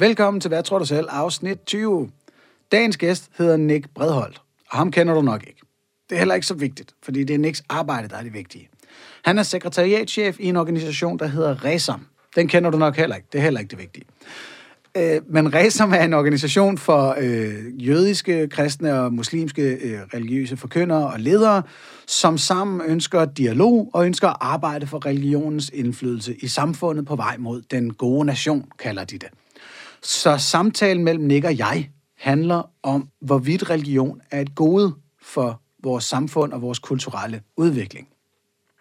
Velkommen til Hvad tror du selv? Afsnit 20. Dagens gæst hedder Nick Bredholdt, og ham kender du nok ikke. Det er heller ikke så vigtigt, fordi det er Nicks arbejde, der er det vigtige. Han er sekretariatchef i en organisation, der hedder RESAM. Den kender du nok heller ikke. Det er heller ikke det vigtige. Øh, men RESAM er en organisation for øh, jødiske, kristne og muslimske øh, religiøse forkyndere og ledere, som sammen ønsker dialog og ønsker at arbejde for religionens indflydelse i samfundet på vej mod den gode nation, kalder de det. Så samtalen mellem Nick og jeg handler om, hvorvidt religion er et gode for vores samfund og vores kulturelle udvikling.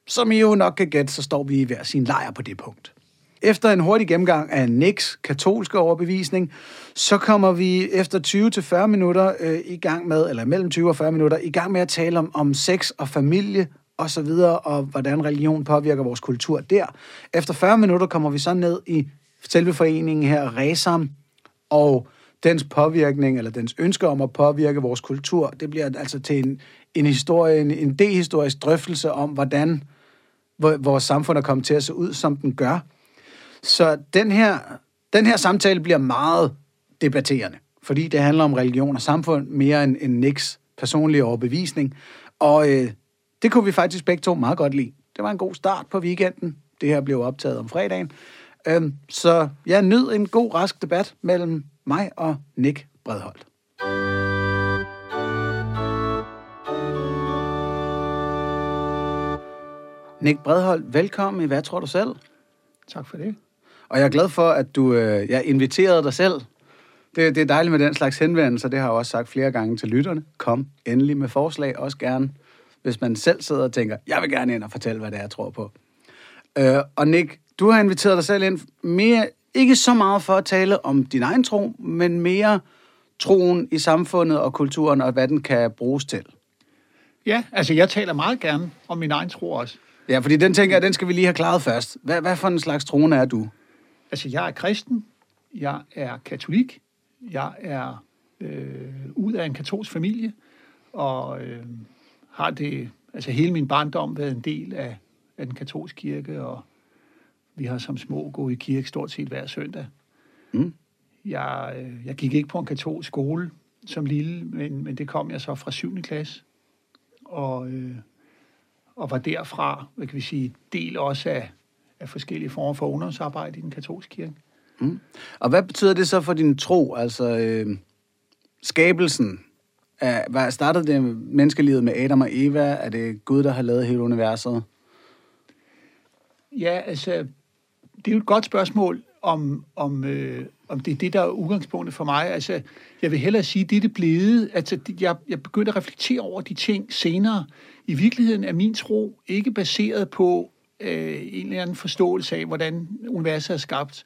Som I jo nok kan gætte, så står vi i hver sin lejr på det punkt. Efter en hurtig gennemgang af Nicks katolske overbevisning, så kommer vi efter 20-40 minutter øh, i gang med, eller mellem 20 og 40 minutter, i gang med at tale om, om sex og familie og så videre, og hvordan religion påvirker vores kultur der. Efter 40 minutter kommer vi så ned i selve foreningen her, Resam, og dens påvirkning, eller dens ønske om at påvirke vores kultur, det bliver altså til en, en historie, en, en dehistorisk drøftelse om, hvordan vores samfund er kommet til at se ud, som den gør. Så den her, den her samtale bliver meget debatterende, fordi det handler om religion og samfund mere end, end Nicks personlige overbevisning. Og øh, det kunne vi faktisk begge to meget godt lide. Det var en god start på weekenden. Det her blev optaget om fredagen. Øhm, så jeg nød en god, rask debat mellem mig og Nick Bredholdt. Nick Bredholdt, velkommen i Hvad tror du selv? Tak for det. Og jeg er glad for, at du øh, jeg inviterede dig selv. Det, det er dejligt med den slags henvendelser, det har jeg også sagt flere gange til lytterne. Kom endelig med forslag, også gerne, hvis man selv sidder og tænker, jeg vil gerne ind og fortælle, hvad det er, jeg tror på. Øh, og Nick, du har inviteret dig selv ind mere, ikke så meget for at tale om din egen tro, men mere troen i samfundet og kulturen, og hvad den kan bruges til. Ja, altså jeg taler meget gerne om min egen tro også. Ja, fordi den tænker jeg, den skal vi lige have klaret først. Hvad, hvad for en slags troende er du? Altså jeg er kristen, jeg er katolik, jeg er øh, ud af en katolsk familie, og øh, har det, altså hele min barndom været en del af, af den katolske kirke, og vi har som små gået i kirke stort set hver søndag. Mm. Jeg, øh, jeg gik ikke på en katolsk skole som lille, men, men det kom jeg så fra 7. klasse. Og, øh, og var derfra, hvad kan vi sige, del også af, af forskellige former for ungdomsarbejde i den katolske kirke. Mm. Og hvad betyder det så for din tro? Altså øh, skabelsen. Er, hvad startede det menneskelivet med Adam og Eva? Er det Gud, der har lavet hele universet? Ja, altså, det er jo et godt spørgsmål, om, om, øh, om det er det, der er udgangspunktet for mig. Altså, jeg vil hellere sige, det er det blevet. Altså, jeg, jeg begyndte at reflektere over de ting senere. I virkeligheden er min tro ikke baseret på øh, en eller anden forståelse af, hvordan universet er skabt.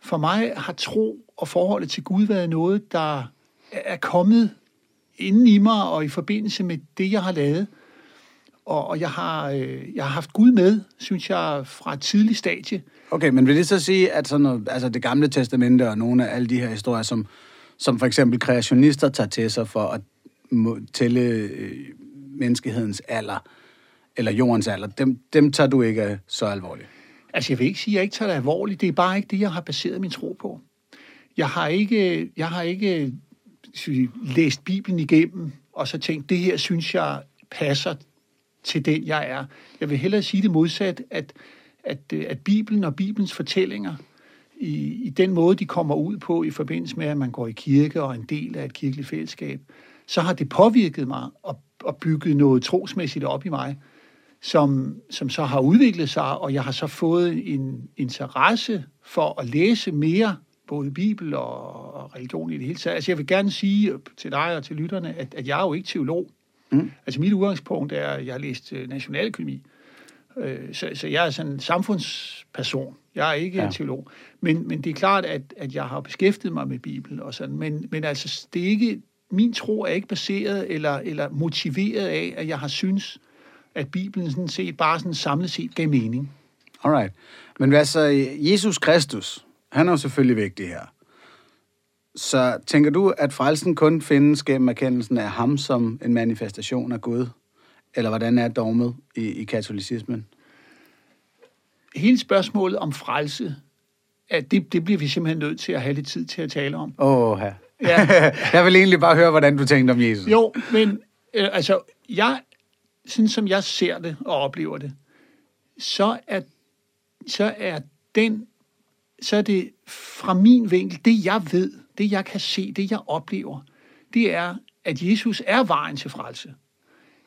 For mig har tro og forholdet til Gud været noget, der er kommet inden i mig og i forbindelse med det, jeg har lavet. Og, og jeg, har, øh, jeg har haft Gud med, synes jeg, fra et tidligt stadie. Okay, men vil det så sige, at sådan noget, altså det gamle testamente og nogle af alle de her historier, som, som for eksempel kreationister tager til sig for at tælle øh, menneskehedens alder, eller jordens alder, dem, dem tager du ikke så alvorligt? Altså, jeg vil ikke sige, at jeg ikke tager det alvorligt. Det er bare ikke det, jeg har baseret min tro på. Jeg har ikke, jeg har ikke sige, læst Bibelen igennem, og så tænkt, det her synes jeg passer til den, jeg er. Jeg vil hellere sige det modsat, at, at, øh, at Bibelen og Bibelens fortællinger, i, i den måde, de kommer ud på i forbindelse med, at man går i kirke og er en del af et kirkeligt fællesskab, så har det påvirket mig og, og bygget noget trosmæssigt op i mig, som, som så har udviklet sig, og jeg har så fået en interesse for at læse mere, både Bibel og, og religion i det hele taget. Altså jeg vil gerne sige til dig og til lytterne, at, at jeg er jo ikke teolog. Mm. Altså mit udgangspunkt er, at jeg har læst øh, nationaløkonomi. Øh, så, så jeg er sådan en samfundsperson. Jeg er ikke ja. teolog. Men, men det er klart, at, at jeg har beskæftiget mig med Bibelen og sådan. Men, men altså, det er ikke, min tro er ikke baseret eller, eller motiveret af, at jeg har synes, at Bibelen sådan set bare sådan samlet set gav mening. Alright. Men hvad så, Jesus Kristus, han er jo selvfølgelig vigtig her. Så tænker du, at frelsen kun findes gennem erkendelsen af ham som en manifestation af Gud? Eller hvordan er dogmet i, i katolicismen? Hele spørgsmålet om frelse at det, det bliver vi simpelthen nødt til at have lidt tid til at tale om. Åh, ja. Ja. jeg vil egentlig bare høre, hvordan du tænkte om Jesus. Jo, men øh, altså, jeg, sådan som jeg ser det og oplever det, så er, så er den, så er det fra min vinkel, det jeg ved, det jeg kan se, det jeg oplever, det er, at Jesus er vejen til frelse.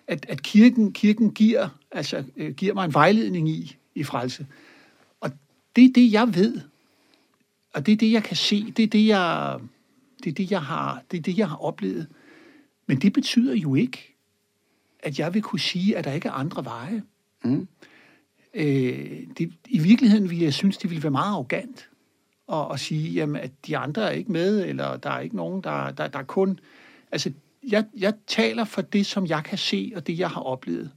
At, at kirken, kirken giver, altså, øh, giver mig en vejledning i, i frelse. Og det er det, jeg ved. Og det er det, jeg kan se. Det er det, jeg, det er det, jeg har, det er det, jeg har oplevet. Men det betyder jo ikke, at jeg vil kunne sige, at der ikke er andre veje. Mm. Øh, det, I virkeligheden vil jeg synes, det ville være meget arrogant at, at sige, jamen, at de andre er ikke med, eller der er ikke nogen, der, der, der er kun... Altså, jeg, jeg taler for det, som jeg kan se, og det, jeg har oplevet.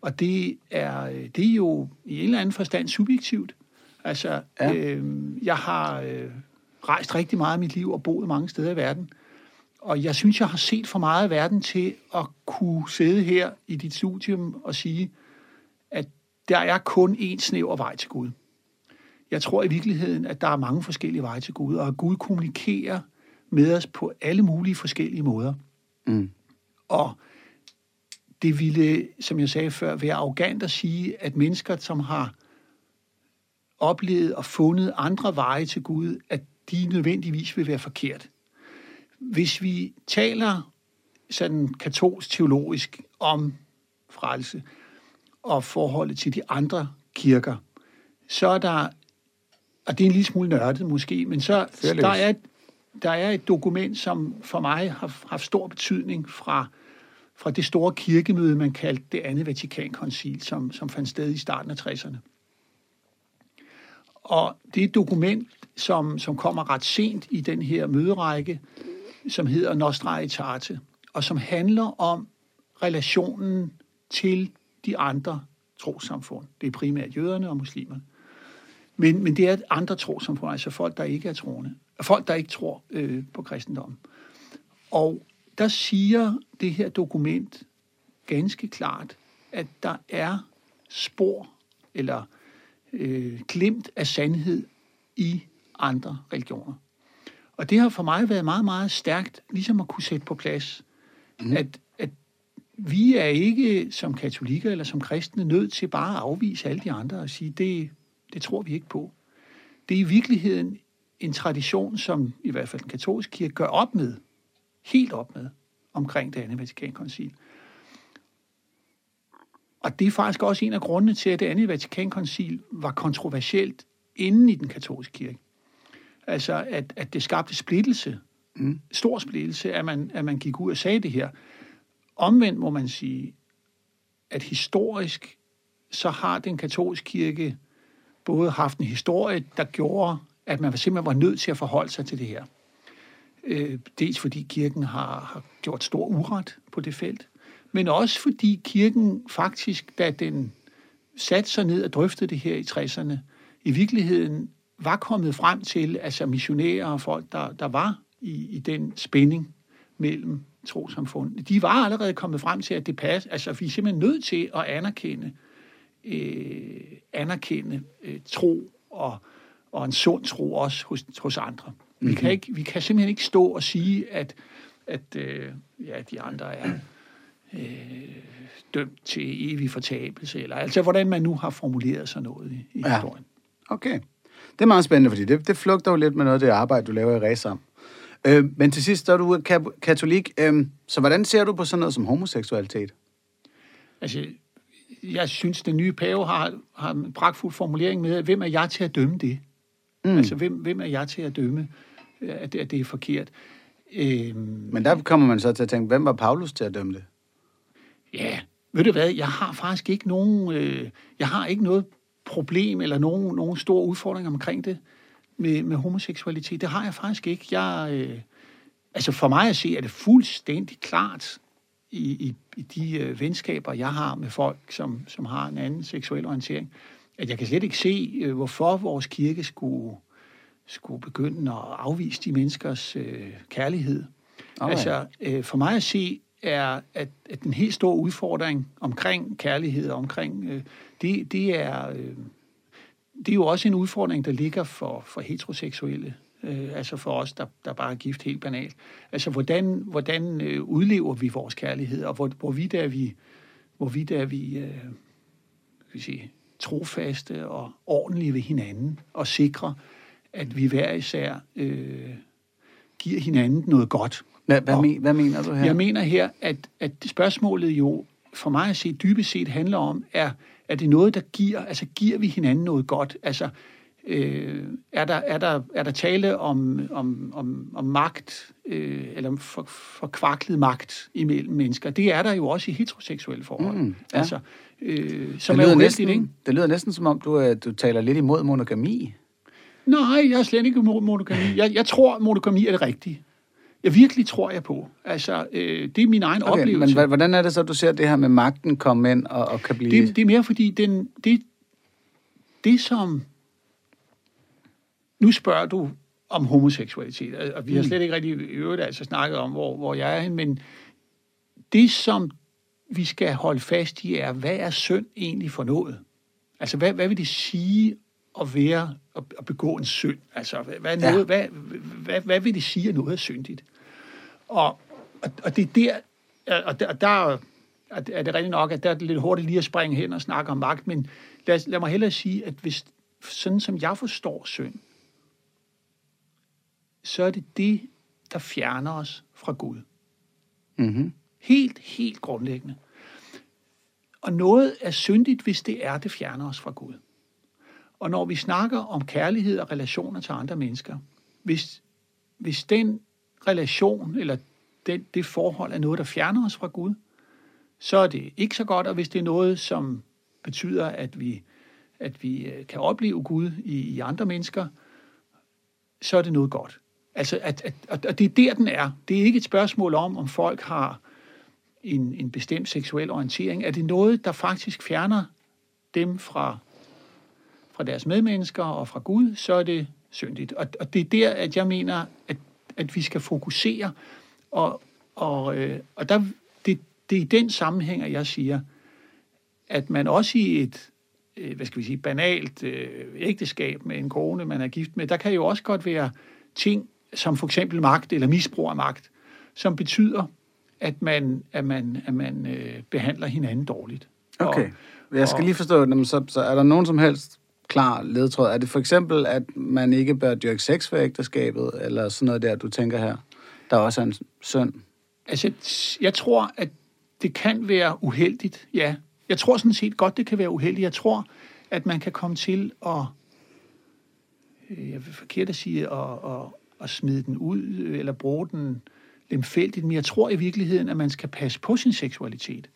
Og det er, det er jo i en eller anden forstand subjektivt. Altså, ja. øh, jeg har øh, rejst rigtig meget i mit liv og boet mange steder i verden. Og jeg synes, jeg har set for meget af verden til at kunne sidde her i dit studium og sige, at der er kun én snæver vej til Gud. Jeg tror i virkeligheden, at der er mange forskellige veje til Gud, og at Gud kommunikerer med os på alle mulige forskellige måder. Mm. Og det ville, som jeg sagde før, være arrogant at sige, at mennesker, som har oplevet og fundet andre veje til Gud, at de nødvendigvis vil være forkert. Hvis vi taler sådan katolsk teologisk om frelse og forholdet til de andre kirker, så er der, og det er en lille smule nørdet måske, men så der er, der er et dokument, som for mig har haft stor betydning fra, fra det store kirkemøde, man kaldte det andet Vatikankoncil, som, som fandt sted i starten af 60'erne. Og det er et dokument, som, som kommer ret sent i den her møderække, som hedder Nostra Aetate, og som handler om relationen til de andre trosamfund. Det er primært jøderne og muslimerne. Men, men det er andre trosamfund, altså folk, der ikke er troende. Folk, der ikke tror øh, på kristendommen. Og der siger det her dokument ganske klart, at der er spor eller øh, glimt af sandhed i andre religioner. Og det har for mig været meget, meget stærkt, ligesom at kunne sætte på plads, mm. at, at vi er ikke som katolikker eller som kristne nødt til bare at afvise alle de andre og sige, det, det tror vi ikke på. Det er i virkeligheden en tradition, som i hvert fald den katolske kirke gør op med, helt op med, omkring det andet Vatikankoncil. Og det er faktisk også en af grundene til, at det andet Vatikankoncil var kontroversielt inden i den katolske kirke. Altså, at, at det skabte splittelse, mm. stor splittelse, at man, at man gik ud og sagde det her. Omvendt må man sige, at historisk, så har den katolske kirke både haft en historie, der gjorde, at man simpelthen var nødt til at forholde sig til det her. Øh, dels fordi kirken har, har gjort stor uret på det felt, men også fordi kirken faktisk, da den satte sig ned og drøftede det her i 60'erne, i virkeligheden var kommet frem til, altså missionærer og folk, der, der var i, i den spænding mellem trosamfundene, de var allerede kommet frem til, at det passer. Altså, vi er simpelthen nødt til at anerkende, øh, anerkende øh, tro og, og en sund tro også hos, hos andre. Mm-hmm. Vi, kan ikke, vi kan simpelthen ikke stå og sige, at, at øh, ja, de andre er øh, dømt til evig fortabelse, eller altså hvordan man nu har formuleret sig noget i, i Ja. historien. Okay. Det er meget spændende, fordi det, det flugter jo lidt med noget af det arbejde, du laver i Ræsam. Øh, men til sidst, så er du ka- katolik. Øh, så hvordan ser du på sådan noget som homoseksualitet? Altså, jeg synes, den nye pave har, har en pragtfuld formulering med, hvem er jeg til at dømme det? Mm. Altså, hvem, hvem er jeg til at dømme, at det, at det er forkert? Øhm, Men der kommer man så til at tænke, hvem var Paulus til at dømme det? ja, ved du hvad, jeg har faktisk ikke nogen, øh, jeg har ikke noget problem eller nogen, nogen stor udfordring omkring det med, med homoseksualitet. Det har jeg faktisk ikke. Jeg, øh, altså for mig at se, er det fuldstændig klart i, i, i de øh, venskaber, jeg har med folk, som, som har en anden seksuel orientering, at jeg kan slet ikke se, øh, hvorfor vores kirke skulle, skulle begynde at afvise de menneskers øh, kærlighed. Alright. Altså, øh, for mig at se, er, at, at den helt store udfordring omkring kærlighed, omkring, øh, det, det er... Øh, det er jo også en udfordring, der ligger for, for heteroseksuelle, øh, altså for os, der, der bare er gift helt banalt. Altså, hvordan, hvordan øh, udlever vi vores kærlighed, og hvor, hvorvidt er vi, hvorvidt er vi øh, vi sige, trofaste og ordentlige ved hinanden, og sikre, at vi hver især øh, giver hinanden noget godt. Hvad, hvad, men, hvad mener du her? Jeg mener her, at, at spørgsmålet jo for mig at se dybest set handler om, er, er det noget, der giver, altså giver vi hinanden noget godt? Altså, øh, er, der, er, der, er der tale om, om, om, om magt, øh, eller for, forkvaklet magt imellem mennesker? Det er der jo også i heteroseksuelle forhold. Mm, ja. Altså, øh, som det, lyder er næsten, ikke? det lyder næsten som om, du, øh, du taler lidt imod monogami. Nej, jeg er slet ikke imod monogami. Jeg, jeg tror, monogami er det rigtige. Jeg virkelig tror jeg på. Altså, øh, det er min egen okay, oplevelse. Men hvordan er det så, du ser det her med magten komme ind og, og kan blive... Det, det er mere fordi, den, det, det som... Nu spørger du om homoseksualitet, og vi har mm. slet ikke rigtig i øvrigt altså snakket om, hvor, hvor jeg er hen, men det, som vi skal holde fast i, er, hvad er synd egentlig for noget? Altså, hvad, hvad vil det sige at være at, at begå en synd? Altså, hvad, hvad, noget, ja. hvad, hvad, hvad vil det sige, at noget er syndigt? Og, og, og det er der, og der, og der er det rigtigt nok, at der er det lidt hurtigt lige at springe hen og snakke om magt, men lad, lad mig hellere sige, at hvis, sådan som jeg forstår synd, så er det det, der fjerner os fra Gud. Mm-hmm. Helt, helt grundlæggende. Og noget er syndigt, hvis det er, det fjerner os fra Gud. Og når vi snakker om kærlighed og relationer til andre mennesker, hvis, hvis den relation eller den, det forhold er noget, der fjerner os fra Gud, så er det ikke så godt, og hvis det er noget, som betyder, at vi, at vi øh, kan opleve Gud i, i andre mennesker, så er det noget godt. Altså, at, at, at, det er der, den er. Det er ikke et spørgsmål om, om folk har en, en bestemt seksuel orientering. Er det noget, der faktisk fjerner dem fra, fra deres medmennesker og fra Gud, så er det syndigt. Og, og det er der, at jeg mener, at, at vi skal fokusere. Og, og, øh, og der, det, det er i den sammenhæng, at jeg siger, at man også i et øh, hvad skal vi sige, banalt øh, ægteskab med en kone, man er gift med, der kan jo også godt være ting, som for eksempel magt eller misbrug af magt, som betyder, at man, at man, at man øh, behandler hinanden dårligt. Okay. Og, jeg skal og, lige forstå, så, så er der nogen som helst klar ledtråd? Er det for eksempel, at man ikke bør dyrke sex for ægteskabet, eller sådan noget der, du tænker her, der også er en synd? Altså, jeg tror, at det kan være uheldigt, ja. Jeg tror sådan set godt, det kan være uheldigt. Jeg tror, at man kan komme til at, øh, jeg vil forkert at sige, at, at, at smide den ud, eller bruge den lemfældigt, men jeg tror i virkeligheden, at man skal passe på sin seksualitet.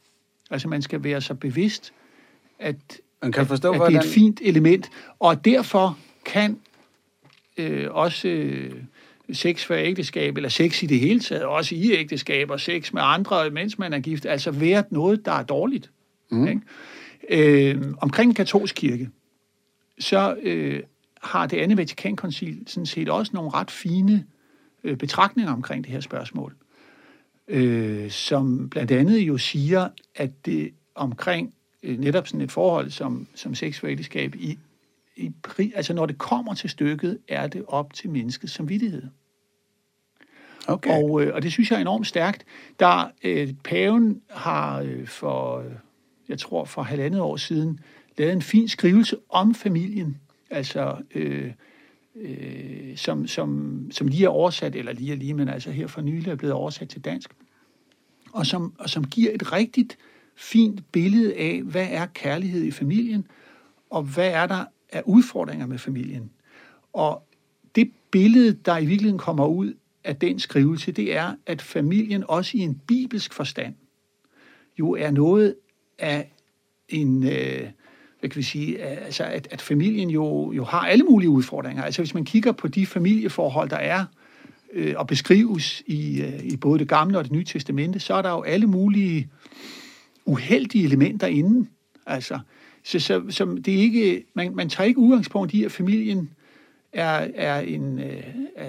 Altså man skal være så bevidst, at, man kan forstå, at, at det er et fint element, og derfor kan øh, også øh, sex for ægteskab, eller sex i det hele taget, også i ægteskab og sex med andre, mens man er gift, altså være noget, der er dårligt. Mm. Ikke? Øh, omkring katolsk kirke, så øh, har det andet Vatikankoncil sådan set også nogle ret fine øh, betragtninger omkring det her spørgsmål, øh, som blandt andet jo siger, at det omkring øh, netop sådan et forhold som, som seksualitetsskab i, i altså når det kommer til stykket, er det op til menneskets samvittighed. Okay. Og, øh, og det synes jeg er enormt stærkt. Der øh, paven har øh, for, jeg tror for halvandet år siden, lavet en fin skrivelse om familien. Altså øh, øh, som, som, som lige er oversat, eller lige er lige, men altså her for nylig er blevet oversat til dansk, og som, og som giver et rigtigt fint billede af, hvad er kærlighed i familien, og hvad er der af udfordringer med familien. Og det billede, der i virkeligheden kommer ud af den skrivelse, det er, at familien også i en bibelsk forstand jo er noget af en, øh, hvad kan vi sige, altså at, at familien jo, jo har alle mulige udfordringer. Altså hvis man kigger på de familieforhold, der er øh, og beskrives i, øh, i både det gamle og det nye testamente, så er der jo alle mulige uheldige elementer inden. Altså, så, så, så det er ikke, man, man tager ikke udgangspunkt i, at familien er, er en... Øh, øh,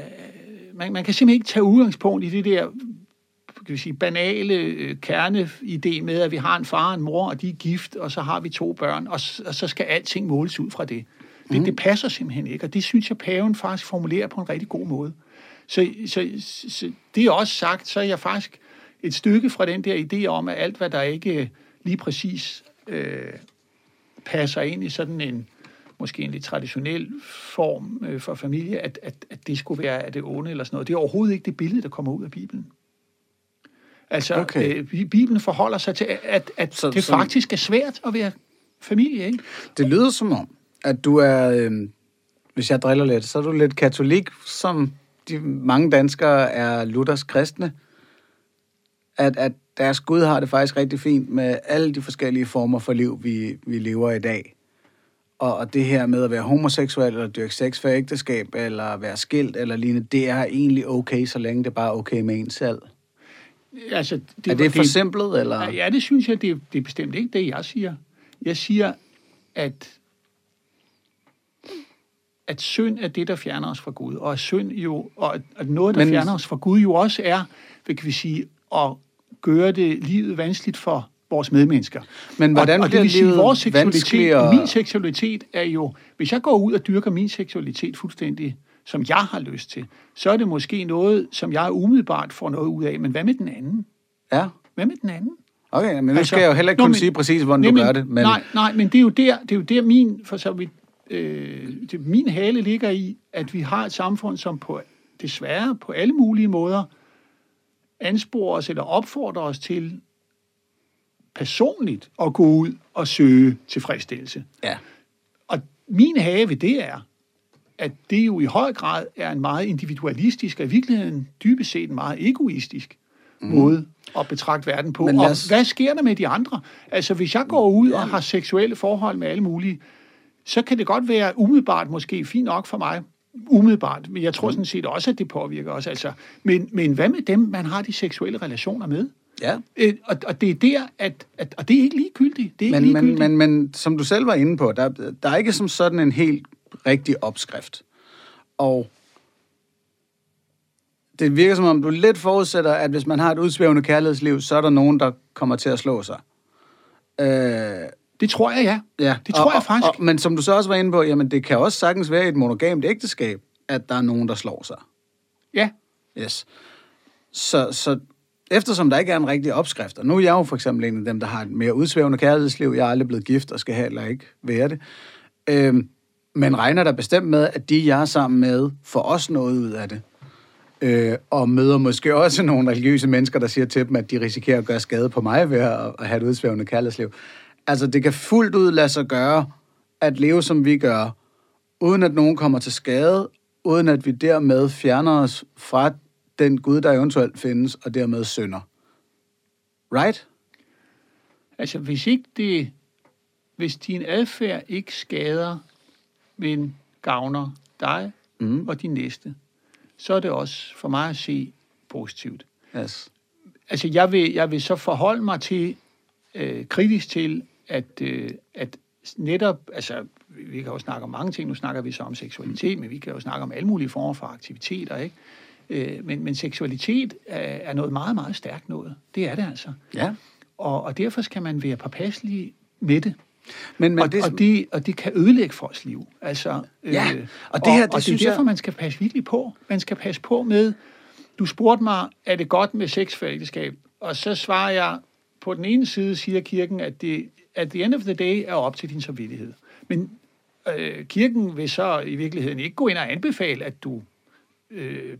man, man kan simpelthen ikke tage udgangspunkt i det der kan vi sige, banale øh, kerneidé med, at vi har en far og en mor, og de er gift, og så har vi to børn, og, og så skal alting måles ud fra det. Det, mm. det passer simpelthen ikke, og det synes jeg, paven faktisk formulerer på en rigtig god måde. Så, så, så det er også sagt, så er jeg faktisk et stykke fra den der idé om, at alt, hvad der ikke lige præcis øh, passer ind i sådan en måske en lidt traditionel form øh, for familie, at, at, at det skulle være af det onde eller sådan noget. Det er overhovedet ikke det billede, der kommer ud af Bibelen. Altså, okay. øh, Bibelen forholder sig til, at, at så, det faktisk er svært at være familie, ikke? Det lyder som om, at du er, øh, hvis jeg driller lidt, så er du lidt katolik, som de mange danskere er Luthers kristne. At, at deres Gud har det faktisk rigtig fint med alle de forskellige former for liv, vi, vi lever i dag. Og, og det her med at være homoseksuel, eller dyrke sex for ægteskab, eller være skilt, eller lignende, det er egentlig okay, så længe det bare er okay med en selv. Altså, det, er det for det, simpelt, eller? Ja, det synes jeg, det, det er bestemt ikke det, jeg siger. Jeg siger, at at synd er det, der fjerner os fra Gud, og at synd jo, og at noget, der Men... fjerner os fra Gud, jo også er, hvad kan vi sige, at gøre det livet vanskeligt for vores medmennesker. Men hvordan og, og det vil sige, vores seksualitet, og... min seksualitet er jo, hvis jeg går ud og dyrker min seksualitet fuldstændig, som jeg har lyst til, så er det måske noget, som jeg umiddelbart får noget ud af. Men hvad med den anden? Ja. Hvad med den anden? Okay, men nu altså, skal jeg jo heller ikke kunne sige præcis, hvordan nej, du gør det. Men... Nej, nej, men det er jo der, det er jo der min, for så vidt, øh, det, min hale ligger i, at vi har et samfund, som på, desværre på alle mulige måder ansporer os eller opfordrer os til personligt at gå ud og søge tilfredsstillelse. Ja. Og min have ved det er, at det jo i høj grad er en meget individualistisk, og i virkeligheden dybest set en meget egoistisk mm. måde at betragte verden på. Men os... Og hvad sker der med de andre? Altså, hvis jeg går ud og har seksuelle forhold med alle mulige, så kan det godt være umiddelbart måske fint nok for mig, umiddelbart, men jeg tror mm. sådan set også, at det påvirker os. Altså, men, men hvad med dem, man har de seksuelle relationer med? Ja. Øh, og, og det er der, at, at og det er ikke ligegyldigt. Det er men, ikke ligegyldigt. Men, men, men som du selv var inde på, der, der er ikke som sådan en helt rigtig opskrift. Og det virker som om, du lidt forudsætter, at hvis man har et udsvævende kærlighedsliv, så er der nogen, der kommer til at slå sig. Øh, det tror jeg, ja. ja. Det tror og, jeg faktisk. Og, men som du så også var inde på, jamen det kan også sagtens være i et monogamt ægteskab, at der er nogen, der slår sig. Ja. Yes. Så, så eftersom der ikke er en rigtig opskrift, og nu er jeg jo for eksempel en af dem, der har et mere udsvævende kærlighedsliv, jeg er aldrig blevet gift og skal heller ikke være det, øh, men regner der bestemt med, at de, jeg er sammen med, får også noget ud af det. Øh, og møder måske også nogle religiøse mennesker, der siger til dem, at de risikerer at gøre skade på mig ved at, at have et udsvævende kærlighedsliv. Altså, det kan fuldt ud lade sig gøre at leve, som vi gør, uden at nogen kommer til skade, uden at vi dermed fjerner os fra den Gud, der eventuelt findes, og dermed synder. Right? Altså, hvis ikke det, hvis din adfærd ikke skader, men gavner dig mm. og din næste, så er det også for mig at se positivt. Yes. Altså, jeg vil, jeg vil så forholde mig til, øh, kritisk til, at, øh, at netop, altså, vi kan jo snakke om mange ting, nu snakker vi så om seksualitet, men vi kan jo snakke om alle mulige former for aktiviteter, ikke? Øh, men, men seksualitet er, er noget meget, meget stærkt noget. Det er det altså. Ja. Og, og derfor skal man være påpasselig med det. Men, men og, det, og, det, og det kan ødelægge folks liv. Altså, ja, øh, og det her, det, og det er derfor, jeg... man skal passe virkelig på. Man skal passe på med, du spurgte mig, er det godt med sexfællesskab? Og så svarer jeg, på den ene side siger kirken, at det at the end of the day er op til din samvittighed. Men øh, kirken vil så i virkeligheden ikke gå ind og anbefale, at du øh,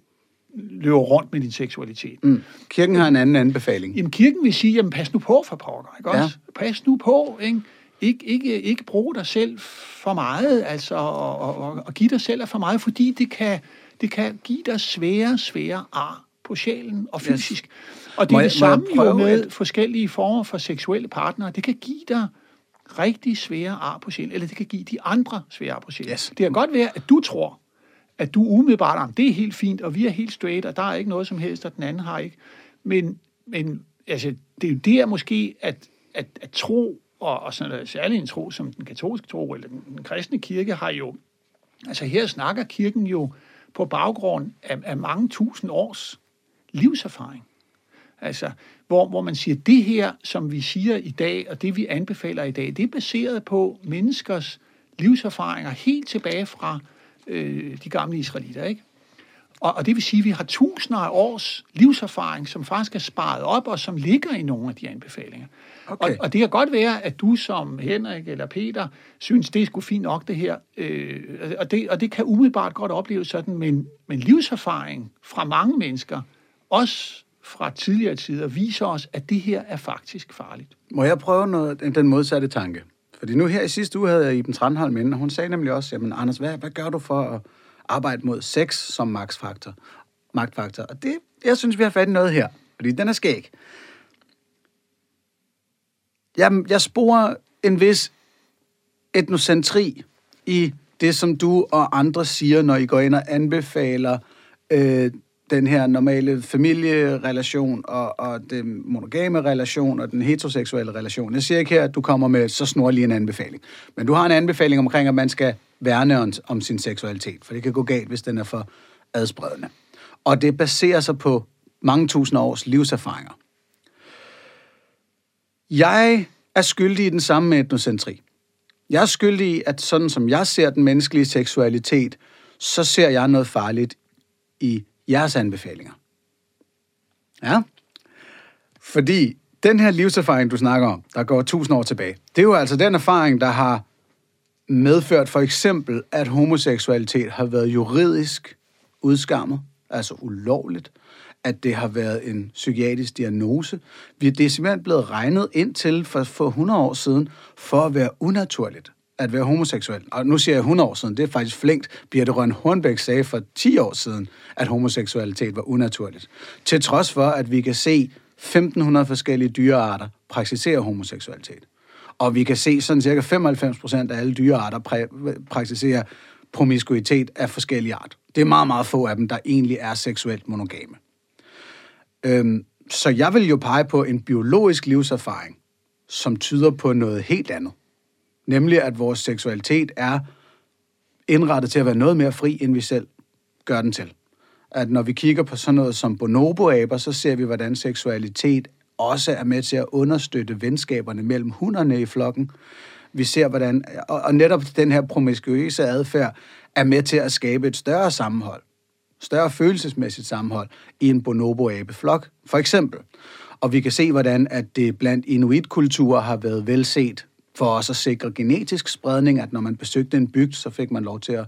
løber rundt med din seksualitet. Mm. Kirken har en anden anbefaling. Jamen, kirken vil sige, jamen pas nu på for pokker, ikke også? Ja. Pas nu på, ikke? Ikke, ikke, ikke bruge dig selv for meget, altså, og, og, og give dig selv for meget, fordi det kan, det kan give dig svære, svære ar på sjælen og fysisk. Yes. Og det er det samme jo med et... forskellige former for seksuelle partnere. Det kan give dig rigtig svære ar på sjælen, eller det kan give de andre svære ar på sjælen. Yes. Det kan godt være, at du tror, at du umiddelbart, at det er helt fint, og vi er helt straight, og der er ikke noget som helst, og den anden har ikke. Men, men altså, det er jo der måske, at, at, at tro, og, og sådan noget, særlig en tro som den katolske tro, eller den, den kristne kirke, har jo, altså her snakker kirken jo på baggrund af, af mange tusind års livserfaring. Altså, hvor, hvor man siger, det her, som vi siger i dag, og det vi anbefaler i dag, det er baseret på menneskers livserfaringer helt tilbage fra øh, de gamle israelitter, ikke? Og, og det vil sige, at vi har tusinder af års livserfaring, som faktisk er sparet op, og som ligger i nogle af de anbefalinger. Okay. Og, og det kan godt være, at du som Henrik eller Peter synes, det er sgu fint nok det her. Øh, og, det, og det kan umiddelbart godt opleves sådan, men, men livserfaring fra mange mennesker, også fra tidligere tider, viser os, at det her er faktisk farligt. Må jeg prøve noget, den modsatte tanke? Fordi nu her i sidste uge havde jeg Iben Trandholm inde, og hun sagde nemlig også, jamen Anders, hvad, hvad gør du for at arbejde mod sex som magtfaktor? magtfaktor? Og det, jeg synes, vi har fat i noget her, fordi den er skæg. Jeg, jeg sporer en vis etnocentri i det, som du og andre siger, når I går ind og anbefaler øh, den her normale familierelation og, og den monogame relation og den heteroseksuelle relation. Jeg siger ikke her, at du kommer med så snorlig en anbefaling. Men du har en anbefaling omkring, at man skal værne om, om sin seksualitet, for det kan gå galt, hvis den er for adspredende. Og det baserer sig på mange tusind års livserfaringer. Jeg er skyldig i den samme etnocentri. Jeg er skyldig i, at sådan som jeg ser den menneskelige seksualitet, så ser jeg noget farligt i jeres anbefalinger. Ja? Fordi den her livserfaring, du snakker om, der går tusind år tilbage, det er jo altså den erfaring, der har medført for eksempel, at homoseksualitet har været juridisk udskammet, altså ulovligt, at det har været en psykiatrisk diagnose. Vi er simpelthen blevet regnet ind til for, for 100 år siden for at være unaturligt at være homoseksuel. Og nu siger jeg 100 år siden, det er faktisk flink. Birte Røn Hornbæk sagde for 10 år siden, at homoseksualitet var unaturligt. Til trods for, at vi kan se 1500 forskellige dyrearter praktisere homoseksualitet. Og vi kan se sådan cirka 95 procent af alle dyrearter præ- praktiserer promiskuitet af forskellige art. Det er meget, meget få af dem, der egentlig er seksuelt monogame. Øhm, så jeg vil jo pege på en biologisk livserfaring, som tyder på noget helt andet. Nemlig, at vores seksualitet er indrettet til at være noget mere fri, end vi selv gør den til. At når vi kigger på sådan noget som bonoboaber, så ser vi, hvordan seksualitet også er med til at understøtte venskaberne mellem hunderne i flokken. Vi ser, hvordan, og netop den her promiskuøse adfærd er med til at skabe et større sammenhold, større følelsesmæssigt sammenhold i en bonobo-abe-flok, for eksempel. Og vi kan se, hvordan at det blandt inuitkulturer har været velset for også at sikre genetisk spredning, at når man besøgte en bygd, så fik man lov til at,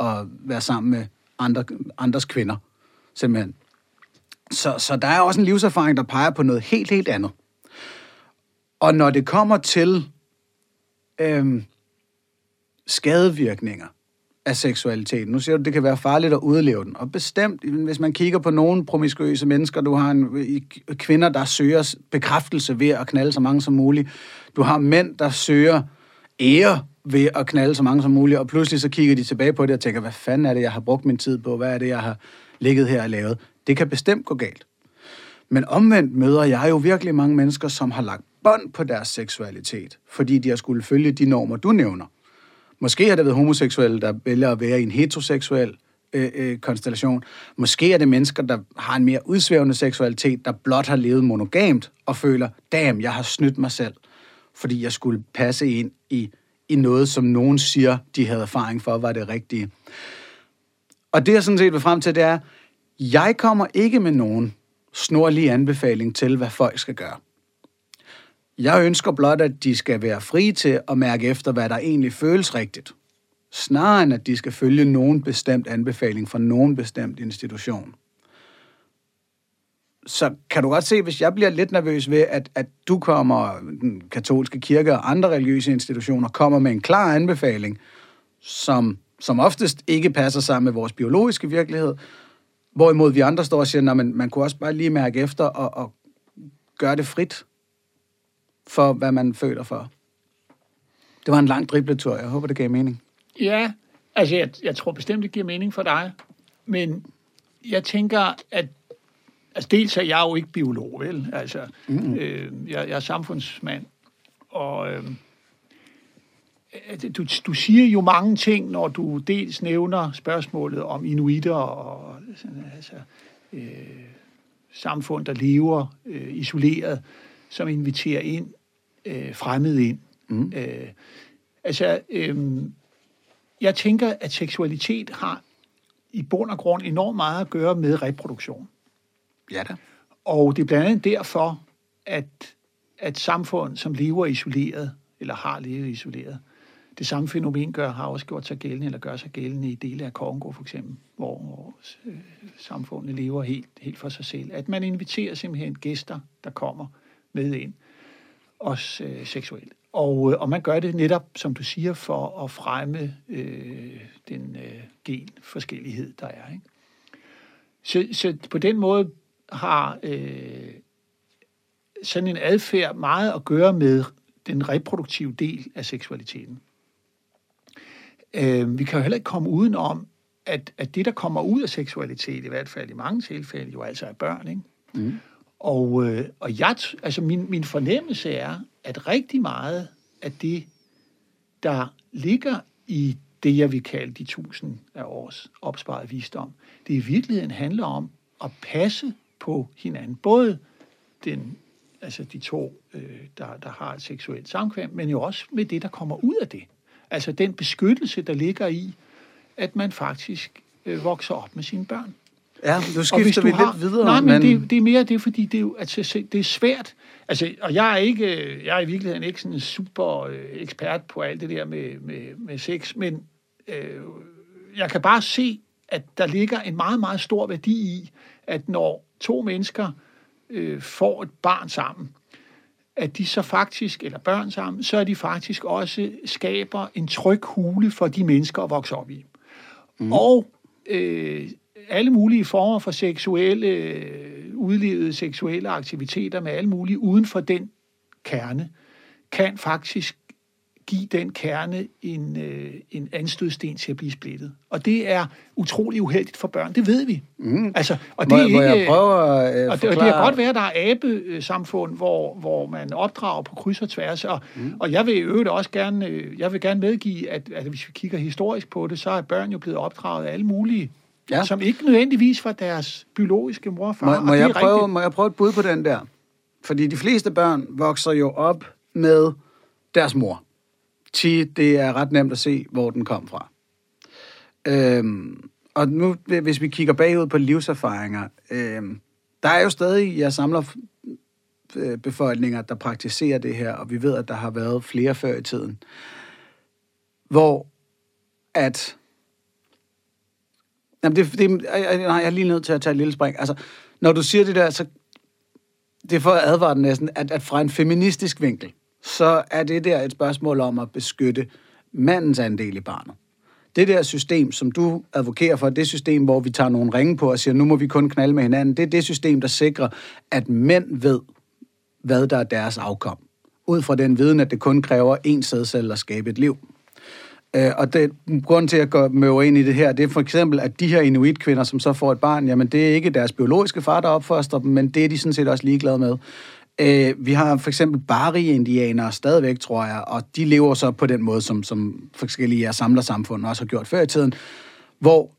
at være sammen med andre, andres kvinder, simpelthen. Så, så der er også en livserfaring, der peger på noget helt, helt andet. Og når det kommer til øhm, skadevirkninger af seksualiteten, nu siger du, det kan være farligt at udleve den, og bestemt, hvis man kigger på nogle promiskuøse mennesker, du har en, kvinder, der søger bekræftelse ved at knalde så mange som muligt, du har mænd, der søger ære ved at knalde så mange som muligt, og pludselig så kigger de tilbage på det og tænker, hvad fanden er det, jeg har brugt min tid på? Hvad er det, jeg har ligget her og lavet? Det kan bestemt gå galt. Men omvendt møder jeg jo virkelig mange mennesker, som har lagt bånd på deres seksualitet, fordi de har skulle følge de normer, du nævner. Måske har det været homoseksuelle, der vælger at være i en heteroseksuel øh, øh, konstellation. Måske er det mennesker, der har en mere udsvævende seksualitet, der blot har levet monogamt og føler, damn, jeg har snydt mig selv fordi jeg skulle passe ind i, i noget, som nogen siger, de havde erfaring for, var det rigtige. Og det, jeg sådan set vil frem til, det er, jeg kommer ikke med nogen snorlig anbefaling til, hvad folk skal gøre. Jeg ønsker blot, at de skal være frie til at mærke efter, hvad der egentlig føles rigtigt. Snarere end at de skal følge nogen bestemt anbefaling fra nogen bestemt institution så kan du godt se, hvis jeg bliver lidt nervøs ved, at, at du kommer, den katolske kirke og andre religiøse institutioner, kommer med en klar anbefaling, som, som oftest ikke passer sammen med vores biologiske virkelighed, hvorimod vi andre står og siger, at man, kunne også bare lige mærke efter og, og gøre det frit for, hvad man føler for. Det var en lang dribletur. Jeg håber, det gav mening. Ja, altså jeg, jeg tror bestemt, det giver mening for dig. Men jeg tænker, at Altså dels er jeg jo ikke biolog, vel? Altså, mm. øh, jeg, jeg er samfundsmand, og øh, du, du siger jo mange ting, når du dels nævner spørgsmålet om inuitter og altså, øh, samfund, der lever øh, isoleret, som inviterer ind, øh, fremmede ind. Mm. Øh, altså, øh, jeg tænker, at seksualitet har i bund og grund enormt meget at gøre med reproduktion. Ja da. Og det er blandt andet derfor, at, at samfund, som lever isoleret, eller har levet isoleret, det samme fænomen gør, har også gjort sig gældende, eller gør sig gældende i dele af Kongo for eksempel, hvor, hvor øh, samfundet lever helt, helt for sig selv. At man inviterer simpelthen gæster, der kommer med ind, også øh, seksuelt. Og, øh, og man gør det netop, som du siger, for at fremme øh, den øh, genforskellighed, der er. Ikke? Så, så på den måde har øh, sådan en adfærd meget at gøre med den reproduktive del af seksualiteten. Øh, vi kan jo heller ikke komme uden om, at, at det, der kommer ud af seksualitet, i hvert fald i mange tilfælde, jo altså er børn. Ikke? Mm. Og, øh, og jeg, altså min, min fornemmelse er, at rigtig meget af det, der ligger i det, jeg vil kalde de tusind af års opsparet visdom, det i virkeligheden handler om at passe på hinanden. Både den, altså de to, øh, der, der har et seksuelt samkvem, men jo også med det, der kommer ud af det. Altså den beskyttelse, der ligger i, at man faktisk øh, vokser op med sine børn. Ja, nu skifter vi har, lidt videre. Nej, men, men... Det, det er mere det, fordi det er, altså, det er svært. Altså, og jeg er, ikke, jeg er i virkeligheden ikke sådan en super øh, ekspert på alt det der med, med, med sex, men øh, jeg kan bare se, at der ligger en meget, meget stor værdi i, at når to mennesker øh, får et barn sammen, at de så faktisk, eller børn sammen, så er de faktisk også skaber en tryg hule for de mennesker at vokse op i. Mm. Og øh, alle mulige former for seksuelle, øh, udlevede seksuelle aktiviteter med alle mulige uden for den kerne, kan faktisk give den kerne en, øh, en anstødsten til at blive splittet. Og det er utrolig uheldigt for børn, det ved vi. Mm. Altså, og det må, er ikke, må jeg prøve at øh, og det, og det kan godt være, at der er abe-samfund, hvor, hvor man opdrager på kryds og tværs, og, mm. og jeg vil i øvrigt også gerne, øh, jeg vil gerne medgive, at, at hvis vi kigger historisk på det, så er børn jo blevet opdraget af alle mulige ja. som ikke nødvendigvis var deres biologiske mor og far. Må, må, jeg prøve, må jeg prøve et bud på den der? Fordi de fleste børn vokser jo op med deres mor. Ti, det er ret nemt at se, hvor den kom fra. Øhm, og nu, hvis vi kigger bagud på livserfaringer, øhm, der er jo stadig, jeg samler øh, befolkninger, der praktiserer det her, og vi ved, at der har været flere før i tiden, hvor at Jamen, det, det, nej, jeg er lige nødt til at tage et lille spring. Altså, når du siger det der, så det er for at advare den næsten, at, at fra en feministisk vinkel, så er det der et spørgsmål om at beskytte mandens andel i barnet. Det der system, som du advokerer for, det system, hvor vi tager nogle ringe på og siger, nu må vi kun knalde med hinanden, det er det system, der sikrer, at mænd ved, hvad der er deres afkom. Ud fra den viden, at det kun kræver én sædcelle at skabe et liv. Øh, og det, grund til at gå med ind i det her, det er for eksempel, at de her inuitkvinder, som så får et barn, jamen det er ikke deres biologiske far, der opfoster dem, men det er de sådan set også ligeglade med. Øh, vi har for eksempel Bari-indianere stadigvæk, tror jeg, og de lever så på den måde, som, som forskellige samlersamfund også har gjort før i tiden, hvor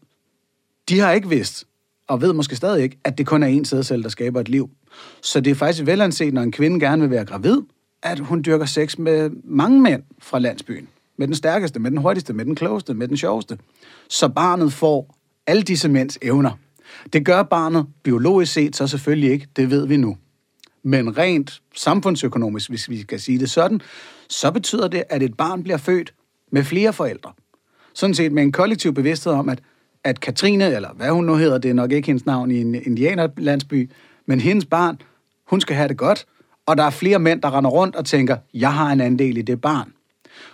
de har ikke vidst, og ved måske stadig ikke, at det kun er en sædcelle, der skaber et liv. Så det er faktisk velanset, når en kvinde gerne vil være gravid, at hun dyrker sex med mange mænd fra landsbyen med den stærkeste, med den hurtigste, med den klogeste, med den sjoveste. Så barnet får alle disse mænds evner. Det gør barnet biologisk set så selvfølgelig ikke, det ved vi nu. Men rent samfundsøkonomisk, hvis vi kan sige det sådan, så betyder det, at et barn bliver født med flere forældre. Sådan set med en kollektiv bevidsthed om, at, at Katrine, eller hvad hun nu hedder, det er nok ikke hendes navn i en indianerlandsby, men hendes barn, hun skal have det godt, og der er flere mænd, der render rundt og tænker, jeg har en andel i det barn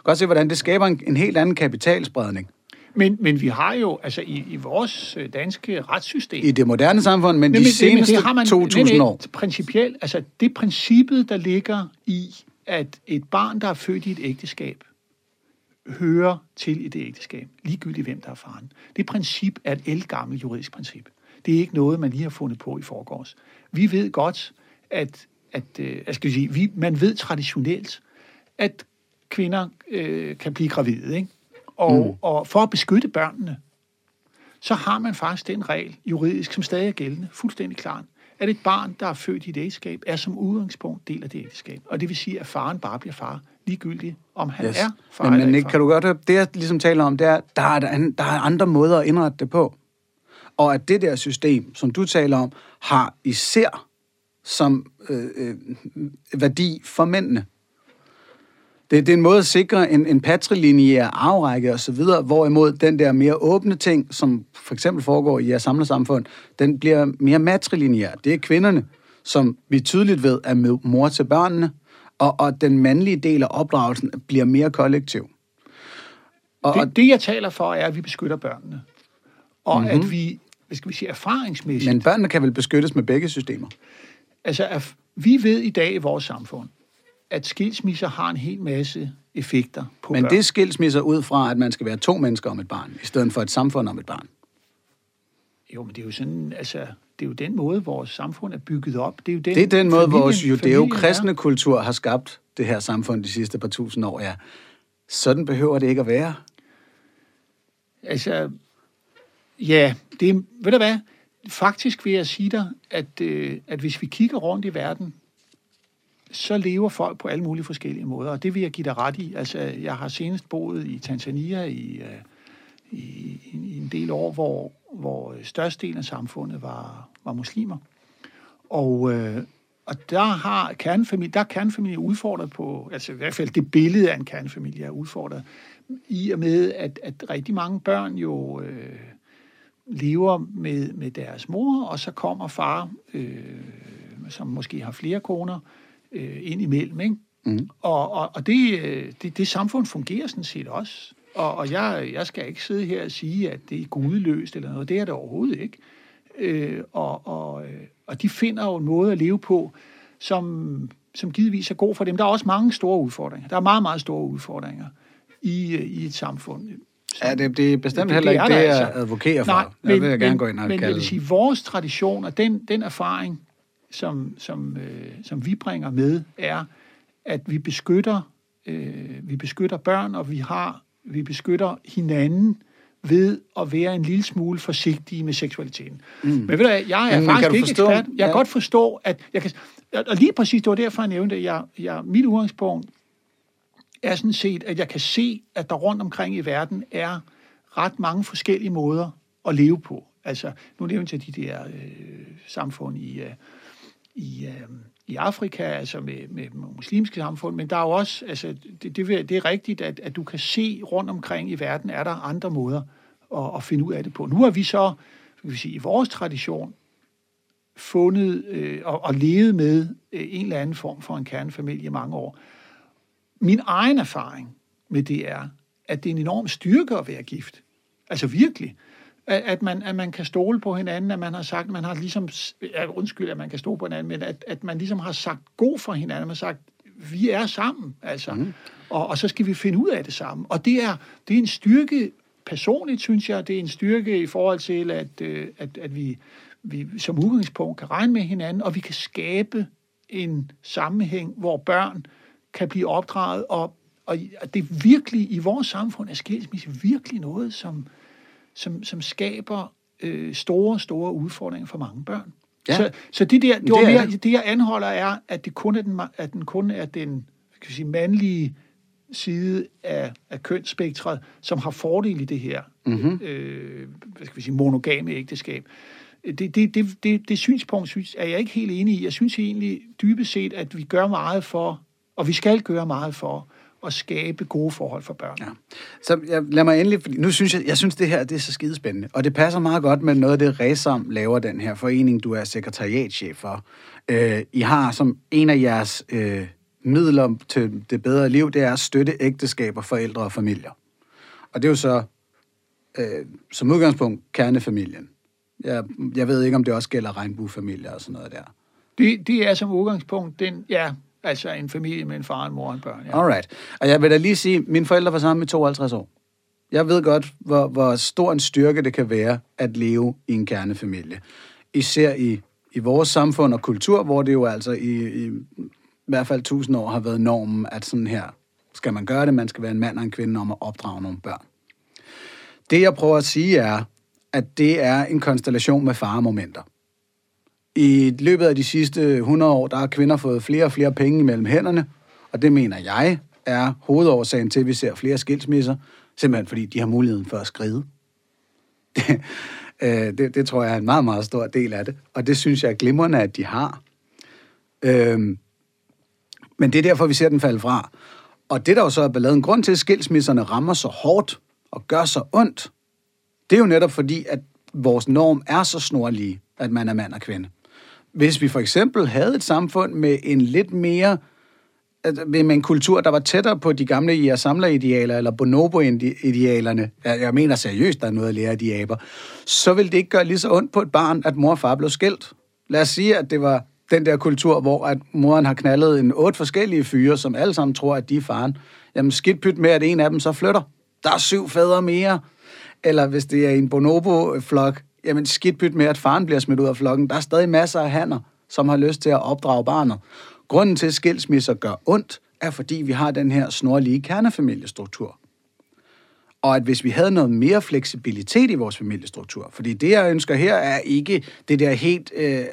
godt se, hvordan det skaber en, en helt anden kapitalspredning. Men, men vi har jo, altså i, i vores øh, danske retssystem... I det moderne samfund, men, men de seneste men det har man, 2000 år... Principielt, altså det princippet, der ligger i, at et barn, der er født i et ægteskab, hører til i det ægteskab, ligegyldigt hvem der er faren. Det princip er et elgammelt juridisk princip. Det er ikke noget, man lige har fundet på i forgårs. Vi ved godt, at, at øh, jeg skal sige, vi, man ved traditionelt, at kvinder øh, kan blive gravide. Ikke? Og, mm. og for at beskytte børnene, så har man faktisk den regel juridisk, som stadig er gældende, fuldstændig klart, at et barn, der er født i et ægteskab, er som udgangspunkt del af det ægteskab. Og det vil sige, at faren bare bliver far, ligegyldigt om han Yes. er far Men, men ikke kan du godt høre, det jeg ligesom taler om, det er, der er, der er andre måder at indrette det på. Og at det der system, som du taler om, har især som øh, øh, værdi for mændene. Det, det er en måde at sikre en, en patrilineær afrække og så videre, hvorimod den der mere åbne ting, som for eksempel foregår i jeres samfundssamfund, den bliver mere matrilineær. Det er kvinderne, som vi tydeligt ved er med- mor til børnene, og, og den mandlige del af opdragelsen bliver mere kollektiv. Og, Det, det, jeg taler for, er, at vi beskytter børnene. Og Mhm. mm-hmm. at vi, hvad skal vi sige, erfaringsmæssigt... men børnene kan vel beskyttes med begge systemer? Altså, vi ved i dag i vores samfund, at skilsmisser har en hel masse effekter på Men børn. det skilsmisser ud fra, at man skal være to mennesker om et barn, i stedet for et samfund om et barn. Jo, men det er jo sådan, altså, det er jo den måde, vores samfund er bygget op. Det er jo den, Det er den måde, familien- vores judeo-kristne er. kultur har skabt det her samfund de sidste par tusind år, ja. Sådan behøver det ikke at være. Altså, ja, det er, ved du hvad? Faktisk vil jeg sige dig, at, øh, at hvis vi kigger rundt i verden, så lever folk på alle mulige forskellige måder, og det vil jeg give dig ret i. Altså, jeg har senest boet i Tanzania i, øh, i, i en del år, hvor, hvor størstedelen af samfundet var, var muslimer. Og, øh, og der har kernefamilie, der er kernefamilie udfordret på, altså i hvert fald det billede af en kernefamilie er udfordret, i og med, at, at rigtig mange børn jo øh, lever med, med deres mor, og så kommer far, øh, som måske har flere koner, øh, ind imellem. Ikke? Mm. Og, og, og det, øh, det, det samfund fungerer sådan set også. Og, og jeg, jeg skal ikke sidde her og sige, at det er gudeløst eller noget. Det er det overhovedet ikke. Øh, og, og, øh, og de finder jo en måde at leve på, som, som givetvis er god for dem. Der er også mange store udfordringer. Der er meget, meget store udfordringer i, øh, i et samfund. Ja, det, det er bestemt Det- heller det ikke det, der jeg altså. advokerer for. Nej, jeg men, vil jeg gerne men, gå ind og men jeg kalde vil sige, vores tradition og den, den erfaring, som, som, øh, som vi bringer med, er, at vi beskytter, øh, vi beskytter børn, og vi har, vi beskytter hinanden ved at være en lille smule forsigtige med seksualiteten. Mm. Men ved du hvad, jeg er Men kan faktisk ikke forstå- ekspert. Jeg kan ja. godt forstå, at jeg kan, og lige præcis, det var derfor, jeg nævnte, at jeg, jeg, mit udgangspunkt er sådan set, at jeg kan se, at der rundt omkring i verden er ret mange forskellige måder at leve på. Altså, nu nævnte jeg de der øh, samfund i, øh, i, øh, i Afrika, altså med, med muslimske samfund, men der er jo også, altså, det, det, det er rigtigt, at, at du kan se rundt omkring i verden, er der andre måder at, at finde ud af det på. Nu har vi så, skal vi sige, i vores tradition, fundet øh, og, og levet med øh, en eller anden form for en kernefamilie i mange år. Min egen erfaring med det er, at det er en enorm styrke at være gift. Altså virkelig. At, at, man, at man kan stole på hinanden, at man har sagt, man har ligesom, ja, undskyld, at man kan stole på hinanden, men at, at man ligesom har sagt god for hinanden, man har sagt, vi er sammen, altså. Mm. Og, og så skal vi finde ud af det sammen. Og det er, det er en styrke personligt, synes jeg, det er en styrke i forhold til, at, øh, at, at vi, vi som udgangspunkt kan regne med hinanden, og vi kan skabe en sammenhæng, hvor børn kan blive opdraget, og, og det virkelig, i vores samfund er skilsmisse virkelig noget, som, som, som skaber øh, store, store udfordringer for mange børn. Ja. Så, så det, der, det, Det var er mere, det. det, jeg anholder, er, at det kun er den, at den, kun er den vi sige, mandlige side af, af kønsspektret, som har fordel i det her mm-hmm. øh, hvad skal vi sige, monogame ægteskab. Det, det, det, det, det synspunkt synes, er jeg ikke helt enig i. Jeg synes egentlig dybest set, at vi gør meget for, og vi skal gøre meget for, at skabe gode forhold for børn. Ja. Så jeg, lad mig endelig, fordi nu synes jeg, jeg synes det her det er så skidespændende, og det passer meget godt med noget af det, Resam laver, den her forening, du er sekretariatchef for. Øh, I har som en af jeres øh, midler til det bedre liv, det er at støtte ægteskaber, forældre og familier. Og det er jo så øh, som udgangspunkt kernefamilien. Jeg, jeg ved ikke, om det også gælder regnbuefamilier og sådan noget der. Det, det er som udgangspunkt den, ja, altså en familie med en far, en mor og en børn. Ja. Alright. Og jeg vil da lige sige, at mine forældre var sammen i 52 år. Jeg ved godt, hvor, hvor stor en styrke det kan være at leve i en kernefamilie. Især i, i vores samfund og kultur, hvor det jo altså i, i, i hvert fald tusind år har været normen, at sådan her skal man gøre det. Man skal være en mand og en kvinde om at opdrage nogle børn. Det, jeg prøver at sige, er, at det er en konstellation med faremomenter. I løbet af de sidste 100 år, der har kvinder fået flere og flere penge mellem hænderne, og det mener jeg er hovedårsagen til, at vi ser flere skilsmisser, simpelthen fordi de har muligheden for at skride. Det, øh, det, det tror jeg er en meget, meget stor del af det, og det synes jeg er glimrende, at de har. Øhm, men det er derfor, vi ser den falde fra. Og det, der jo så er balladen, grund til, at skilsmisserne rammer så hårdt og gør så ondt, det er jo netop fordi, at vores norm er så snorlige, at man er mand og kvinde. Hvis vi for eksempel havde et samfund med en lidt mere altså med en kultur, der var tættere på de gamle ia samler idealer eller bonobo-idealerne, jeg mener seriøst, der er noget at lære af de aber, så ville det ikke gøre lige så ondt på et barn, at mor og far blev skilt. Lad os sige, at det var den der kultur, hvor at moren har knaldet en otte forskellige fyre, som alle sammen tror, at de er faren. Jamen skidt pyt med, at en af dem så flytter. Der er syv fædre mere. Eller hvis det er en bonobo-flok, jamen skidt pyt med, at faren bliver smidt ud af flokken. Der er stadig masser af hanner, som har lyst til at opdrage barnet. Grunden til, at skilsmisser gør ondt, er fordi vi har den her snorlige kernefamiliestruktur. Og at hvis vi havde noget mere fleksibilitet i vores familiestruktur, fordi det, jeg ønsker her, er ikke det der helt øh, øh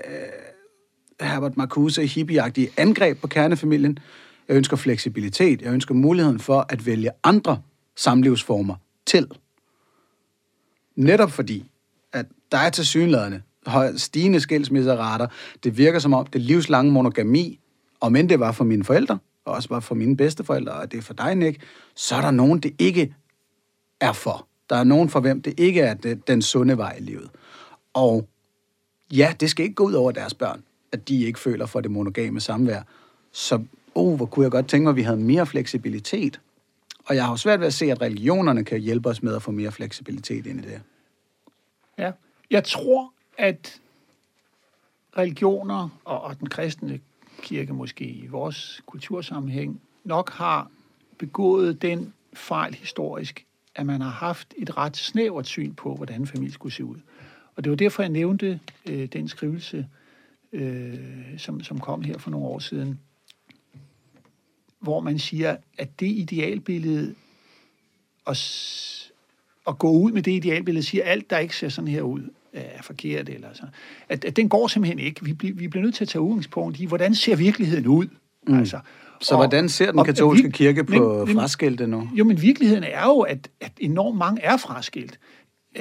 Herbert Marcuse hippieagtige angreb på kernefamilien. Jeg ønsker fleksibilitet. Jeg ønsker muligheden for at vælge andre samlivsformer til. Netop fordi, at der er til synlædende stigende skilsmisserater. Det virker som om det livslange monogami, om end det var for mine forældre, og også var for mine bedsteforældre, og det er for dig, Nick, så er der nogen, det ikke er for. Der er nogen for hvem det ikke er den sunde vej i livet. Og ja, det skal ikke gå ud over deres børn at de ikke føler for det monogame samvær. Så, oh, hvor kunne jeg godt tænke mig, at vi havde mere fleksibilitet. Og jeg har jo svært ved at se, at religionerne kan hjælpe os med at få mere fleksibilitet ind i det. Ja, jeg tror, at religioner og, og den kristne kirke måske i vores kultursammenhæng nok har begået den fejl historisk, at man har haft et ret snævert syn på, hvordan familie skulle se ud. Og det var derfor, jeg nævnte øh, den skrivelse, øh, som, som kom her for nogle år siden, hvor man siger, at det idealbillede, og at gå ud med det idealbillede, siger alt, der ikke ser sådan her ud, er forkert, eller så, at, at den går simpelthen ikke. Vi, bliver, vi bliver nødt til at tage udgangspunkt i, hvordan ser virkeligheden ud? Mm. Altså, så og, hvordan ser den katolske og, kirke på men, fraskilte nu? Jo, men virkeligheden er jo, at, at enormt mange er fraskilt.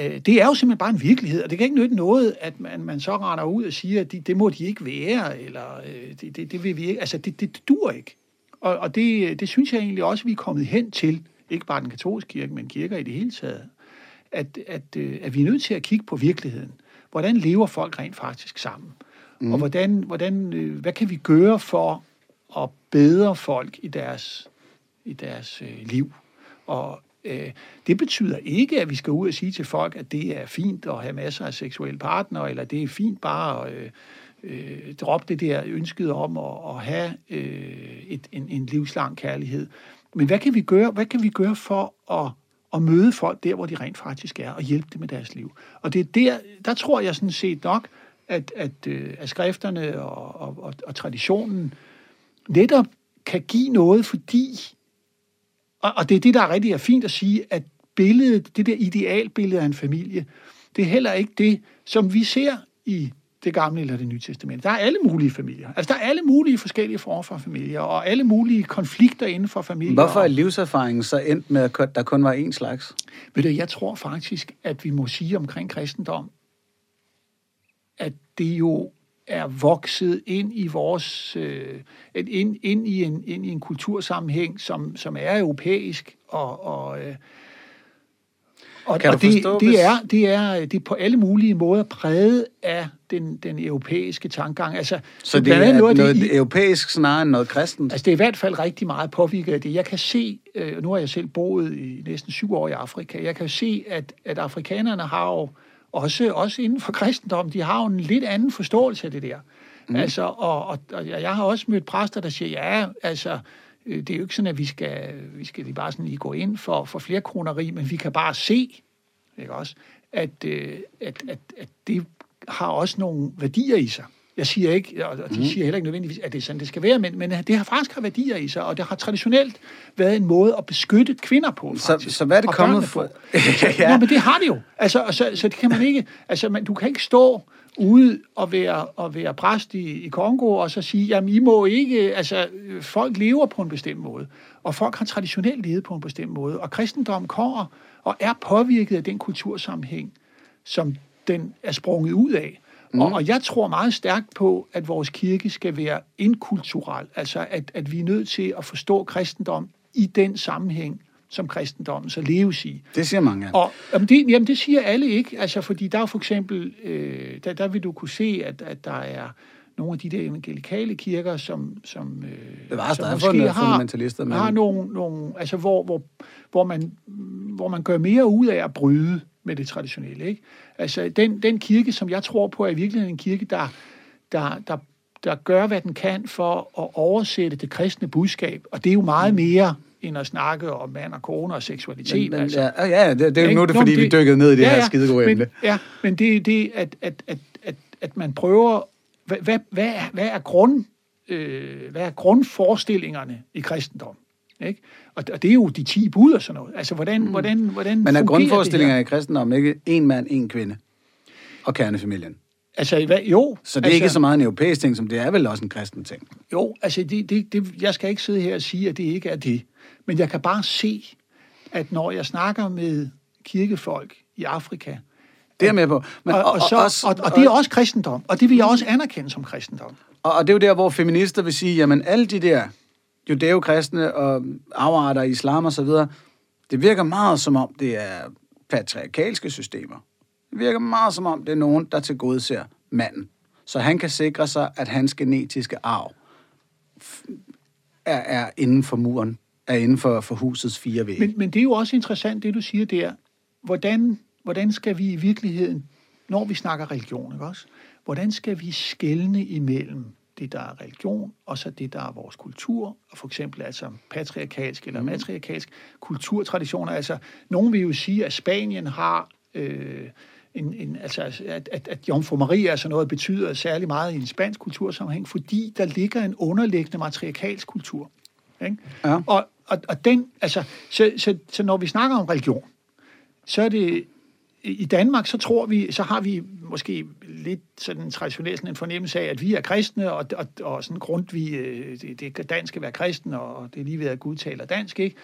Øh, det er jo simpelthen bare en virkelighed, og det kan ikke nytte noget, at man, man så retter ud og siger, at de, det må de ikke være, eller øh, det, det, det vil vi ikke. Altså, det, det, det dur ikke. Og, og det, det synes jeg egentlig også, vi er kommet hen til, ikke bare den katolske kirke, men kirker i det hele taget, at, at, øh, at vi er nødt til at kigge på virkeligheden. Hvordan lever folk rent faktisk sammen? Mm. Og hvordan, hvordan, hvad kan vi gøre for at bedre folk i deres, i deres øh, liv? Og Øh, det betyder ikke, at vi skal ud og sige til folk, at det er fint at have masser af seksuelle partnere, eller det er fint bare at øh, øh, droppe det der ønsket om at, at have øh, et, en, en livslang kærlighed. Men hvad kan vi gøre, hvad kan vi gøre for at, at møde folk der, hvor de rent faktisk er, og hjælpe dem med deres liv? Og det er der, der tror jeg sådan set nok, at, at, øh, at skrifterne og, og, og, og traditionen netop kan give noget, fordi og, og det er det, der er rigtig er fint at sige, at billedet, det der idealbillede af en familie, det er heller ikke det, som vi ser i det gamle eller det nye testament. Der er alle mulige familier. Altså, der er alle mulige forskellige former for familier, og alle mulige konflikter inden for familier. Hvorfor er livserfaringen så endt med, at der kun var én slags? Ved du, jeg tror faktisk, at vi må sige omkring kristendom, at det jo er vokset ind i vores øh, ind, ind, i en, ind i en kultursammenhæng, som, som er europæisk og, og øh, og, kan og det, forstå, det, er, det, er, det er på alle mulige måder præget af den, den europæiske tankegang. Altså, så det, er noget, noget det, europæisk snarere end noget kristent? Altså det er i hvert fald rigtig meget påvirket af det. Jeg kan se, øh, nu har jeg selv boet i næsten syv år i Afrika, jeg kan se, at, at afrikanerne har jo også, også inden for kristendom, de har jo en lidt anden forståelse af det der. Mm. Altså, og, og, og jeg har også mødt præster, der siger, ja, altså, det er jo ikke sådan, at vi skal, vi skal lige bare sådan lige gå ind for, for flere kroneri, men vi kan bare se, ikke også, at, øh, at, at, at det har også nogle værdier i sig. Jeg siger ikke, og de mm. siger heller ikke nødvendigvis, at det er sådan, det skal være, men, men det har faktisk har værdier i sig, og det har traditionelt været en måde at beskytte kvinder på, faktisk. Så, så hvad er det kommet på. ja. Nå, men det har det jo. Altså, så, så det kan man ikke, altså, man, du kan ikke stå ude og være, og være præst i, i Kongo, og så sige, jamen I må ikke, altså folk lever på en bestemt måde, og folk har traditionelt levet på en bestemt måde, og kristendommen kommer og er påvirket af den kultursammenhæng, som den er sprunget ud af. Mm. Og, og jeg tror meget stærkt på, at vores kirke skal være inkulturel, altså at, at vi er nødt til at forstå kristendom i den sammenhæng, som kristendommen så leves i. Det siger mange. Og jamen det, jamen det siger alle ikke, altså fordi der er for eksempel, øh, der, der vil du kunne se, at, at der er nogle af de der evangelikale kirker, som, som, øh, Det var som måske fundet har, men har nogle, nogle altså hvor, hvor, hvor, man, hvor man gør mere ud af at bryde med det traditionelle. Ikke? Altså den, den kirke, som jeg tror på, er i virkeligheden en kirke, der, der, der, der gør, hvad den kan for at oversætte det kristne budskab. Og det er jo meget mere end at snakke om mand og kone og seksualitet. Men, men, altså. ja, ja, det, det er jo nu, det Nå, fordi, men vi det- dykkede ned i det Ja, her ja, skidegode emne. Ja, men det er det, at, at, at, at, at man prøver... Hvad, hvad, hvad, er, hvad, er grund, øh, hvad er grundforestillingerne i kristendom? Ikke? Og, og det er jo de 10 bud og sådan noget. Altså, hvordan, mm. hvordan, hvordan Men er grundforestillingerne det i kristendommen ikke en mand, en kvinde? Og kernefamilien. Altså, hvad, jo. Så det er altså, ikke så meget en europæisk ting, som det er vel også en kristen ting. Jo, altså, det, det, det, jeg skal ikke sidde her og sige, at det ikke er det. Men jeg kan bare se, at når jeg snakker med kirkefolk i Afrika, Det er med på. Men, og, og, så, også- og, og det er også kristendom, og det vil jeg også anerkende som kristendom. Og, og det er jo der, hvor feminister vil sige, jamen alle de der judæokristne og afarter islam og så videre, det virker meget som om, det er patriarkalske systemer. Det virker meget som om, det er nogen, der tilgodeser manden. Så han kan sikre sig, at hans genetiske arv er, er inden for muren, er inden for, for husets fire vægge. Men, men det er jo også interessant, det du siger der. Hvordan, hvordan skal vi i virkeligheden, når vi snakker religion, ikke også? Hvordan skal vi skelne imellem det, der er religion, og så det, der er vores kultur, og for eksempel altså patriarkalsk eller matriarkalsk kulturtraditioner. Altså, nogen vil jo sige, at Spanien har øh, en, en, altså, at, at, at Jomfru Maria er sådan noget, betyder særlig meget i en spansk kultursammenhæng, fordi der ligger en underliggende matriarkalsk kultur. Ikke? Ja. Og, og, og den, altså, så, så, så når vi snakker om religion, så er det i Danmark, så tror vi, så har vi måske lidt sådan traditionelt sådan en fornemmelse af, at vi er kristne, og, og, og sådan grund vi, øh, det, det er dansk skal være kristen, og det er lige ved at Gud taler dansk, ikke?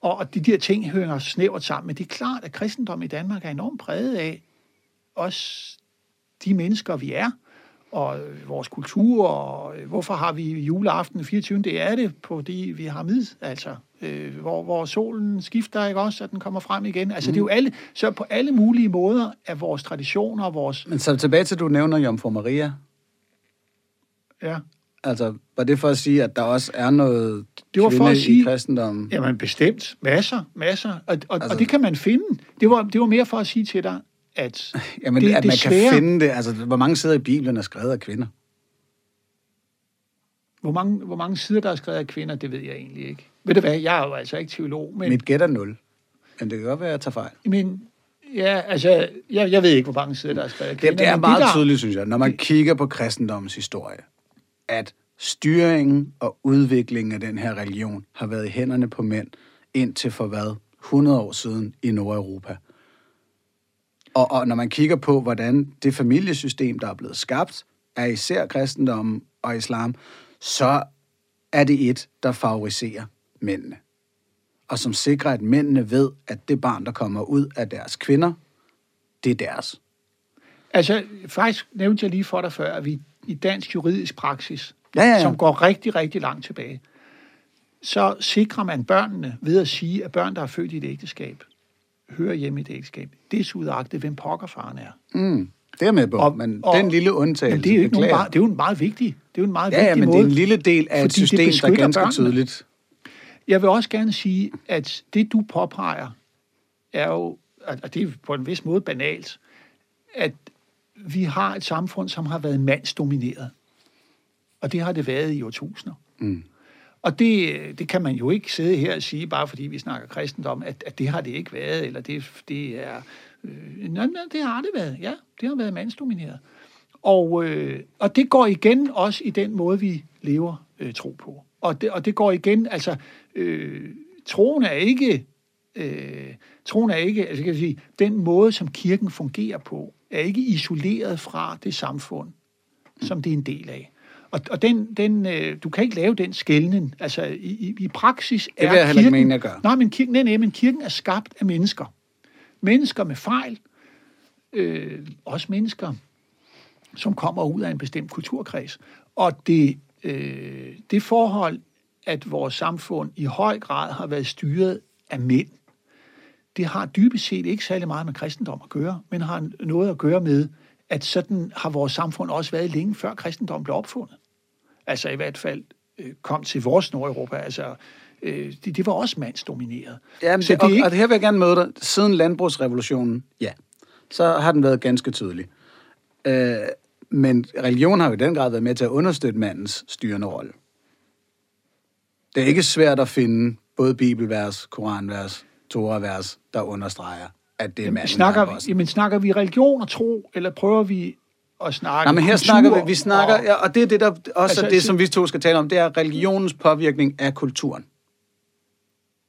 Og, og de der ting hører snævert sammen, men det er klart, at kristendom i Danmark er enormt præget af os, de mennesker, vi er, og øh, vores kultur, og øh, hvorfor har vi juleaften den 24. Det er det, fordi vi har mid, altså, øh, hvor, hvor solen skifter, ikke også, at den kommer frem igen. Altså, mm. det er jo alle, så på alle mulige måder er vores traditioner og vores, Men så tilbage til, du nævner Jomfru Maria. ja, Altså, var det for at sige, at der også er noget Det var for at sige- i kristendommen? Jamen bestemt. Masser, masser. Og, og, Altså- og det kan man finde. Det var, det var mere for at sige til dig, at Jamen, det, det, at man desværre, kan finde det. Altså, hvor mange sider i Bibelen er skrevet af kvinder? Hvor mange, hvor mange sider, der er skrevet af kvinder, det ved jeg egentlig ikke. Ved du hvad, jeg er jo altså ikke teolog, men, Mit gæt er nul. Men det kan godt være, at jeg tager fejl. men ja, altså, jeg, jeg ved ikke, hvor mange sider, der er skrevet kvinder. Det, det er meget der, tydeligt, synes jeg, når man kigger på kristendommens historie, at styringen og udviklingen af den her religion har været i hænderne på mænd indtil for hvad? 100 år siden i Nordeuropa. Og, og når man kigger på, hvordan det familiesystem, der er blevet skabt, er især kristendommen og islam, så er det et, der favoriserer mændene. Og som sikrer, at mændene ved, at det barn, der kommer ud af deres kvinder, det er deres. Altså, faktisk nævnte jeg lige for dig før, at vi i dansk juridisk praksis, Ja, ja, ja. som går rigtig, rigtig langt tilbage, så sikrer man børnene ved at sige, at børn, der er født i et ægteskab, hører hjemme i et ægteskab. Det er sudagtigt, hvem pokkerfaren er. Mm, det er med på, og, men og, den lille undtagelse, Jamen, det er jo ikke nogen det er jo en meget vigtig, det er jo en meget Ja, ja, vigtig men måde. det er en lille del af et system, der er ganske børnene. tydeligt. Jeg vil også gerne sige, at det du påpeger, er jo, og det er på en vis måde banalt, at vi har et samfund, som har været mandsdomineret. Og det har det været i årtusinder. Mm. Og det, det kan man jo ikke sidde her og sige, bare fordi vi snakker kristendom, at, at det har det ikke været, eller det, det er... Øh, nej, nej, det har det været, ja. Det har været mandsdomineret. Og, øh, og det går igen også i den måde, vi lever øh, tro på. Og det, og det går igen, altså, øh, troen er ikke, øh, troen er ikke, altså kan jeg sige, den måde, som kirken fungerer på, er ikke isoleret fra det samfund, som det er en del af. Og, og den, den, øh, du kan ikke lave den skældning. Altså, i, i, i praksis er Det vil jeg heller ikke mene, jeg gør. Nej, men kirken, nej, nej, men kirken er skabt af mennesker. Mennesker med fejl. Øh, også mennesker, som kommer ud af en bestemt kulturkreds. Og det, øh, det forhold, at vores samfund i høj grad har været styret af mænd, det har dybest set ikke særlig meget med kristendom at gøre, men har noget at gøre med, at sådan har vores samfund også været længe før kristendommen blev opfundet. Altså i hvert fald øh, kom til vores Nordeuropa. Altså, øh, det, det var også mandsdomineret. Jamen, Så det, og, ikke- og her vil jeg gerne møde dig. Siden landbrugsrevolutionen, ja, så har den været ganske tydelig. Øh, men religion har jo i den grad været med til at understøtte mandens styrende rolle. Det er ikke svært at finde både bibelvers, koranvers, toravers, der understreger, at det er manden, snakker, der er vi, jamen, snakker vi religion og tro, eller prøver vi at snakke Nej, men her kultur snakker vi, vi snakker, og- ja, og det er det, der også altså, er det, som vi to skal tale om, det er religionens påvirkning af kulturen.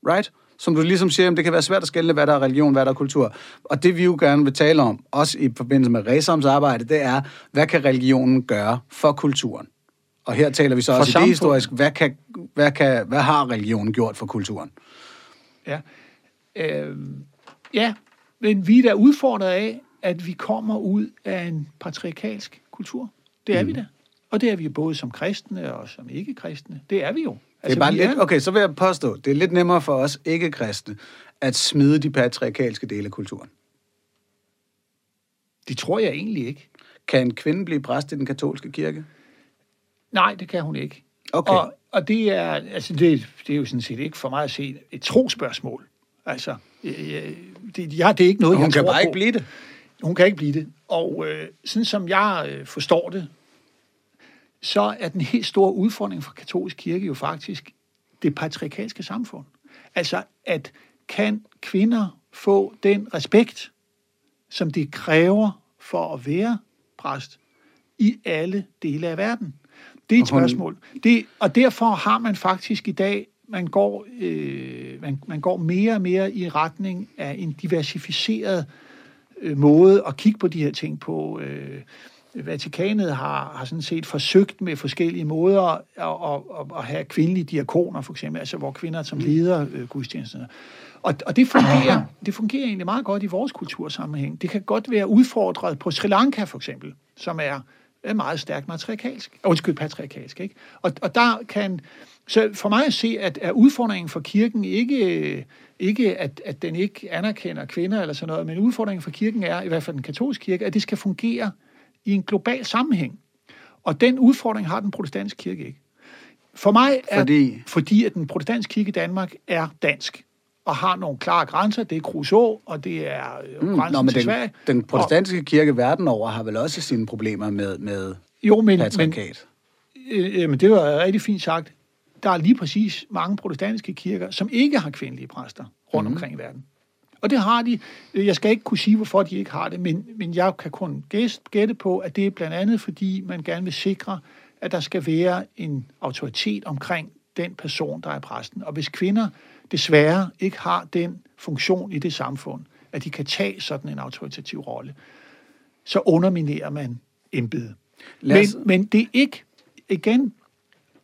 Right? Som du ligesom siger, jamen, det kan være svært at skelne, hvad der er religion, hvad der er kultur. Og det vi jo gerne vil tale om, også i forbindelse med Ræsoms arbejde, det er, hvad kan religionen gøre for kulturen? Og her taler vi så For også samfundet. historisk, hvad, kan, hvad, kan, hvad har religionen gjort for kulturen? Ja. Øh, ja, men vi er da udfordret af, at vi kommer ud af en patriarkalsk kultur. Det er mm. vi da. Og det er vi både som kristne og som ikke-kristne. Det er vi jo. Altså, det er bare vi lidt, okay, så vil jeg påstå, det er lidt nemmere for os ikke-kristne at smide de patriarkalske dele af kulturen. Det tror jeg egentlig ikke. Kan en kvinde blive præst i den katolske kirke? Nej, det kan hun ikke. Okay. Og, og det er, altså det, det er jo sådan set ikke for mig at se et trospørgsmål. Altså, øh, det, ja, det er ikke noget, Hun jeg kan tror bare på. ikke blive det. Hun kan ikke blive det. Og øh, sådan som jeg øh, forstår det, så er den helt store udfordring for katolsk kirke jo faktisk det patriarkalske samfund. Altså, at kan kvinder få den respekt, som det kræver for at være præst i alle dele af verden? Det er et spørgsmål. Det, og derfor har man faktisk i dag, man går, øh, man, man går mere og mere i retning af en diversificeret øh, måde at kigge på de her ting på. Øh, Vatikanet har, har sådan set forsøgt med forskellige måder at, at, at, at have kvindelige diakoner, for eksempel, altså hvor kvinder som leder øh, gudstjenesterne. Og, og det, fungerer, det fungerer egentlig meget godt i vores kultursammenhæng. Det kan godt være udfordret på Sri Lanka, for eksempel, som er, er meget stærkt matriarkalsk. Undskyld, patriarkalsk. Ikke? Og, og der kan... Så for mig at se, at er udfordringen for kirken ikke, ikke at, at den ikke anerkender kvinder eller sådan noget, men udfordringen for kirken er, i hvert fald den katolske kirke, at det skal fungere i en global sammenhæng. Og den udfordring har den protestantiske kirke ikke. For mig er, Fordi? fordi at den protestantiske kirke i Danmark er dansk og har nogle klare grænser. Det er Kruså, og det er øh, Mm, grænsen Nå, men til den, Sverige. den protestantiske kirke verden over har vel også sine problemer med, med Og, jo, men, men patriarkat. øh, jamen, det var rigtig fint sagt. Der er lige præcis mange protestantiske kirker, som ikke har kvindelige præster rundt Mhm. omkring i verden. Og det har de. Jeg skal ikke kunne sige, hvorfor de ikke har det, men, men jeg kan kun gætte på, at det er blandt andet, fordi man gerne vil sikre, at der skal være en autoritet omkring den person, der er præsten. Og hvis kvinder desværre ikke har den funktion i det samfund, at de kan tage sådan en autoritativ rolle, så underminerer man embedet. Men, men det er ikke, igen,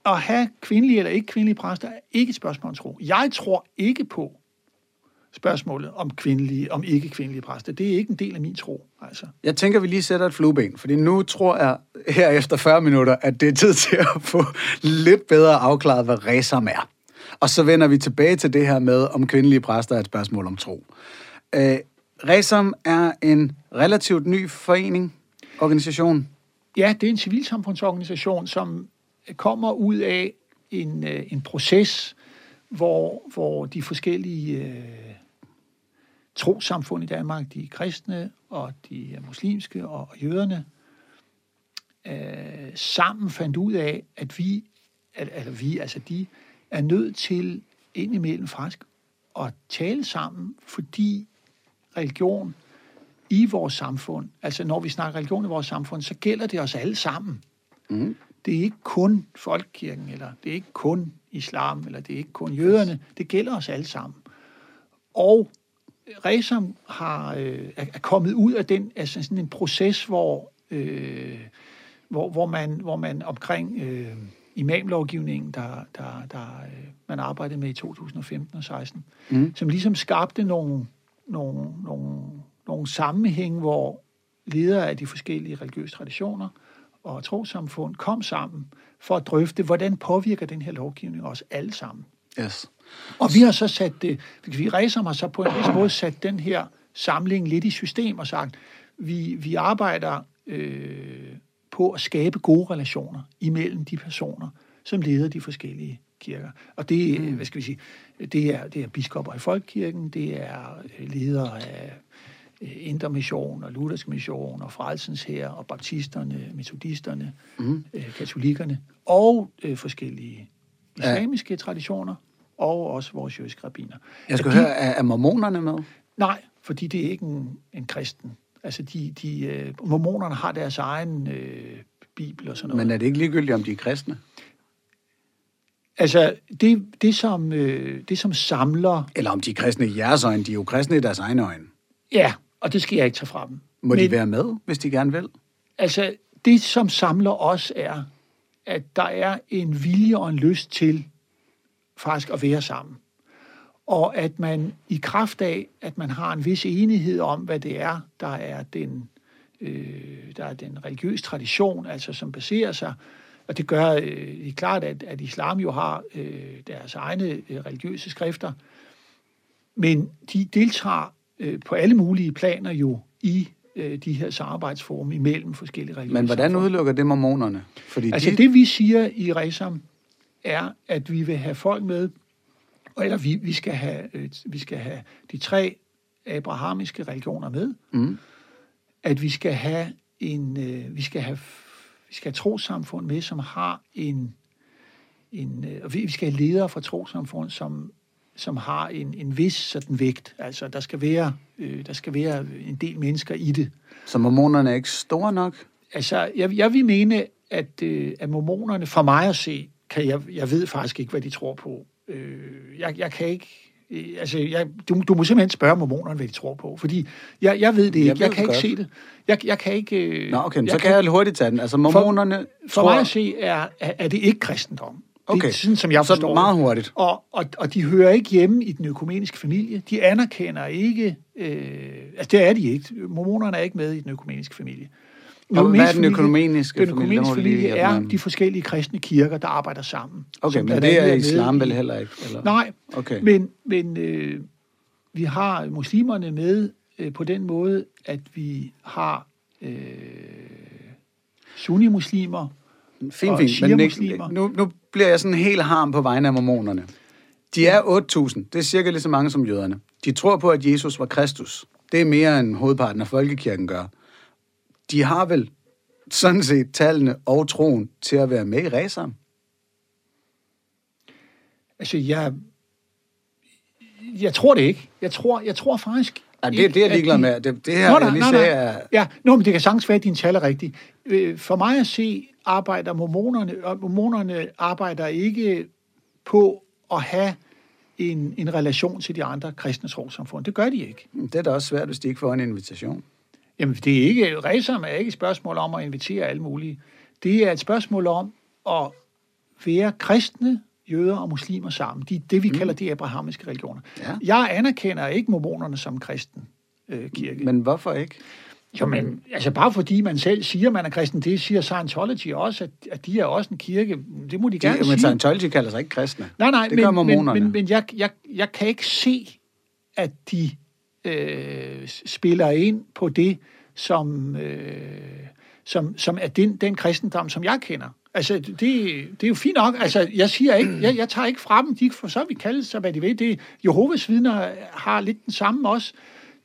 at have kvindelige eller ikke kvindelige præster er ikke et spørgsmål om tro. Jeg tror ikke på spørgsmålet om kvindelige, om ikke kvindelige præster. Det er ikke en del af min tro. Altså. Jeg tænker, vi lige sætter et flueben, fordi nu tror jeg her efter 40 minutter, at det er tid til at få lidt bedre afklaret, hvad resam er. Og så vender vi tilbage til det her med, om kvindelige præster er et spørgsmål om tro. Øh, Resam er en relativt ny forening, organisation. Ja, det er en civilsamfundsorganisation, som kommer ud af en, øh, en proces, hvor, hvor de forskellige øh, trosamfund i Danmark, de kristne og de muslimske og, og jøderne, øh, sammen fandt ud af, at vi, al- altså vi, altså de, er nødt til indimellem faktisk at tale sammen, fordi religion i vores samfund, altså når vi snakker religion i vores samfund, så gælder det os alle sammen. Mm. Det er ikke kun folkekirken, eller det er ikke kun islam, eller det er ikke kun jøderne. Det gælder os alle sammen. Og Resam har, øh, er er kommet ud af den, altså sådan en proces, hvor, øh, hvor, hvor, man, hvor man omkring øh, imamlovgivningen, der, der, der øh, man arbejdede med i 2015 og 16, Mm. som ligesom skabte nogle, nogle, nogle, nogle sammenhæng, hvor ledere af de forskellige religiøse traditioner og trosamfund kom sammen for at drøfte, hvordan påvirker den her lovgivning os alle sammen. Yes. Og vi har så sat det, vi Resum har så på en vis måde sat den her samling lidt i system og sagt, vi, vi arbejder øh, på at skabe gode relationer imellem de personer, som leder de forskellige kirker. Og det, mm. hvad skal vi sige, det er, det er biskopper i folkekirken, det er øh, ledere af Indre Mission og Luthersk Mission og Frelsens her og baptisterne, metodisterne, mm. øh, katolikkerne og øh, forskellige islamiske ja. traditioner og også vores jødiske rabbiner. Jeg skal de- høre, er, er mormonerne med? Nej, fordi det er ikke en, en kristen. Altså, de, de, øh, mormonerne har deres egen øh, bibel og sådan noget. Men er det ikke ligegyldigt, om de er kristne? altså, det, det, som, øh, det som samler... Eller om de er kristne i jeres øjne? De er jo kristne i deres egne øjne. Ja, og det skal jeg ikke tage fra dem. Må Men, de være med, hvis de gerne vil? Altså, det som samler os er, at der er en vilje og en lyst til faktisk at være sammen. Og at man i kraft af, at man har en vis enighed om, hvad det er, der er den, øh, der er den religiøse tradition, altså som baserer sig, og det gør øh, det er klart, at, at islam jo har øh, deres egne øh, religiøse skrifter, men de deltager øh, på alle mulige planer jo i øh, de her samarbejdsformer imellem forskellige religiøse Men hvordan udelukker det mormonerne? Fordi Altså de, det vi siger i Resam er, at vi vil have folk med, eller vi, vi, skal have, øh, vi skal have de tre abrahamiske religioner med, Mm. at vi skal have en, øh, vi skal have, vi skal have trosamfund med, som har en, en øh, og vi, vi skal have ledere fra trosamfund, som, som har en, en vis sådan vægt. Altså der skal være, øh, der skal være en del mennesker i det. Så mormonerne er ikke store nok? Altså, jeg, jeg vil mene, at, øh, at mormonerne, for mig at se, kan jeg, jeg ved faktisk ikke, hvad de tror på. Øh, jeg, jeg kan ikke... Øh, altså, jeg, du, du må simpelthen spørge mormonerne, hvad de tror på, fordi jeg, jeg ved det ikke. Jeg ved jeg kan det ikke godt. se det. Jeg, jeg kan ikke... Øh, Nå, okay, men jeg så kan jeg hurtigt tage den. Altså mormonerne For tror... mig at se, er, er, er det ikke kristendom. Det Okay, er sådan, som jeg forstår meget det. hurtigt. Og, og, og de hører ikke hjemme i den økumeniske familie. De anerkender ikke... Øh, altså, det er de ikke. Mormonerne er ikke med i den økumeniske familie. Og hvad er den familie- økumeniske Den familie? økumeniske du lige familie er de forskellige kristne kirker, der arbejder sammen. Okay, men det er islam vel heller ikke? Eller? Nej, Okay. men, men øh, vi har muslimerne med øh, på den måde, at vi har øh, sunni-muslimer. Fint, fint. Men shia-muslimer. nu, nu bliver jeg sådan helt harm på vegne af mormonerne. De er 8.000. Det er cirka lige så mange som jøderne. De tror på, at Jesus var Kristus. Det er mere end hovedparten af folkekirken gør. De har vel sådan set tallene og troen til at være med i Resam. Altså, jeg, jeg tror det ikke. Jeg tror, jeg tror faktisk Ja, det, det er jeg ligeglad med. Det, det her, Nå, jeg lige nej, sagde, er... Ja, nå, men det kan sagtens være, at dine tal er rigtige. Øh, For mig at se, arbejder mormonerne, og mormonerne arbejder ikke på at have en, en relation til de andre kristne trossamfund. Det gør de ikke. Det er da også svært, hvis de ikke får en invitation. Jamen, det er ikke, Resam er ikke et spørgsmål om at invitere alle mulige. Det er et spørgsmål om at være kristne, jøder og muslimer sammen. De, det, vi mm. kalder de abrahamiske religioner. Ja. Jeg anerkender ikke mormonerne som kristen øh, kirke. Men hvorfor ikke? Jo, men altså bare fordi man selv siger, man er kristen, det siger Scientology også, at, at de er også en kirke. Det må de gerne De, men sige. Scientology kalder sig ikke kristne. Nej, nej, det men, gør men, men, men jeg, jeg, jeg kan ikke se, at de øh, spiller ind på det, som, øh, som, som er den, den kristendom, som jeg kender. Altså, det, det er jo fint nok. Altså, jeg siger ikke, jeg, jeg tager ikke fra dem. De får så vi kalde sig, hvad de vil. Det, Jehovas vidner har lidt den samme også.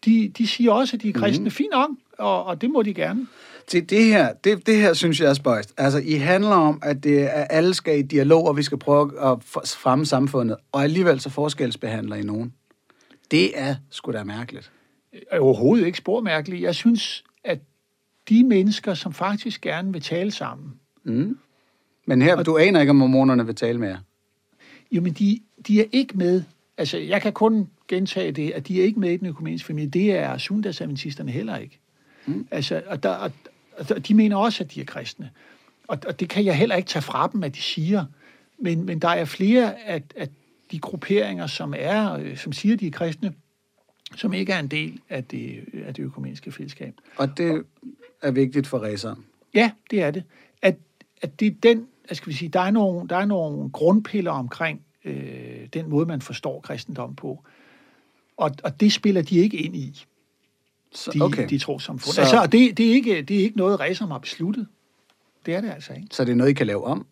De, de siger også, at de er kristne. Mm. Fint nok, og, og det må de gerne. Det, det, her, det, det her synes jeg er spøjst. Altså, I handler om, at det er, alle skal i dialog, og vi skal prøve at fremme samfundet, og alligevel så forskelsbehandler I nogen. Det er sgu da mærkeligt. er overhovedet ikke spormærkelige. Jeg synes, at de mennesker, som faktisk gerne vil tale sammen, Mm. Men her, du aner ikke, om mormonerne vil tale med jer. jo, men de, de er ikke med. Altså, jeg kan kun gentage det, at de er ikke med i den økumeniske familie. Det er sundhedsadventisterne heller ikke. Mm. Altså, og, der, og, og de mener også, at de er kristne. Og, og det kan jeg heller ikke tage fra dem, at de siger. Men, men der er flere af, af de grupperinger, som er, øh, som siger, de er kristne, som ikke er en del af det, af det økumeniske fællesskab. Og det er vigtigt for raceren. Ja, det er det. At, at det er den, skal vi sige, der er nogle, der er nogle grundpiller omkring øh, den måde, man forstår kristendom på. Og, og det spiller de ikke ind i, Så, de, okay. de trosamfund. Så- Altså, og det, det, er ikke, det er ikke noget, Ræsom har besluttet. Det er det altså ikke. Så det er noget, I kan lave om?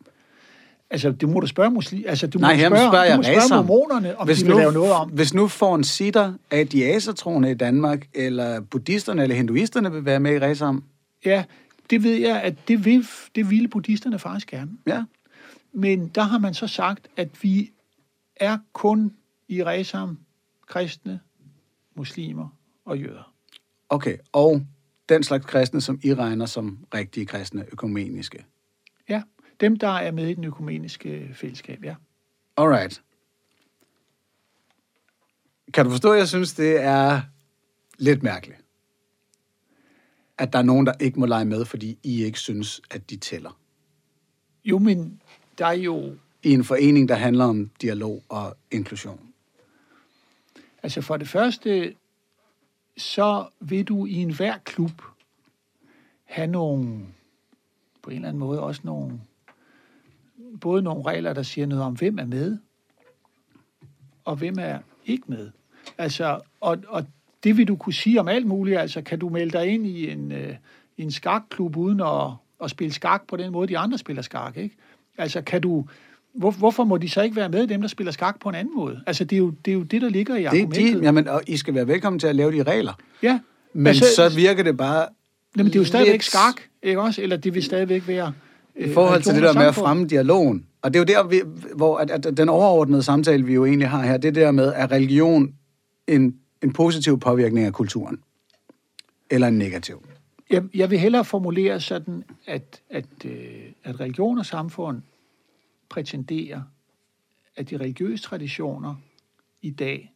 Altså, det må du spørge muslim, altså, du Nej, må spørge, spørger du jeg må spørge mormonerne, om de vil lave noget om. Hvis nu får en sitter af de asertroende i Danmark, eller buddhisterne eller hinduisterne vil være med i raceren, Ja, det ved jeg, at det, vil, det ville buddhisterne faktisk gerne. ja, Men der har man så sagt, at vi er kun i Ræsam kristne, muslimer og jøder. okay. Og den slags kristne, som I regner som rigtige kristne, økumeniske. Ja, dem, der er med i den økumeniske fællesskab, ja. Alright. Kan du forstå, at jeg synes, det er lidt mærkeligt? At der er nogen, der ikke må lege med, fordi I ikke synes, at de tæller. Jo, men der er jo, I en forening, der handler om dialog og inklusion. altså for det første, så vil du i enhver klub have nogle, på en eller anden måde også nogle, både nogle regler, der siger noget om, hvem er med, og hvem er ikke med. Altså, og, og det vil du kunne sige om alt muligt. Altså, kan du melde dig ind i en, øh, en skakklub uden at, at spille skak på den måde, de andre spiller skak, ikke? Altså, kan du... Hvor, hvorfor må de så ikke være med, dem der spiller skak på en anden måde? Altså, det er jo det, er jo det der ligger i Det, argumentet. de, jamen, og I skal være velkommen til at lave de regler. ja, Men altså, så virker det bare Jamen, det er jo stadigvæk lidt skak, ikke også? Eller det vil stadigvæk være... øh, I forhold til det der med at fremme dialogen. Og det er jo der, vi, hvor at, at den overordnede samtale, vi jo egentlig har her, det er der med, er religion en, en positiv påvirkning af kulturen? Eller en negativ? Jeg, jeg vil hellere formulere sådan, at, at, øh, at religion og samfund prætenderer, at de religiøse traditioner i dag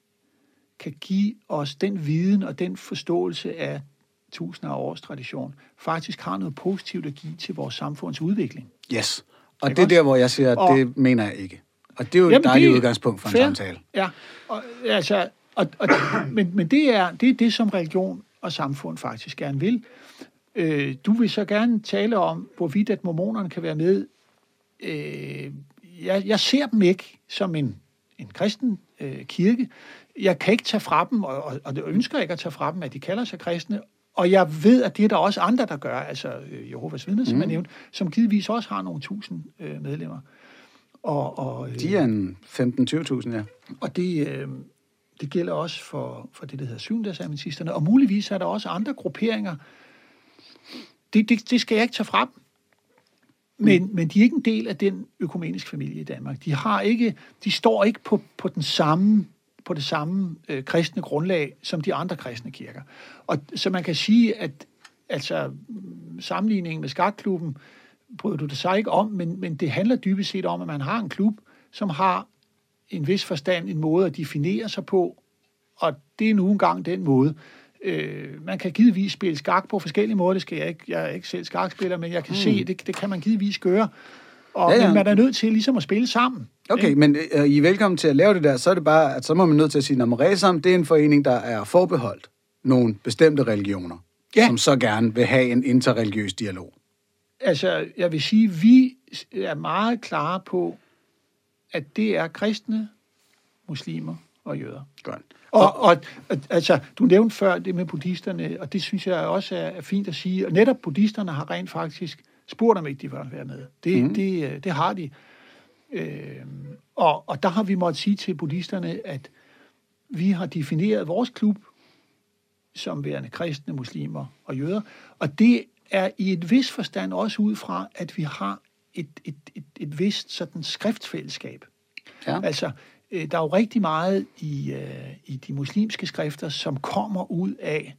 kan give os den viden og den forståelse af tusinder af års tradition, faktisk har noget positivt at give til vores samfunds udvikling. Yes. Og Ikke det er der, hvor jeg siger, at Og- det mener jeg ikke. Og det er jo et Jamen, dejligt det- udgangspunkt for en fair. samtale. Ja, og, altså, og, og, men, men det er, det er det, som religion og samfund faktisk gerne vil. Øh, du vil så gerne tale om, hvorvidt at mormonerne kan være med. Øh, jeg, jeg ser dem ikke som en, en kristen øh, kirke. Jeg kan ikke tage fra dem, og, og, og det ønsker jeg ikke at tage fra dem, at de kalder sig kristne. Og jeg ved, at det er der også andre, der gør, altså øh, Jehovas vidner, som mm. jeg nævnte, som givetvis også har nogle tusind øh, medlemmer. Og, og, øh, De er en 15-20.000, ja. og det, øh, det gælder også for, for det, der hedder syvendagsadventisterne. Og muligvis er der også andre grupperinger. Det, det, det skal jeg ikke tage frem. Men, mm. men de er ikke en del af den økumeniske familie i Danmark. De, har ikke, de står ikke på, på, den samme, på det samme øh, kristne grundlag som de andre kristne kirker. Og så man kan sige, at altså, mm, sammenligningen med skakklubben bryder du det sig ikke om, men, men det handler dybest set om, at man har en klub, som har en vis forstand en måde at definere sig på, og det er nu engang den måde. Øh, man kan givetvis spille skak på forskellige måder, det skal jeg ikke, jeg er ikke selv skakspiller, men jeg kan mm. se, det, det kan man givetvis gøre. Og, Ja, ja. Men man er nødt til ligesom at spille sammen. Okay, ikke? men øh, I er velkommen til at lave det der, så er det bare, at så må man nødt til at sige, at Resam, det er en forening, der er forbeholdt nogle bestemte religioner, Ja. som så gerne vil have en interreligiøs dialog. Altså, jeg vil sige, vi er meget klare på, at det er kristne, muslimer og jøder. Godt. Og, og, altså, du nævnte før det med buddhisterne, og det synes jeg også er, er fint at sige. Og netop buddhisterne har rent faktisk spurgt, om ikke de vil være med. Det, mm. det, øh, det har de. Øh, og, og der har vi måttet sige til buddhisterne, at vi har defineret vores klub som værende kristne, muslimer og jøder. Og det er i et vis forstand også ud fra, at vi har et, et, et, et vist sådan skriftfællesskab. Ja. Altså, øh, der er jo rigtig meget i, øh, i de muslimske skrifter, som kommer ud af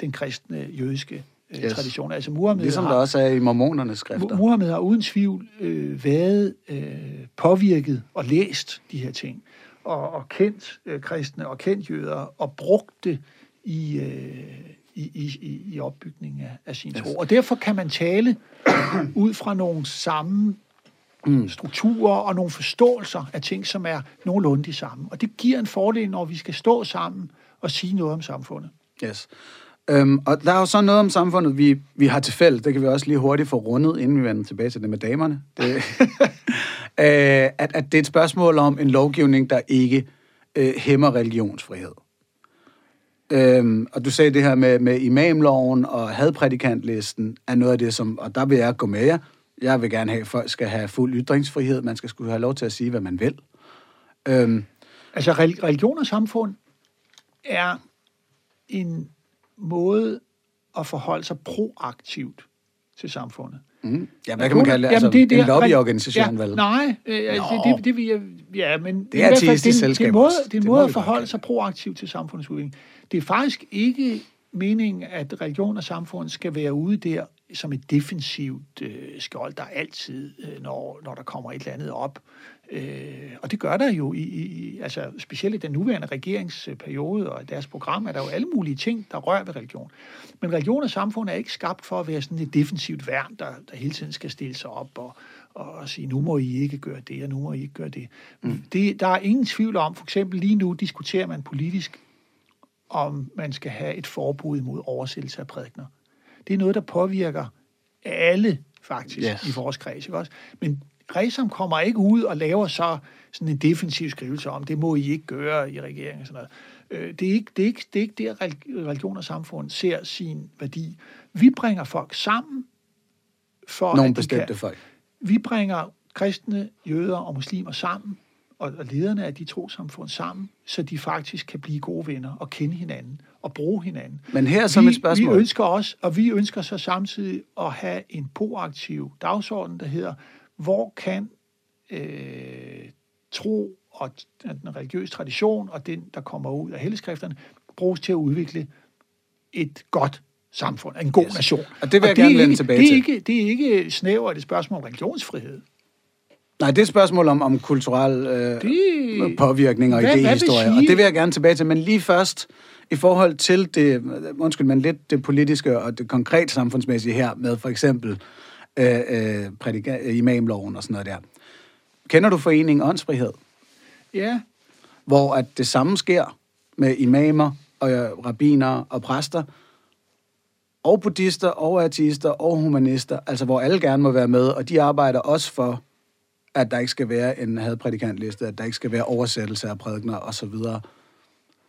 den kristne jødiske øh, Yes. tradition. Altså Muhammed Ligesom har, der også er i mormonernes skrifter. Muhammed har uden tvivl øh, været øh, påvirket og læst de her ting, og, og kendt øh, kristne og kendt jøder, og brugt det i, øh, i, i, i- opbygningen af, af sin tro. Og derfor kan man tale ud fra nogle samme Mm. strukturer og nogle forståelser af ting, som er nogenlunde de samme. Og det giver en fordel, når vi skal stå sammen og sige noget om samfundet. Yes. Øhm, og der er jo så noget om samfundet, vi, vi har til fælles. Det kan vi også lige hurtigt få rundet, inden vi vender tilbage til det med damerne. Det, øh, at, at det er et spørgsmål om en lovgivning, der ikke øh, hæmmer religionsfrihed. Øhm, og du sagde det her med, med imamloven og hadprædikantlisten er noget af det, som, og der vil jeg gå med jer. Jeg vil gerne have, at folk skal have fuld ytringsfrihed. Man skal skulle have lov til at sige, hvad man vil. Øhm, Altså rel- religion og samfund er en måde at forholde sig proaktivt til samfundet. mm, ja, hvad kan man kalde det? Altså, Jamen, en lobbyorganisation, ja, vel? Nej, øh, altså, det, det, det vil jeg... Ja, men Det er i hvert fald, det, det, er en måde, det er en Det måde må at forholde sig proaktivt til samfundets udvikling. Det er faktisk ikke meningen, at religion og samfund skal være ude der som et defensivt øh, skjold, der altid, øh, når, når der kommer et eller andet op. Øh, og det gør der jo, i, i, altså specielt i den nuværende regeringsperiode og deres program, er der jo alle mulige ting, der rører ved religion. Men religion og samfund er ikke skabt for at være sådan et defensivt værn, der, der hele tiden skal stille sig op og, og sige, nu må I ikke gøre det, og nu må I ikke gøre det. Mm. det. Der er ingen tvivl om, for eksempel lige nu diskuterer man politisk, om man skal have et forbud mod oversættelse af prædikner. Det er noget, der påvirker alle faktisk Yes. i vores kreds. Ikke også? Men Resam kommer ikke ud og laver så sådan en defensiv skrivelse om, det må I ikke gøre i regeringen og sådan noget. Øh, Det er ikke, det er ikke, det er ikke der, relig- religion og samfund ser sin værdi. Vi bringer folk sammen for, Nogle at bestemte kan, folk. vi bringer kristne, jøder og muslimer sammen, og og lederne af de trossamfund sammen, så de faktisk kan blive gode venner og kende hinanden og bruge hinanden. Men her som vi, et spørgsmål. Vi ønsker også, og vi ønsker så samtidig at have en proaktiv dagsorden, der hedder, hvor kan øh, tro og den religiøse tradition og den, der kommer ud af helligskrifterne, bruges til at udvikle et godt samfund, en god Yes. nation. Og det vil jeg er gerne vende ikke, tilbage det er til. Ikke, det er ikke snævert et spørgsmål om religionsfrihed. Nej, det er et spørgsmål om, om kulturel øh, Det- påvirkning og idehistorie, og det vil jeg gerne tilbage til. Men lige først, i forhold til det, undskyld, men lidt det politiske og det konkret samfundsmæssige her, med for eksempel øh, øh, prædika- øh, imamloven og sådan noget der. Kender du foreningen Åndsfrihed? Ja, hvor at det samme sker med imamer og øh, rabbiner og præster, og buddhister, og ateister, og humanister, altså hvor alle gerne må være med, og de arbejder også for, at der ikke skal være en hadprædikantliste, at der ikke skal være oversættelse af prædikner osv.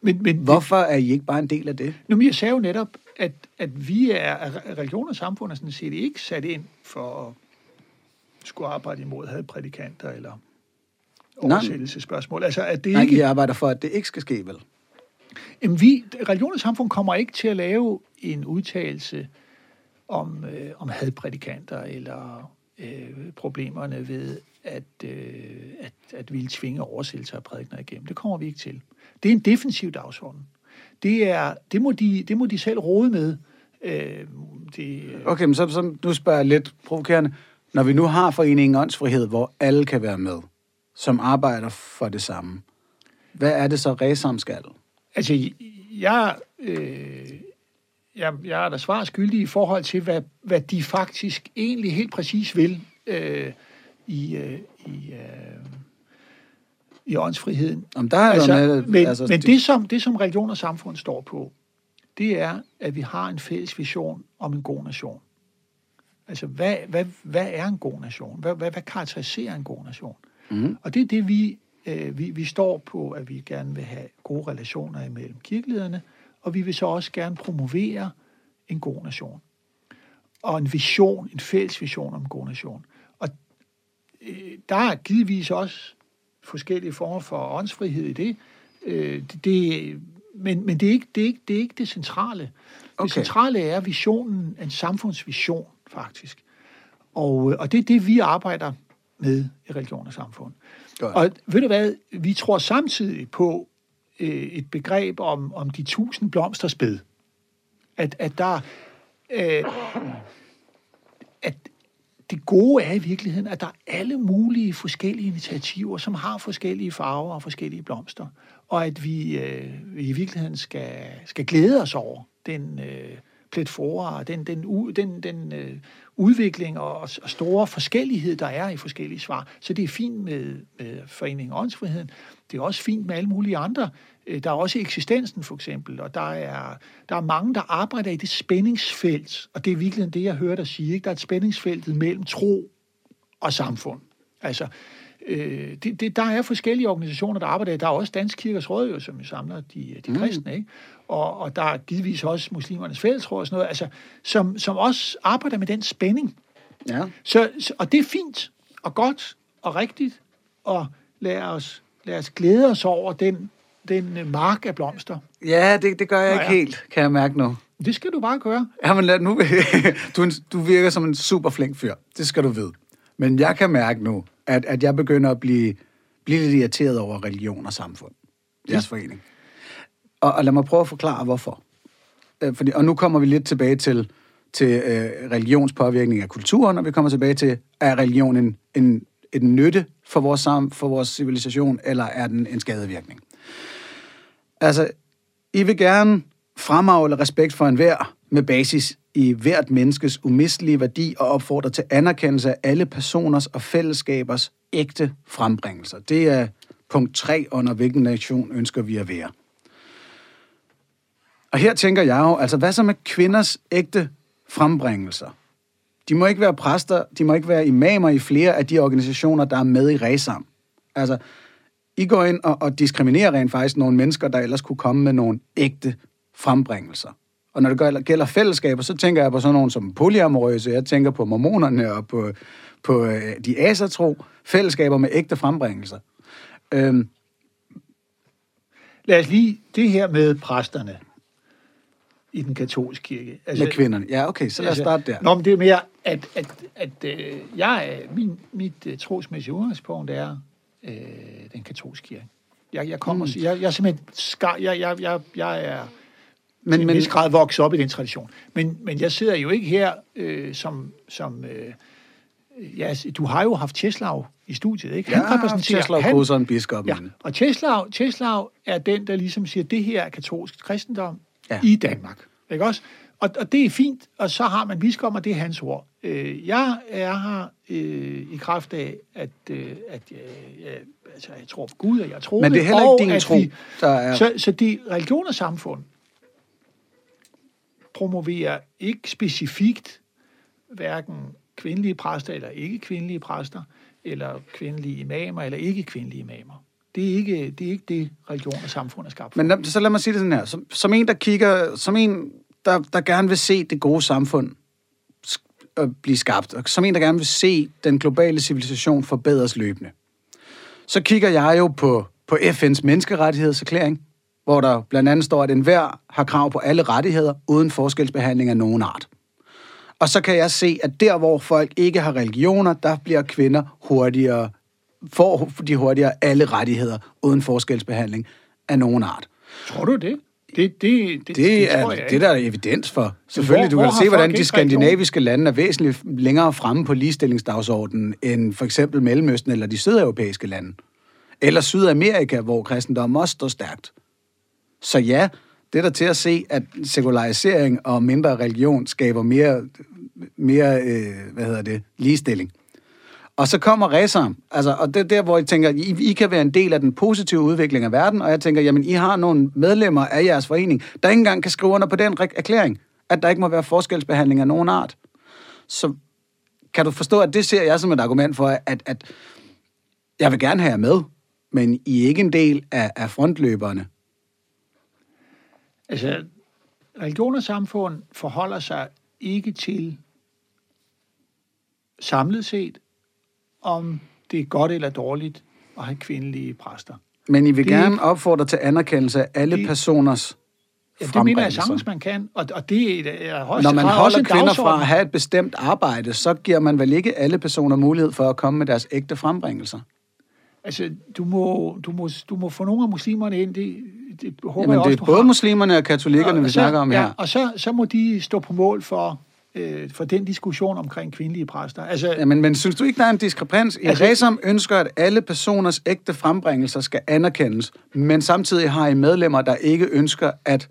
men, men Hvorfor er I ikke bare en del af det? Nu, men jeg sagde jo netop, at, at vi er, at religion og samfund er sådan set ikke sat ind for at skulle arbejde imod hadprædikanter eller oversættelsespørgsmål. Altså, at det Nej, ikke... I arbejder for, at det ikke skal ske, vel? Jamen, vi, religion og samfund kommer ikke til at lave en udtalelse om, øh, om hadprædikanter eller øh, problemerne ved at, øh, at, at ville tvinge oversættelser af prædikner igennem. Det kommer vi ikke til. Det er en defensiv dagsorden. Det, er, det, må, de, det må de selv råde med. Øh, det, Okay, men så, så nu spørger jeg lidt provokerende. Når vi nu har foreningen Åndsfrihed, hvor alle kan være med, som arbejder for det samme, hvad er det så, Resam skal? Altså, jeg, øh, jeg, jeg er da svar skyldig i forhold til, hvad, hvad de faktisk egentlig helt præcis vil øh, i, øh, i, øh, i åndsfriheden. Om der er Altså, med, men altså, men det, som, det, som religion og samfund står på, det er, at vi har en fælles vision om en god nation. Altså, hvad, hvad, hvad er en god nation? Hvad, hvad, hvad karakteriserer en god nation? Mhm. Og det er det, vi, øh, vi, vi står på, at vi gerne vil have gode relationer imellem kirkelederne, og vi vil så også gerne promovere en god nation. Og en vision, en fælles vision om en god nation. Øh, der er givetvis også forskellige former for åndsfrihed i det. Øh, det, det men men det, er ikke, det, er ikke, det er ikke det centrale. Det Okay. centrale er visionen, en samfundsvision faktisk. Og, øh, og det er det, vi arbejder med i religion og samfund. Godt. Og ved du hvad, vi tror samtidig på øh, et begreb om, om de tusind blomsters bed. At, at der... Øh, at det gode er i virkeligheden, at der er alle mulige forskellige initiativer, som har forskellige farver og forskellige blomster. Og at vi, øh, vi i virkeligheden skal, skal glæde os over den øh, pletfora, den, den, u, den, den øh, udvikling og, og store forskellighed, der er i forskellige svar. Så det er fint med, med Foreningen Åndsfriheden. Det er også fint med alle mulige andre. Øh, Der er også eksistensen, for eksempel, og der er, der er mange, der arbejder i det spændingsfelt, og det er virkelig det, jeg hører dig sige. Ikke? Der er et spændingsfelt mellem tro og samfund. Altså, øh, det, det, der er forskellige organisationer, der arbejder. Der er også Dansk Kirkers Råd, jo, som jo samler de, de kristne, ikke? Og, og der er givetvis også muslimernes fællesråd og sådan noget, altså, som, som også arbejder med den spænding. Ja. Så, så, og det er fint og godt og rigtigt, og lad os, lad os glæde os over den, den øh, mark af blomster. Ja, det, det gør jeg Nå ikke ja. helt, kan jeg mærke nu. Det skal du bare gøre. Jamen, lad, nu, du, du virker som en super flink fyr. Det skal du vide. Men jeg kan mærke nu, at, at jeg begynder at blive, blive lidt irriteret over religion og samfund. Jeres forening. Og, og lad mig prøve at forklare, hvorfor. Øh, Fordi, og nu kommer vi lidt tilbage til, til øh, religionspåvirkning af kulturen, og vi kommer tilbage til, er religion en, en, en nytte for vores, sam, for vores civilisation, eller er den en skadevirkning? Altså, I vil gerne fremavle respekt for enhver med basis i hvert menneskes umistelige værdi og opfordrer til anerkendelse af alle personers og fællesskabers ægte frembringelser. Det er punkt 3 under hvilken nation ønsker vi at være. Og her tænker jeg jo, altså hvad så med kvinders ægte frembringelser? De må ikke være præster, de må ikke være imamer i flere af de organisationer, der er med i RESAM. Altså, i går ind og, og diskriminerer rent faktisk nogle mennesker, der ellers kunne komme med nogle ægte frembringelser. Og når det gælder, fællesskaber, så tænker jeg på sådan nogle som polyamorøse, jeg tænker på mormonerne og på, på øh, de asatro fællesskaber med ægte frembringelser. Øhm, Lad os lige det her med præsterne i den katolske kirke. Altså, med kvinderne. Ja, okay, så lad os starte der. Nå, men det er mere, at, at, at øh, jeg, min, mit øh, trosmæssige udgangspunkt er øh, den katolske kirke. Jeg, jeg kommer, mm. jeg, jeg er simpelthen skar, jeg, jeg, jeg, jeg er men, en men- grad vokset op i den tradition. Men, men jeg sidder jo ikke her øh, som, som øh, ja, du har jo haft Teslav i studiet, ikke? Han repræsenterer Teslav han, Koson, biskoppen. Ja, og Teslav, Teslav er den, der ligesom siger, det her er katolsk kristendom Ja. ja. i Danmark. Ikke også? Og, og det er fint, og så har man biskop, og det er hans ord. Øh, jeg er her øh, i kraft af, at, øh, at øh, jeg, altså, jeg tror på Gud, og jeg tror Men det er heller ikke din tro, vi- der er... Så, så det religion og samfund promoverer ikke specifikt hverken kvindelige præster eller ikke kvindelige præster, eller kvindelige imamer eller ikke kvindelige imamer. Det er ikke det, er ikke det religion og samfund er skabt for. Men lad- så lad mig sige det sådan her. Som, som en, der kigger, som en, der, der gerne vil se det gode samfund at blive skabt, og som en, der gerne vil se den globale civilisation forbedres løbende, så kigger jeg jo på, på FN's menneskerettighedserklæring, hvor der blandt andet står, at enhver har krav på alle rettigheder uden forskelsbehandling af nogen art. Og så kan jeg se, at der, hvor folk ikke har religioner, der bliver kvinder hurtigere, får de hurtigere alle rettigheder uden forskelsbehandling af nogen art. Tror du det? Det, det, det, Det, er det, der er evidens for. Selvfølgelig, du hvor kan har se, hvordan de skandinaviske lande er væsentligt længere fremme på ligestillingsdagsordenen end for eksempel Mellemøsten eller de sydeuropæiske lande. Eller Sydamerika, hvor kristendommen også står stærkt. Så ja, det er der til at se, at sekularisering og mindre religion skaber mere, mere øh, hvad hedder det, ligestilling. Og så kommer Resam, altså, og det er der, hvor jeg tænker, I, I kan være en del af den positive udvikling af verden, og jeg tænker, jamen, I har nogle medlemmer af jeres forening, der ikke engang kan skrive under på den erklæring, at der ikke må være forskelsbehandling af nogen art. Så kan du forstå, at det ser jeg som et argument for, at, at jeg vil gerne have jer med, men I er ikke en del af, af frontløberne. Altså, religion og samfund forholder sig ikke til samlet set, om det er godt eller dårligt at have kvindelige præster. Men I vil Det er gerne opfordre til anerkendelse af alle Det- personers Ja, det mener jeg sagtens, man kan, og, og det er, er højst Når man også holder en kvinder fra dagsorden. at have et bestemt arbejde, så giver man vel ikke alle personer mulighed for at komme med deres ægte frembringelser. Altså, du må, du, må, du må få nogle af muslimerne ind, det, det håber Jamen, jeg også, det er både har. muslimerne og katolikkerne, Og vi så- snakker om ja, her. Og så, så må de stå på mål for, øh, for den diskussion omkring kvindelige præster. Altså, Jamen, men synes du ikke, der er en diskrepans? I Altså- Resam ønsker, at alle personers ægte frembringelser skal anerkendes, men samtidig har I medlemmer, der ikke ønsker at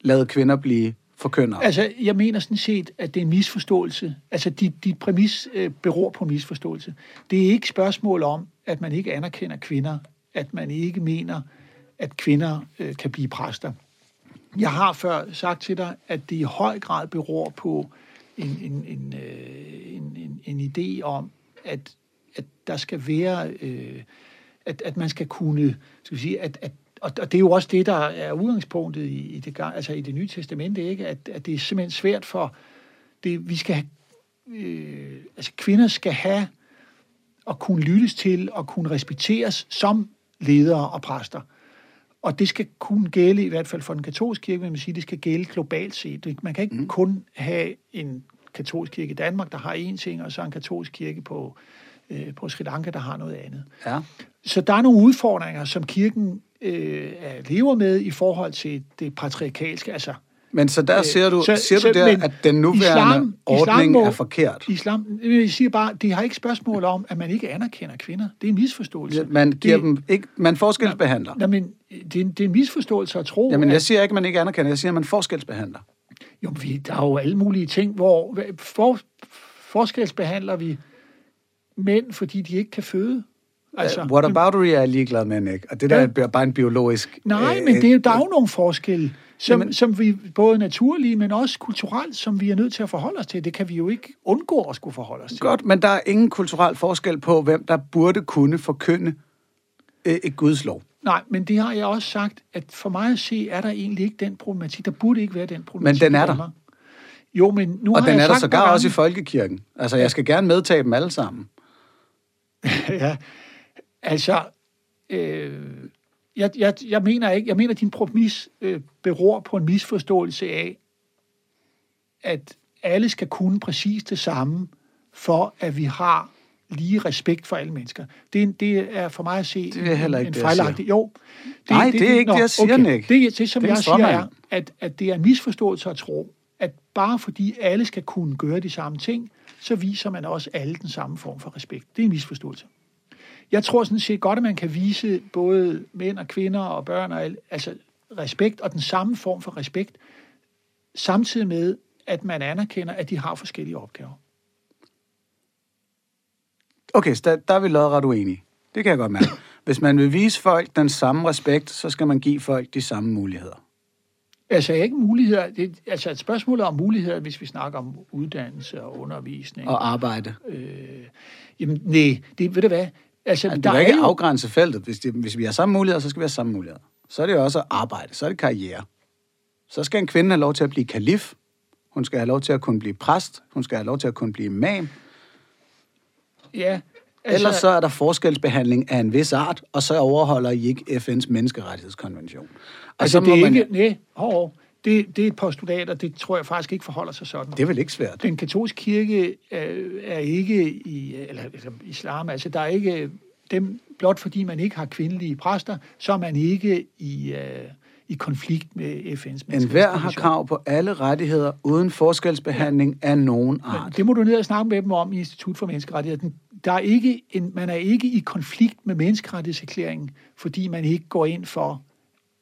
lade kvinder blive forkyndere. Altså, jeg mener sådan set, at det er en misforståelse. Altså, dit, dit præmis øh, beror på misforståelse. Det er ikke spørgsmål om, at man ikke anerkender kvinder, at man ikke mener, at kvinder øh, kan blive præster. Jeg har før sagt til dig, at det i høj grad beror på en, en, en, øh, en, en, en idé om, at, at der skal være, øh, at, at man skal kunne, skal vi sige, at, at og og det er jo også det, der er udgangspunktet i, i, det, altså i det nye testamente, ikke? At, at det er simpelthen svært for, det, vi skal have, øh, altså kvinder skal have at kunne lyttes til og kunne respekteres som ledere og præster. Og det skal kunne gælde, i hvert fald for den katolske kirke, vil man sige, det skal gælde globalt set. Man kan ikke mm. kun have en katolsk kirke i Danmark, der har én ting, og så en katolsk kirke på, øh, på Sri Lanka, der har noget andet. Ja. Så der er nogle udfordringer, som kirken øh, er- lever med i forhold til det patriarkalske. Altså, Men så der Øh, siger du, så- du så- der, men at den nuværende islam- ordning islam må- er forkert? islam, jeg siger bare, det har ikke spørgsmål om, at man ikke anerkender kvinder. Det er en misforståelse. Man giver det, dem ikke, man forskelsbehandler. Nej, men det er, en, det er en misforståelse at tro, Jamen, at, jeg siger ikke, at man ikke anerkender, jeg siger, at man forskelsbehandler. jo, vi, der er jo alle mulige ting, hvor for, forskelsbehandler vi mænd, fordi de ikke kan føde. Altså, What about er ligeglad med, ikke? Og det der Ja. er bare en biologisk... Nej, øh, men det er, der er jo nogle forskelle, som, Jamen- som vi både naturlige, men også kulturelt, som vi er nødt til at forholde os til. Det kan vi jo ikke undgå at skulle forholde os til. Godt, men der er ingen kulturel forskel på, hvem der burde kunne forkynde øh, et Guds lov. Nej, men det har jeg også sagt, at for mig at se, er der egentlig ikke den problematik. Der burde ikke være den problematik Men den er der. Jo, men nu Og har den jeg er der sågar også i folkekirken. Altså, jeg skal gerne medtage dem alle sammen. ja, altså, øh, jeg, jeg, jeg mener ikke, jeg mener, at din præmis øh, beror på en misforståelse af, at alle skal kunne præcis det samme, for at vi har lige respekt for alle mennesker. Det, er en- det er for mig at se Det er heller ikke en det, jeg fejlagtig... Jo. Nej, det er ikke det, jeg siger, Nick. Det, det, som Det er en jeg siger, er, at, at det er en misforståelse at tro, at bare fordi alle skal kunne gøre de samme ting, så viser man også alle den samme form for respekt. Det er en misforståelse. Jeg tror sådan set godt, at man kan vise både mænd og kvinder og børn og altså respekt og den samme form for respekt, samtidig med, at man anerkender, at de har forskellige opgaver. Okay, så der, der er vi lodret uenige. Det kan jeg godt mærke. Hvis man vil vise folk den samme respekt, så skal man give folk de samme muligheder. Altså ikke muligheder, det, altså et spørgsmål om muligheder, hvis vi snakker om uddannelse og undervisning. Og arbejde. Øh, jamen, nej, det ved du hvad? Altså, Altså, det der er er ikke jo, afgrænse feltet. Hvis, det, hvis vi har samme muligheder, så skal vi have samme muligheder. Så er det jo også arbejde. Så er det karriere. Så skal en kvinde have lov til at blive kalif. Hun skal have lov til at kunne blive præst. Hun skal have lov til at kunne blive imam. ja, Altså, Ellers så er der forskelsbehandling af en vis art, og så overholder I ikke FN's menneskerettighedskonvention. Og altså så det må er man, ikke, nej, hov, det, det er et postulat, og det tror jeg faktisk ikke forholder sig sådan. Det er vel ikke svært. Den katolske kirke øh, er ikke i, eller, eller islam, altså der er ikke dem, blot fordi man ikke har kvindelige præster, så er man ikke i, øh, i konflikt med FN's En hver har krav på alle rettigheder uden forskelsbehandling af nogen Men art. det må du ned og snakke med dem om i Institut for Menneskerettigheder. Der er ikke en, man er ikke i konflikt med menneskerettighedserklæringen, fordi man ikke går ind for,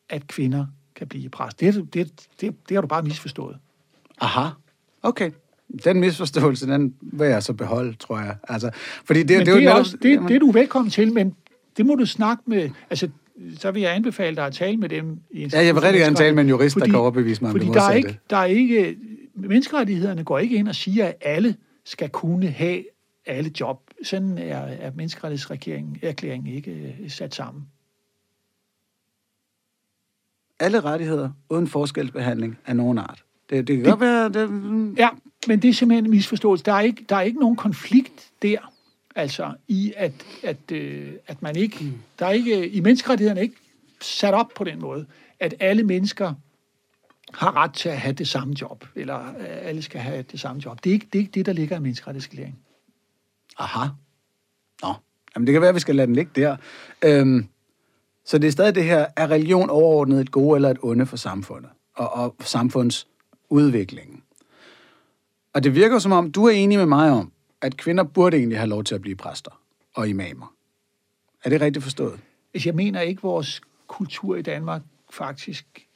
at kvinder kan blive præst. Det, det, det, det, har du bare misforstået. Aha. Okay. Den misforståelse, den vil jeg så beholde, tror jeg. Altså, fordi det, Men det, det, er jo også, det, jamen, det er du velkommen til, men det må du snakke med... Altså, så vil jeg anbefale dig at tale med dem. I Ja, jeg vil rigtig gerne tale med en jurist, der Fordi- kan overbevise mig om fordi det der er ikke, der er ikke... Menneskerettighederne går ikke ind og siger, at alle skal kunne have alle job. Sådan er, er menneskerettighedsregeringen erklæringen ikke øh, sat sammen. Alle rettigheder uden forskelsbehandling af nogen art. Det, det kan godt være... Det, mm, Ja, men det er simpelthen en misforståelse. Der er ikke, der er ikke nogen konflikt der, altså i at, at, øh, at man ikke... Der er ikke... I menneskerettighederne er ikke sat op på den måde, at alle mennesker har ret til at have det samme job, eller øh, alle skal have det samme job. Det er ikke det, er ikke det der ligger i menneskerettighedserklæringen. Aha. Nå, Jamen, det kan være, at vi skal lade den ligge der. Øhm, så det er stadig det her, er religion overordnet et gode eller et onde for samfundet og, og samfundsudviklingen? Og det virker som om, du er enig med mig om, at kvinder burde egentlig have lov til at blive præster og imamer. Er det rigtigt forstået? Altså, jeg mener ikke, at vores kultur i Danmark faktisk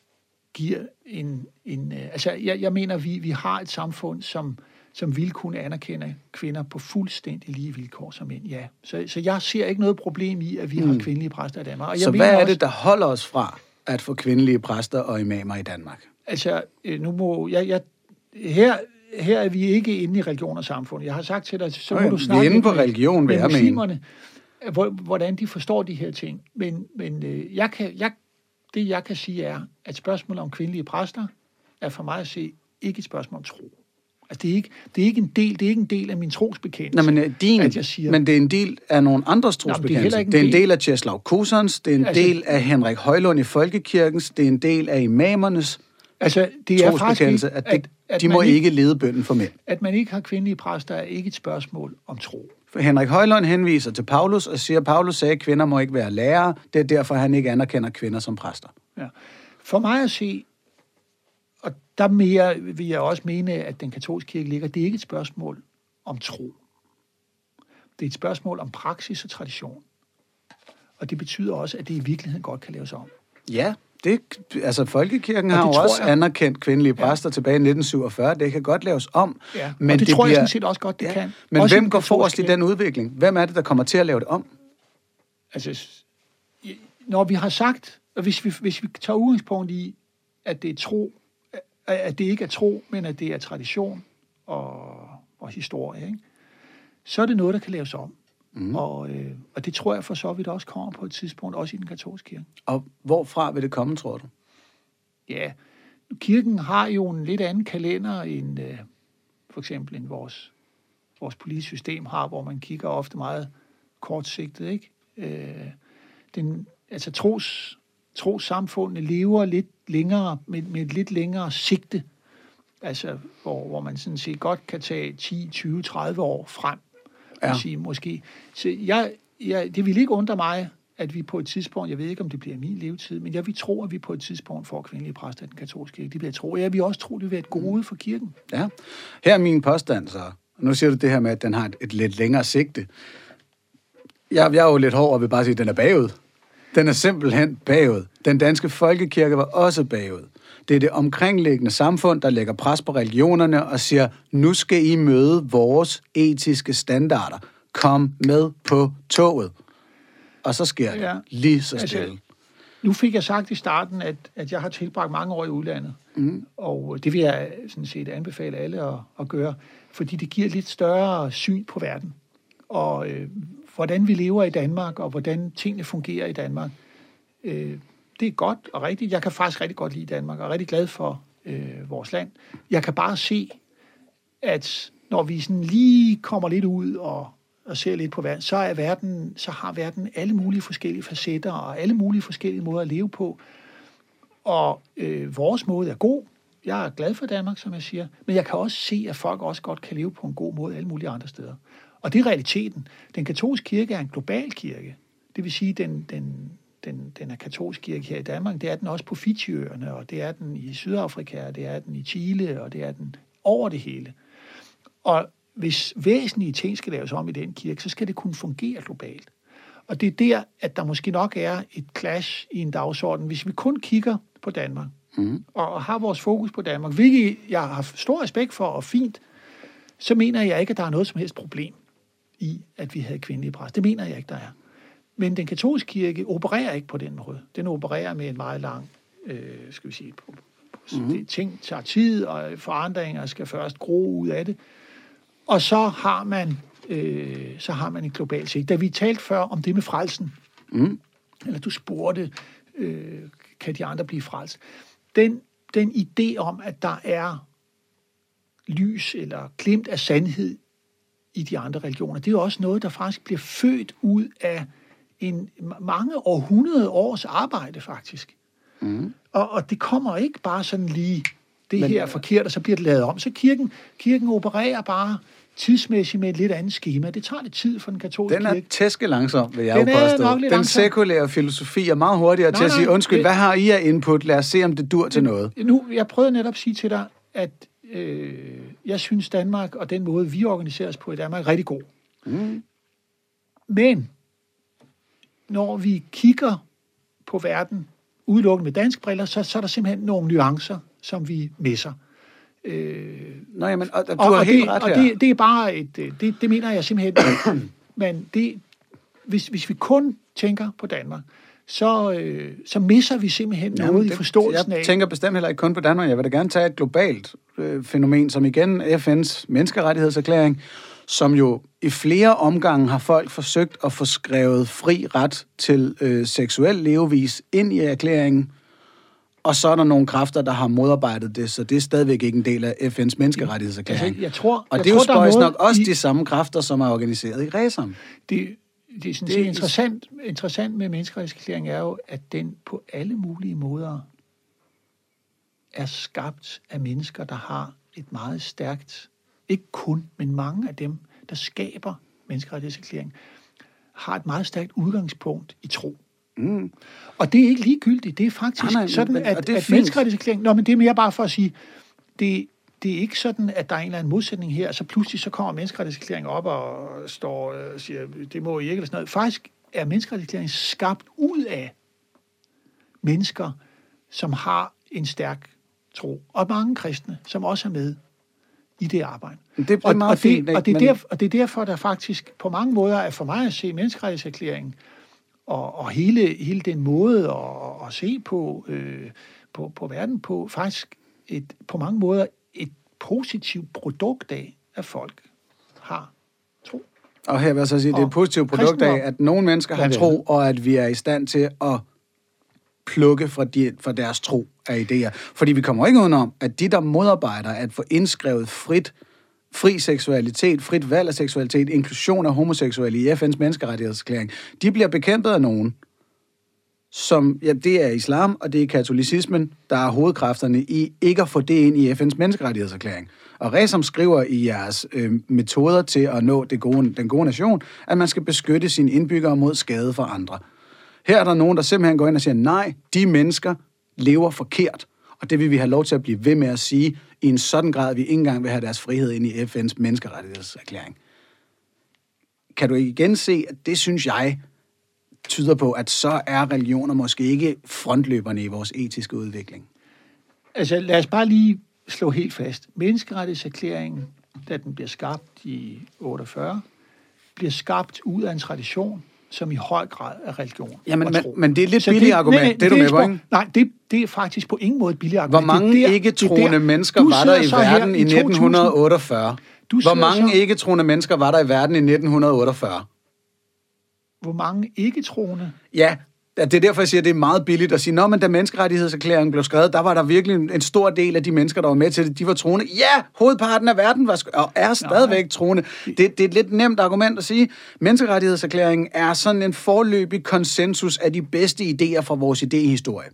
giver en... en øh, altså, jeg, jeg mener, vi, vi har et samfund, som, som vil kunne anerkende kvinder på fuldstændig lige vilkår som mænd, ja. Så, så jeg ser ikke noget problem i, at vi mm. har kvindelige præster i Danmark. Og jeg så hvad er også, det, der holder os fra at få kvindelige præster og imamer i Danmark? Altså, øh, nu må... Jeg, jeg, her, her er vi ikke inde i religion og samfund. Jeg har sagt til dig, så må okay, du snakke inde på religion, med, med muslimerne, hvordan de forstår de her ting. Men, men øh, jeg kan, jeg, det, jeg kan sige, er, at spørgsmålet om kvindelige præster er for mig at se ikke et spørgsmål om tro. Altså, det er ikke, det er ikke en del, det er ikke en del af min trosbekendelse, Nej, men, din, at jeg siger... Men det er en del af nogle andres trosbekendelse. Det er, det er en del, del af Tjeslav Kosans, det er en altså, del af Henrik Højlund i Folkekirkens, det er en del af imamernes altså, det er trosbekendelse, at, det, at, at de må ikke, ikke lede bønden for mænd. At man ikke har kvindelige præster er ikke et spørgsmål om tro. For Henrik Højlund henviser til Paulus og siger, at Paulus sagde, at kvinder må ikke være lærere. Det er derfor, han ikke anerkender kvinder som præster. Ja. For mig at se, og der mere vil jeg også mene, at den katolske kirke ligger, det er ikke et spørgsmål om tro. Det er et spørgsmål om praksis og tradition. Og det betyder også, at det i virkeligheden godt kan laves om. Ja, det, altså Folkekirken har jo også jeg. anerkendt kvindelige præster ja. tilbage i 1947. Det kan godt laves om. Ja. Men og det, det tror bliver, jeg sådan set også godt, det ja. kan. Men også hvem går forrest i den udvikling? Hvem er det, der kommer til at lave det om? Altså, når vi har sagt, og hvis vi, hvis vi tager udgangspunkt i, at det er tro, at det ikke er tro, men at det er tradition og, og historie, ikke? så er det noget, der kan laves om. Mm. Og, øh, og det tror jeg for så vidt også kommer på et tidspunkt, også i den katolske kirke. Og hvorfra vil det komme, tror du? Ja, kirken har jo en lidt anden kalender end øh, for eksempel end vores, vores politiske system har, hvor man kigger ofte meget kortsigtet, ikke? Øh, den, altså tros, trossamfundene lever lidt længere, med, med et lidt længere sigte, altså hvor, hvor man sådan set godt kan tage 10, 20, 30 år frem ja. sige, måske. Så jeg, jeg, det vil ikke undre mig, at vi på et tidspunkt, jeg ved ikke, om det bliver min levetid, men jeg vil tro, at vi på et tidspunkt får kvindelige præster i den katolske kirke. Det vil jeg tro. Jeg vil også tro, det vil være et gode for kirken. Ja. Her er min påstand så. Nu siger du det her med, at den har et, et lidt længere sigte. Jeg, jeg er jo lidt hård og vil bare sige, at den er bagud. Den er simpelthen bagud. Den danske folkekirke var også bagud. Det er det omkringliggende samfund, der lægger pres på religionerne og siger, nu skal I møde vores etiske standarder. Kom med på toget. Og så sker det ja. lige så altså, stille. Altså, nu fik jeg sagt i starten, at, at jeg har tilbragt mange år i udlandet. Mm. Og det vil jeg sådan set anbefale alle at, at gøre, fordi det giver lidt større syn på verden. Og øh, hvordan vi lever i Danmark, og hvordan tingene fungerer i Danmark. Øh, det er godt og rigtigt. Jeg kan faktisk rigtig godt lide Danmark, og er rigtig glad for øh, vores land. Jeg kan bare se, at når vi sådan lige kommer lidt ud og, og ser lidt på verden, så, er verden, så har verden alle mulige forskellige facetter og alle mulige forskellige måder at leve på. Og øh, vores måde er god. Jeg er glad for Danmark, som jeg siger. Men jeg kan også se, at folk også godt kan leve på en god måde alle mulige andre steder. Og det er realiteten. Den katolske kirke er en global kirke. Det vil sige, den, den, den, den er katolsk kirke her i Danmark. Det er den også på Fidjiøerne, og det er den i Sydafrika, og det er den i Chile, og det er den over det hele. Og hvis væsentlige ting skal laves om i den kirke, så skal det kunne fungere globalt. Og det er der, at der måske nok er et clash i en dagsorden. Hvis vi kun kigger på Danmark, mm. og har vores fokus på Danmark, hvilket jeg har stor respekt for og fint, så mener jeg ikke, at der er noget som helst problem i, at vi havde kvindelige præster. Det mener jeg ikke, der er. Men den katolske kirke opererer ikke på den måde. Den opererer med en meget lang, øh, skal vi sige, mm-hmm. det, ting tager tid, og forandringer skal først gro ud af det. Og så har man, øh, så har man en global sigt. Da vi talte før om det med frelsen, mm. eller du spurgte, øh, kan de andre blive frelst? Den, den idé om, at der er lys eller glimt af sandhed i de andre religioner, det er jo også noget, der faktisk bliver født ud af en mange århundrede års arbejde faktisk. Mm. Og, og det kommer ikke bare sådan lige, det Men, her er forkert, og så bliver det lavet om. Så kirken, kirken opererer bare tidsmæssigt med et lidt andet schema. Det tager lidt tid for den katolske kirke. Den er tæske langsom, vil jeg den jo påstå. Den langsom. sekulære filosofi er meget hurtigere nej, til at sige, undskyld, det, hvad har I af input? Lad os se, om det dur til noget. Nu, jeg prøvede netop at sige til dig, at øh, jeg synes Danmark og den måde, vi organiserer os på i Danmark, er rigtig god. Mm. Men når vi kigger på verden udelukkende med danske briller, så, så er der simpelthen nogle nuancer, som vi misser. Øh, Nå, jamen, og, og, du og, har helt det, ret og det, det er bare et, øh, det, det mener jeg simpelthen, men det, hvis, hvis vi kun tænker på Danmark, så, øh, så misser vi simpelthen Jamen, noget det, i forståelsen af... Jeg tænker bestemt heller ikke kun på Danmark. Jeg vil da gerne tage et globalt øh, fænomen, som igen FN's menneskerettighedserklæring, som jo i flere omgange har folk forsøgt at få skrevet fri ret til øh, seksuel levevis ind i erklæringen, og så er der nogle kræfter, der har modarbejdet det, så det er stadigvæk ikke en del af FN's menneskerettighedserklæring. Altså, jeg tror, og jeg det er jo spøjs nok også i... de samme kræfter, som er organiseret i Ræsam. Det, det er det er interessant, interessant med menneskerettighedserklæringen er jo, at den på alle mulige måder er skabt af mennesker, der har et meget stærkt, ikke kun, men mange af dem, der skaber menneskerettighedserklæringen, har et meget stærkt udgangspunkt i tro. Mm. Og det er ikke ligegyldigt. Det er faktisk nej, nej, sådan, men, at, at menneskerettighedserklæringen... Nå, men det er mere bare for at sige, det, det er ikke sådan, at der er en eller anden modsætning her, så pludselig så kommer menneskerettighedserklæringen op og står og øh, siger, det må I ikke, eller sådan noget. Faktisk er menneskerettighedserklæringen skabt ud af mennesker, som har en stærk tro, og mange kristne, som også er med i det arbejde. Det er og, meget og, fint, det, og, det er der, og det er derfor, der faktisk på mange måder er for mig at se menneskerettighedserklæringen og, og hele, hele den måde at, at se på, øh, på, på verden på, faktisk et, på mange måder positivt produkt af, at folk har tro. Og her vil jeg så sige, at det er et positivt produkt af, at nogle mennesker har tro, og at vi er i stand til at plukke fra, de, fra deres tro af idéer. Fordi vi kommer ikke udenom, at de, der modarbejder at få indskrevet frit, fri seksualitet, frit valg af seksualitet, inklusion af homoseksuelle i FN's menneskerettighedserklæring, de bliver bekæmpet af nogen, som, ja, det er islam, og det er katolicismen, der er hovedkræfterne i ikke at få det ind i FN's menneskerettighedserklæring. Og Resom skriver i jeres øh, metoder til at nå det gode, den gode nation, at man skal beskytte sine indbyggere mod skade for andre. Her er der nogen, der simpelthen går ind og siger, nej, de mennesker lever forkert, og det vil vi have lov til at blive ved med at sige, i en sådan grad, at vi ikke engang vil have deres frihed ind i FN's menneskerettighedserklæring. Kan du igen se, at det synes jeg tyder på, at så er religioner måske ikke frontløberne i vores etiske udvikling? Altså lad os bare lige slå helt fast. Menneskerettighedserklæringen, da den bliver skabt i 48, bliver skabt ud af en tradition, som i høj grad er religion. Jamen, men, men det er lidt billigt argument, nej, nej, det, det er du med på, ikke? Nej, det, det er faktisk på ingen måde et billigt argument. Hvor mange ikke-troende mennesker var der i verden i 1948? Hvor mange ikke-troende mennesker var der i verden i 1948? Hvor mange ikke-troende? Ja, det er derfor, jeg siger, at det er meget billigt at sige, Nå, men da menneskerettighedserklæringen blev skrevet, der var der virkelig en stor del af de mennesker, der var med til det, de var troende. Ja, hovedparten af verden var og er stadigvæk troende. Det, det er et lidt nemt argument at sige. Menneskerettighedserklæringen er sådan en forløbig konsensus af de bedste idéer fra vores idéhistorie.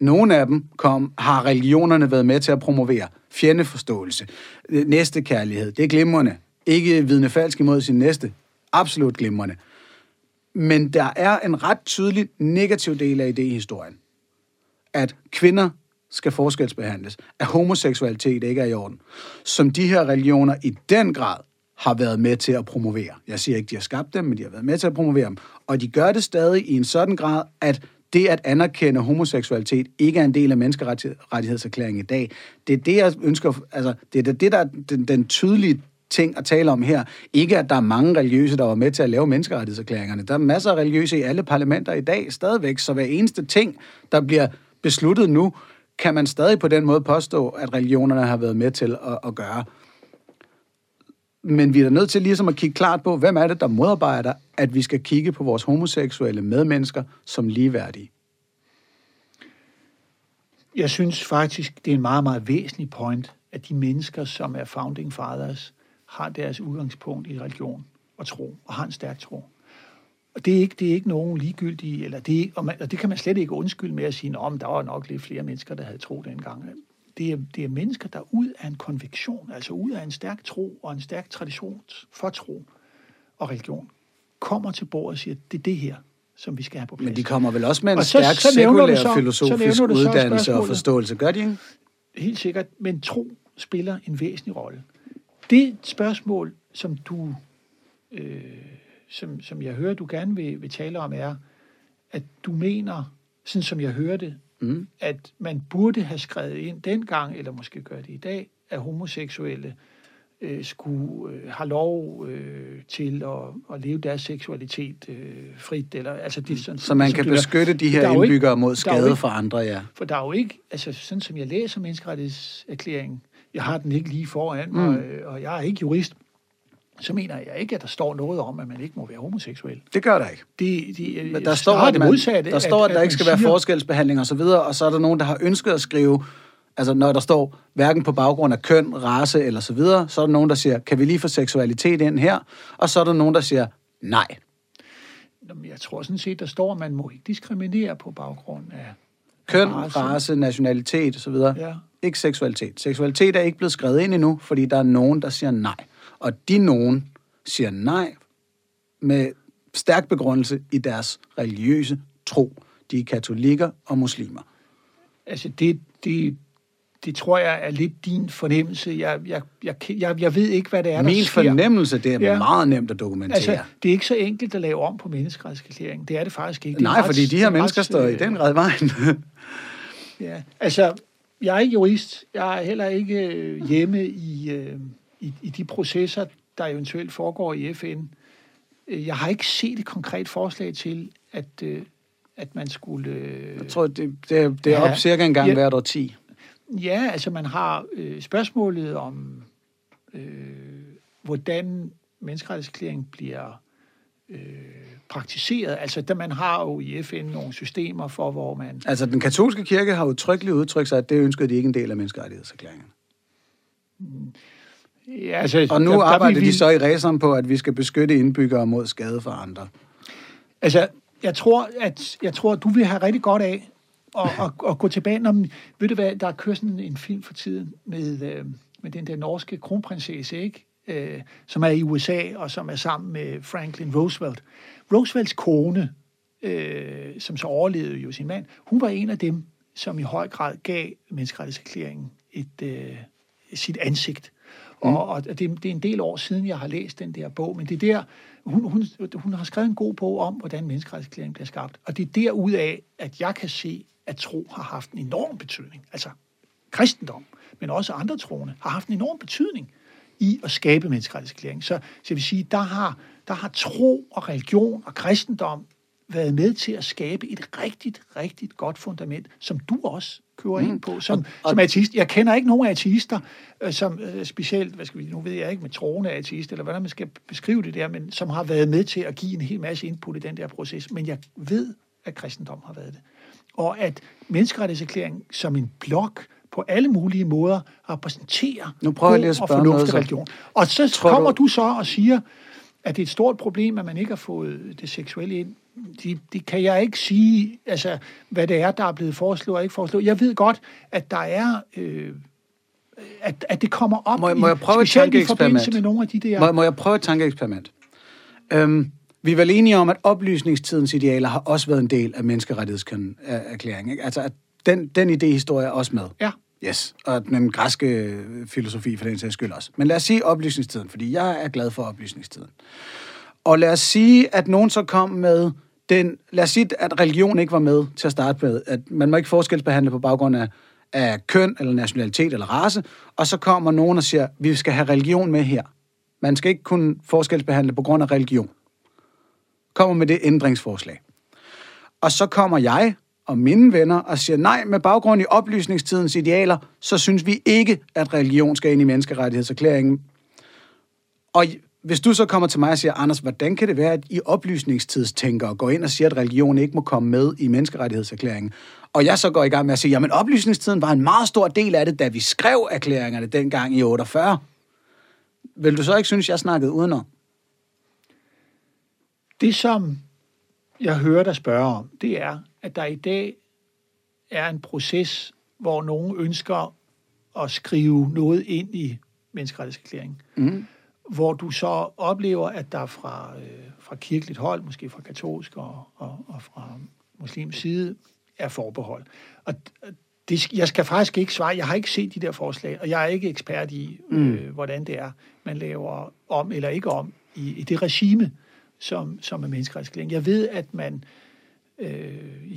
Nogle af dem kom, har religionerne været med til at promovere. Fjendeforståelse, næstekærlighed, det er glimrende. Ikke vidne falsk imod sin næste. Absolut glimrende. Men der er en ret tydelig negativ del af idéhistorien. At kvinder skal forskelsbehandles, at homoseksualitet ikke er i orden, som de her religioner i den grad har været med til at promovere. Jeg siger ikke, de har skabt dem, men de har været med til at promovere dem. Og de gør det stadig i en sådan grad, at det at anerkende homoseksualitet ikke er en del af menneskerettighedserklæringen i dag. Det er det, jeg ønsker, altså, det er det, der er den, den tydelige ting at tale om her. Ikke, at der er mange religiøse, der var med til at lave menneskerettighedserklæringerne. Der er masser af religiøse i alle parlamenter i dag stadigvæk, så hver eneste ting, der bliver besluttet nu, kan man stadig på den måde påstå, at religionerne har været med til at, at gøre. Men vi er nødt til ligesom at kigge klart på, hvem er det, der modarbejder, at vi skal kigge på vores homoseksuelle medmennesker som ligeværdige. Jeg synes faktisk, det er en meget, meget væsentlig point, at de mennesker, som er founding fathers, har deres udgangspunkt i religion og tro, og har en stærk tro. Og det er ikke, det er ikke nogen ligegyldige, eller det, og, man, og det kan man slet ikke undskylde med at sige, om der var nok lidt flere mennesker, der havde tro dengang. Det er, det er mennesker, der ud af en konviktion, altså ud af en stærk tro og en stærk tradition for tro og religion, kommer til bordet og siger, det er det her, som vi skal have på plads. Men de kommer vel også med en Og så- stærk så du sekulær så- så filosofisk så uddannelse og forståelse. Gør de ikke? Helt sikkert, men tro spiller en væsentlig rolle. Det spørgsmål, som du, øh, som, som jeg hører, du gerne vil, vil tale om, er, at du mener, sådan som jeg hører det, Mm. at man burde have skrevet ind dengang, eller måske gør det i dag, at homoseksuelle øh, skulle øh, have lov øh, til at, at leve deres seksualitet øh, frit. Eller, altså det, sådan, Så man kan var. beskytte de er her ikke- indbyggere mod skade ikke- for andre, ja. For der er jo ikke, altså sådan som jeg læser menneskerettighedserklæringen, jeg har den ikke lige foran mig, Mm. øh, og jeg er ikke jurist, så mener jeg ikke, at der står noget om, at man ikke må være homoseksuel. Det gør der ikke. Det, de, Men der står, at, det man, modsatte, der, står, at, at der man ikke skal være siger- forskelsbehandling og så videre, og så er der nogen, der har ønsket at skrive, altså når der står hverken på baggrund af køn, race eller så videre, så er der nogen, der siger, kan vi lige få seksualitet ind her? Og så er der nogen, der siger, nej. Jeg tror sådan set, der står, at man må ikke diskriminere på baggrund af Køn, Race. race, nationalitet og så videre. Ja. Ikke seksualitet. Seksualitet er ikke blevet skrevet ind endnu, fordi der er nogen, der siger nej. Og de nogen siger nej med stærk begrundelse i deres religiøse tro. De er katolikker og muslimer. Altså, det, det, det tror jeg er lidt din fornemmelse. Jeg, jeg, jeg, jeg, jeg ved ikke, hvad det er, der Min sker. fornemmelse, det er Ja. meget nemt at dokumentere. Altså, det er ikke så enkelt at lave om på menneskerettighedserklæringen. Det er det faktisk ikke. Det Nej, ret- fordi de her er mennesker ret, står i øh, den i vejen. Ja, altså, jeg er ikke jurist. Jeg er heller ikke øh, hjemme i, øh, i, i de processer, der eventuelt foregår i FN. Øh, Jeg har ikke set et konkret forslag til, at, at man skulle... Jeg tror, det, det, det er Ja. op cirka en gang Ja. hvert år 10. Ja, altså man har øh, spørgsmålet om, øh, hvordan menneskerettighedserklæringen bliver øh, praktiseret. Altså, der man har jo i FN nogle systemer for, hvor man... Altså, den katolske kirke har udtrykkeligt udtrykt sig, at det ønskede de ikke en del af menneskerettighedserklæringen. Ja, altså, Og nu der- der arbejder vi- de så i ræseren på, at vi skal beskytte indbyggere mod skade for andre. Altså, jeg tror, at jeg tror, at du vil have rigtig godt af at, at, at gå tilbage. Når, ved du hvad, der kører sådan en film for tiden med, øh, med den der norske kronprinsesse, ikke? Øh, som er i USA, og som er sammen med Franklin Roosevelt. Roosevelts kone, øh, som så overlevede jo sin mand, hun var en af dem, som i høj grad gav menneskerettighedserklæringen et, øh, sit ansigt. Mm. Og, og det, det er en del år siden, jeg har læst den der bog, men det er der, hun, hun, hun har skrevet en god bog om, hvordan menneskerettighedserklæringen bliver skabt. Og det er derudaf, at jeg kan se, at tro har haft en enorm betydning. Altså kristendom, men også andre troende, har haft en enorm betydning i at skabe menneskerettighedserklæringen. Så, så jeg vil sige, der har, der har tro og religion og kristendom været med til at skabe et rigtigt, rigtigt godt fundament, som du også kører ind på som, Og- og- som ateist. Jeg kender ikke nogen ateister, øh, som øh, specielt, hvad skal vi, nu ved jeg ikke med troende ateist, eller hvordan man skal beskrive det der, men som har været med til at give en hel masse input i den der proces. Men jeg ved, at kristendom har været det. Og at menneskerettighedserklæringen som en blok på alle mulige måder repræsenterer Nu prøver jeg lige at og spørge noget fornuftig så. religion. Og så Tror kommer du- du så og siger, at det er et stort problem, at man ikke har fået det seksuelle ind. Det de kan jeg ikke sige, altså, hvad det er, der er blevet foreslået og ikke foreslået. Jeg ved godt, at der er... Øh, at, at det kommer op Må jeg- må jeg i, prøve et specielt i forbindelse med nogle af de der... Må, må jeg prøve et tankeeksperiment? Øhm, vi er vel enige om, at oplysningstidens idealer har også været en del af menneskerettighedserklæringen. Altså, at den, den idéhistorie er også med. Ja, Yes, og den græske filosofi for den sags skyld også. Men lad os sige oplysningstiden, fordi jeg er glad for oplysningstiden. Og lad os sige, at nogen så kom med den... Lad os sige, at religion ikke var med til at starte med. At man må ikke forskelsbehandle på baggrund af, af køn, eller nationalitet, eller race. Og så kommer nogen og siger, vi skal have religion med her. Man skal ikke kunne forskelsbehandle på grund af religion. Kommer med det ændringsforslag. Og så kommer jeg og mine venner og siger, nej, med baggrund i oplysningstidens idealer, så synes vi ikke, at religion skal ind i menneskerettighedserklæringen. Og hvis du så kommer til mig og siger, Anders, hvordan kan det være, at I oplysningstidstænkere går ind og siger, at religion ikke må komme med i menneskerettighedserklæringen? Og jeg så går i gang med at sige, jamen oplysningstiden var en meget stor del af det, da vi skrev erklæringerne dengang i 48. Vil du så ikke synes, jeg snakkede udenom? det som jeg hører dig spørge om, det er, at der i dag er en proces, hvor nogen ønsker at skrive noget ind i menneskerettighedserklæringen. Mm. Hvor du så oplever, at der fra, øh, fra kirkeligt hold, måske fra katolsk og, og, og fra muslims side, er forbehold. Og det, jeg skal faktisk ikke svare. Jeg har ikke set de der forslag, og jeg er ikke ekspert i, mm. øh, hvordan det er, man laver om eller ikke om i, i det regime, som, som er menneskerettighedserklæring. Jeg ved, at man øh,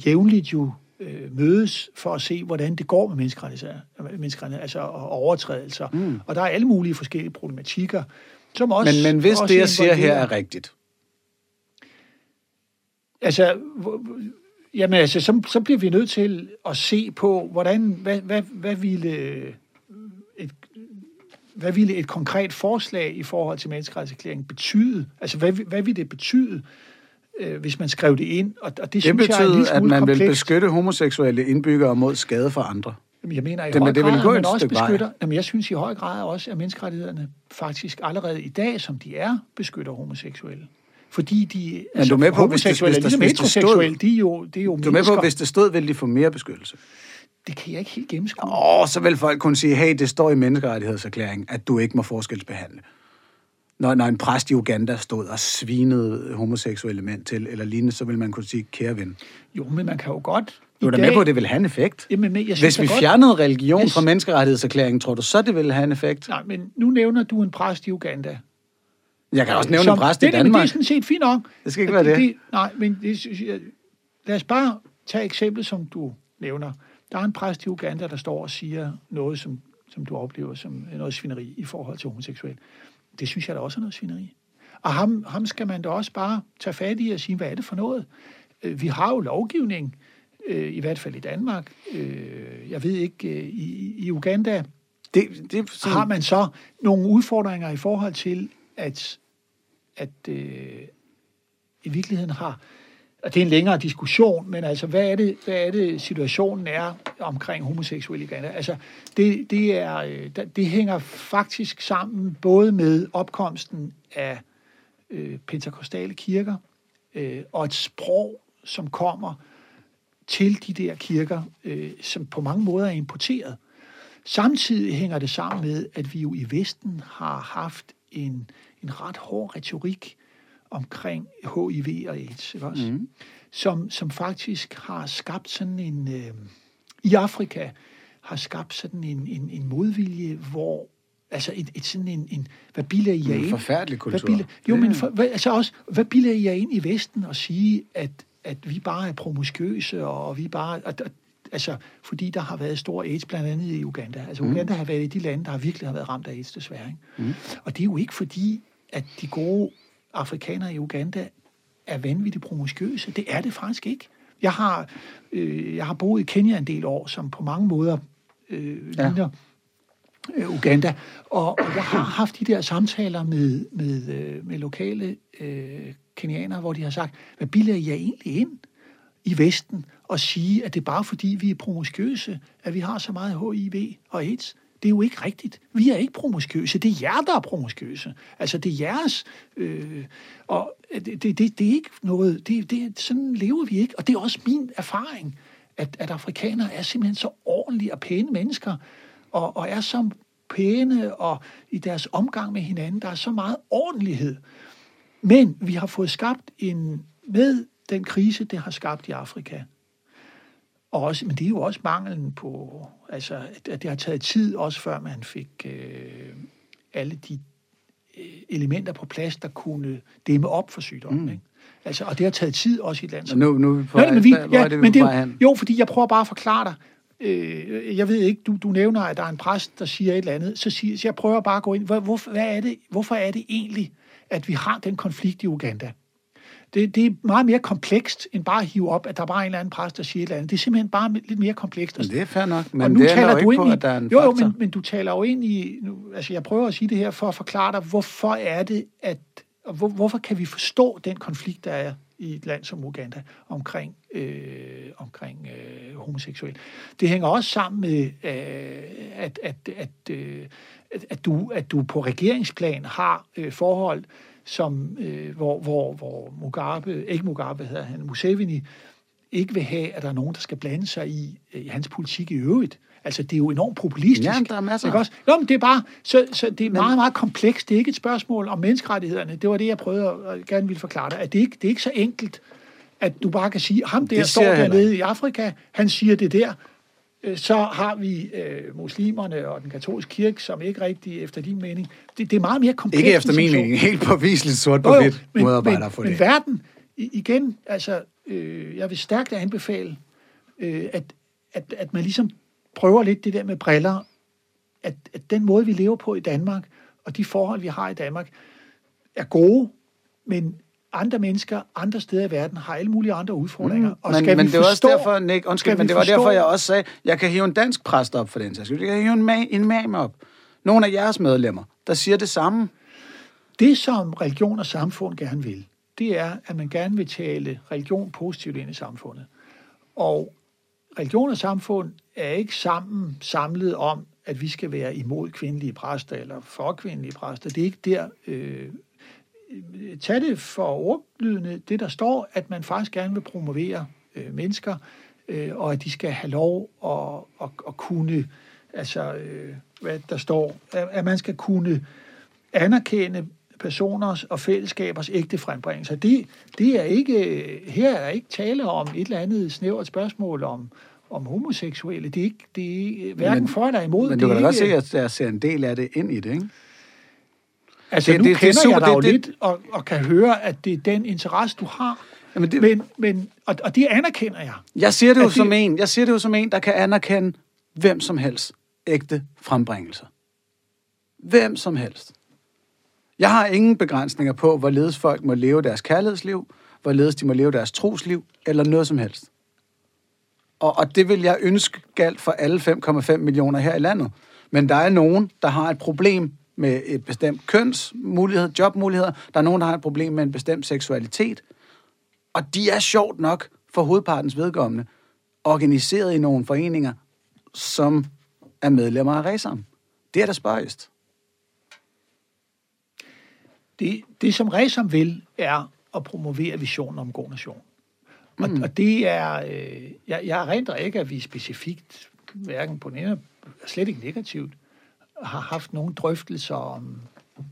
jævnligt jo øh, mødes for at se, hvordan det går med menneskerettigheder, menneskerettigheder altså overtrædelser. Mm. Og der er alle mulige forskellige problematikker, som også... Men, men hvis også det, jeg siger her, er rigtigt? Altså, jamen, altså så, så bliver vi nødt til at se på, hvordan, hvad, hvad, hvad ville et, hvad ville et konkret forslag i forhold til menneskerettighedserklæringen betyde? Altså, hvad, hvad ville det betyde, øh, hvis man skrev det ind. Og, og det, det synes betyder, jeg er at man komplekst. vil beskytte homoseksuelle indbyggere mod skade for andre. Jamen, jeg mener i det, høj det grad, man også beskytter... Jamen, jeg synes i høj grad også, at menneskerettighederne faktisk allerede i dag, som de er, beskytter homoseksuelle. Fordi de... Men altså, du er med på, hvis det, hvis, ligesom hvis det stod... De er jo, de er jo du er med på, hvis det stod, vil de få mere beskyttelse? Det kan jeg ikke helt gennemskue. Åh, så vil folk kunne sige, hey, det står i menneskerettighedserklæringen, at du ikke må forskelsbehandle når, når en præst i Uganda stod og svinede homoseksuelle mænd til, eller lignende, så vil man kunne sige, kære ven. Jo, men man kan jo godt... Du er da dag... med på, at det vil have en effekt. Jamen, men jeg synes, Hvis vi godt... fjernede religion fra menneskerettighedserklæringen, tror du så, det vil have en effekt? Nej, men nu nævner du en præst i Uganda. Jeg kan også nævne Som, en præst i Danmark. Men det er sådan set fint nok. Det skal ikke være det. det nej, men det, lad os bare tage eksempel, som du nævner. Der er en præst i Uganda, der står og siger noget, som, som du oplever som noget svineri i forhold til homoseksuel. Det synes jeg da også er noget svineri. Og ham, ham skal man da også bare tage fat i og sige, hvad er det for noget? Øh, vi har jo lovgivning, øh, i hvert fald i Danmark. Øh, jeg ved ikke, i, i Uganda det, det, sådan... har man så nogle udfordringer i forhold til, at, at øh, i virkeligheden har og det er en længere diskussion, men altså, hvad er det, hvad er det situationen er omkring homoseksuelle i Ghana? Altså, det, det, er, øh, det hænger faktisk sammen både med opkomsten af øh, pentakostale kirker øh, og et sprog, som kommer til de der kirker, øh, som på mange måder er importeret. Samtidig hænger det sammen med, at vi jo i Vesten har haft en, en ret hård retorik omkring HIV og AIDS, ikke også? Mm. Som, som faktisk har skabt sådan en... Øh, I Afrika har skabt sådan en, en, en modvilje, hvor Altså et, et sådan en, en hvad bilder I jer ind? En forfærdelig kultur. Hvad bilder, jo, men for, hvad, altså også, hvad bilder I jer ind i Vesten og sige, at, at vi bare er promuskøse, og vi bare... At, at, altså, fordi der har været stor AIDS, blandt andet i Uganda. Altså, mm. Uganda har været i de lande, der har virkelig har været ramt af AIDS, desværre. Ikke? Mm. Og det er jo ikke fordi, at de gode afrikanere i Uganda er vanvittigt promuskøse. Det er det faktisk ikke. Jeg har, øh, jeg har boet i Kenya en del år, som på mange måder øh, ja. ligner øh, Uganda. Og, og jeg har haft de der samtaler med, med, øh, med lokale øh, kenianere, hvor de har sagt, hvad bilder I jer egentlig ind i Vesten og sige, at det er bare fordi, vi er promuskøse, at vi har så meget HIV og AIDS. Det er jo ikke rigtigt. Vi er ikke promoskøse. Det er jer, der er promoskøse. Altså, det er jeres... Øh, og det, det, det, det er ikke noget... Det, det, sådan lever vi ikke. Og det er også min erfaring, at, at afrikanere er simpelthen så ordentlige og pæne mennesker, og, og er så pæne og i deres omgang med hinanden. Der er så meget ordentlighed. Men vi har fået skabt en... Med den krise, det har skabt i Afrika, og også, men det er jo også manglen på, altså, at det har taget tid, også før man fik øh, alle de øh, elementer på plads, der kunne dæmme op for sygdommen. Mm. Ikke? Altså, og det har taget tid også i et land som... Nu, nu er vi på Nå, men vi, ja, det, vi men det, Jo, fordi jeg prøver bare at forklare dig. Øh, jeg ved ikke, du, du nævner, at der er en præst, der siger et eller andet. Så, siger, så jeg prøver bare at gå ind. Hvor, hvor, hvad er det, hvorfor er det egentlig, at vi har den konflikt i Uganda? Det, det er meget mere komplekst, end bare at hive op, at der er bare en eller anden præst, der siger et eller andet. Det er simpelthen bare lidt mere komplekst. Men det er fair nok, men nu det taler du ind på, i, at der er en Jo, jo men, men du taler jo ind i... Nu, altså, jeg prøver at sige det her for at forklare dig, hvorfor er det, at... Hvor, hvorfor kan vi forstå den konflikt, der er i et land som Uganda omkring, øh, omkring øh, homoseksuel. Det hænger også sammen med, øh, at, at, at, øh, at, at, du, at du på regeringsplan har øh, forhold, som, øh, hvor, hvor, hvor Mugabe, ikke Mugabe hedder han, Museveni, ikke vil have, at der er nogen, der skal blande sig i, i hans politik i øvrigt. Altså, det er jo enormt populistisk. Ja, der er masser. Ikke også? Nå, men det er bare, så, så det er men, meget, meget komplekst. Det er ikke et spørgsmål om menneskerettighederne. Det var det, jeg prøvede at, gerne ville forklare dig. At det, ikke, det er ikke så enkelt, at du bare kan sige, ham der står dernede i Afrika, han siger det der, øh, så har vi øh, muslimerne og den katolske kirke, som ikke rigtig efter din mening. Det, det er meget mere komplekst. Ikke efter min mening. Helt påviseligt sort på hvidt modarbejder for det. Men verden, igen, altså, øh, jeg vil stærkt anbefale, øh, at, at, at man ligesom prøver lidt det der med briller, at, at den måde, vi lever på i Danmark, og de forhold, vi har i Danmark, er gode, men andre mennesker andre steder i verden har alle mulige andre udfordringer. Mm, og skal men, vi men det var også derfor, Nick, undskyld, men det var forstå, derfor, jeg også sagde, jeg kan hive en dansk præst op for den sags Jeg kan hive en, ma- en imam op. Nogle af jeres medlemmer, der siger det samme. Det, som religion og samfund gerne vil, det er, at man gerne vil tale religion positivt ind i samfundet. Og religion og samfund er ikke sammen samlet om, at vi skal være imod kvindelige præster eller for kvindelige præster. Det er ikke der. Øh, tag det for ordlydende, det der står, at man faktisk gerne vil promovere øh, mennesker, øh, og at de skal have lov at, at, at kunne, altså, øh, hvad der står, at, at man skal kunne anerkende personers og fællesskabers ægte frembringelse. Det, det er ikke, her er ikke tale om et eller andet snævert spørgsmål om, om homoseksuelle. Det er ikke, det er hverken men, for eller imod. Men du kan da godt se, at der ser en del af det ind i det, ikke? Altså, det, nu det, kender det, jeg dig jo det, lidt, og, og kan høre, at det er den interesse, du har. Jamen det, men, men, og, og det anerkender jeg. Jeg siger det jo det, som en, jeg siger det jo som en, der kan anerkende hvem som helst ægte frembringelser. Hvem som helst. Jeg har ingen begrænsninger på, hvorledes folk må leve deres kærlighedsliv, hvorledes de må leve deres trosliv, eller noget som helst. Og, og det vil jeg ønske galt for alle 5,5 millioner her i landet. Men der er nogen, der har et problem med et bestemt kønsmulighed, jobmuligheder. Der er nogen, der har et problem med en bestemt seksualitet. Og de er sjovt nok for hovedpartens vedkommende organiseret i nogle foreninger, som er medlemmer af Resam. Det er der spøjst. Det, det som Resam vil, er at promovere visionen om god nation. Og, mm. og det er, øh, jeg, jeg erindrer ikke, at vi specifikt, hverken på ene, slet ikke negativt, har haft nogle drøftelser om,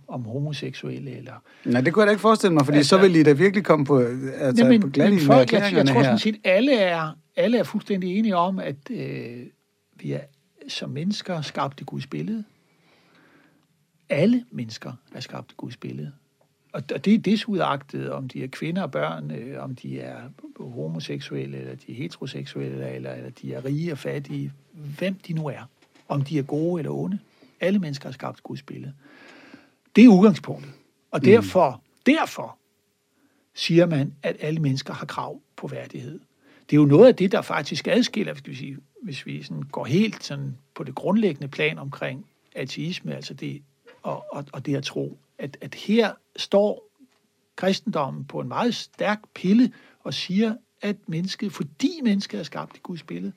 om homoseksuelle. Eller, Nej, det kunne jeg da ikke forestille mig, fordi altså, så ville I da virkelig komme på, altså, nej, men, på glat men folk, jeg, jeg tror sådan set, alle er, alle er fuldstændig enige om, at øh, vi er som mennesker skabt i Guds billede. Alle mennesker er skabt i Guds billede. Og det er desudagtet, om de er kvinder og børn, øh, om de er homoseksuelle, eller de er heteroseksuelle, eller, eller de er rige og fattige, hvem de nu er. Om de er gode eller onde. Alle mennesker er skabt Guds billede. Det er udgangspunktet. Og derfor, mm. derfor siger man, at alle mennesker har krav på værdighed. Det er jo noget af det, der faktisk adskiller, skal vi sige, hvis vi sådan går helt sådan på det grundlæggende plan omkring ateisme, altså det, og, og, og det at tro, at, at her står kristendommen på en meget stærk pille og siger, at mennesket, fordi mennesket er skabt i Guds billede,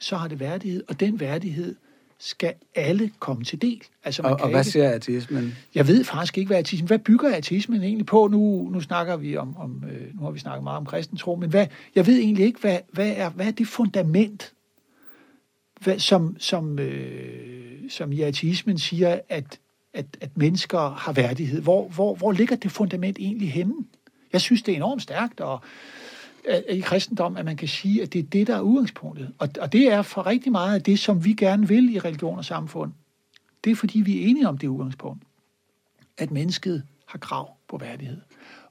så har det værdighed, og den værdighed skal alle komme til del. Altså, man og, kan og hvad ikke... siger ateismen? Jeg ved faktisk ikke, hvad ateismen... Hvad bygger ateismen egentlig på? Nu, nu snakker vi om... om øh, nu har vi snakket meget om kristentro, men hvad, jeg ved egentlig ikke, hvad, hvad, er, hvad er det fundament, hvad, som, som, øh, som i ateismen siger, at, at, at mennesker har værdighed. Hvor, hvor, hvor ligger det fundament egentlig henne? Jeg synes, det er enormt stærkt, og i kristendom, at man kan sige, at det er det, der er udgangspunktet. Og, og det er for rigtig meget af det, som vi gerne vil i religion og samfund. Det er, fordi vi er enige om det udgangspunkt, at mennesket har krav på værdighed.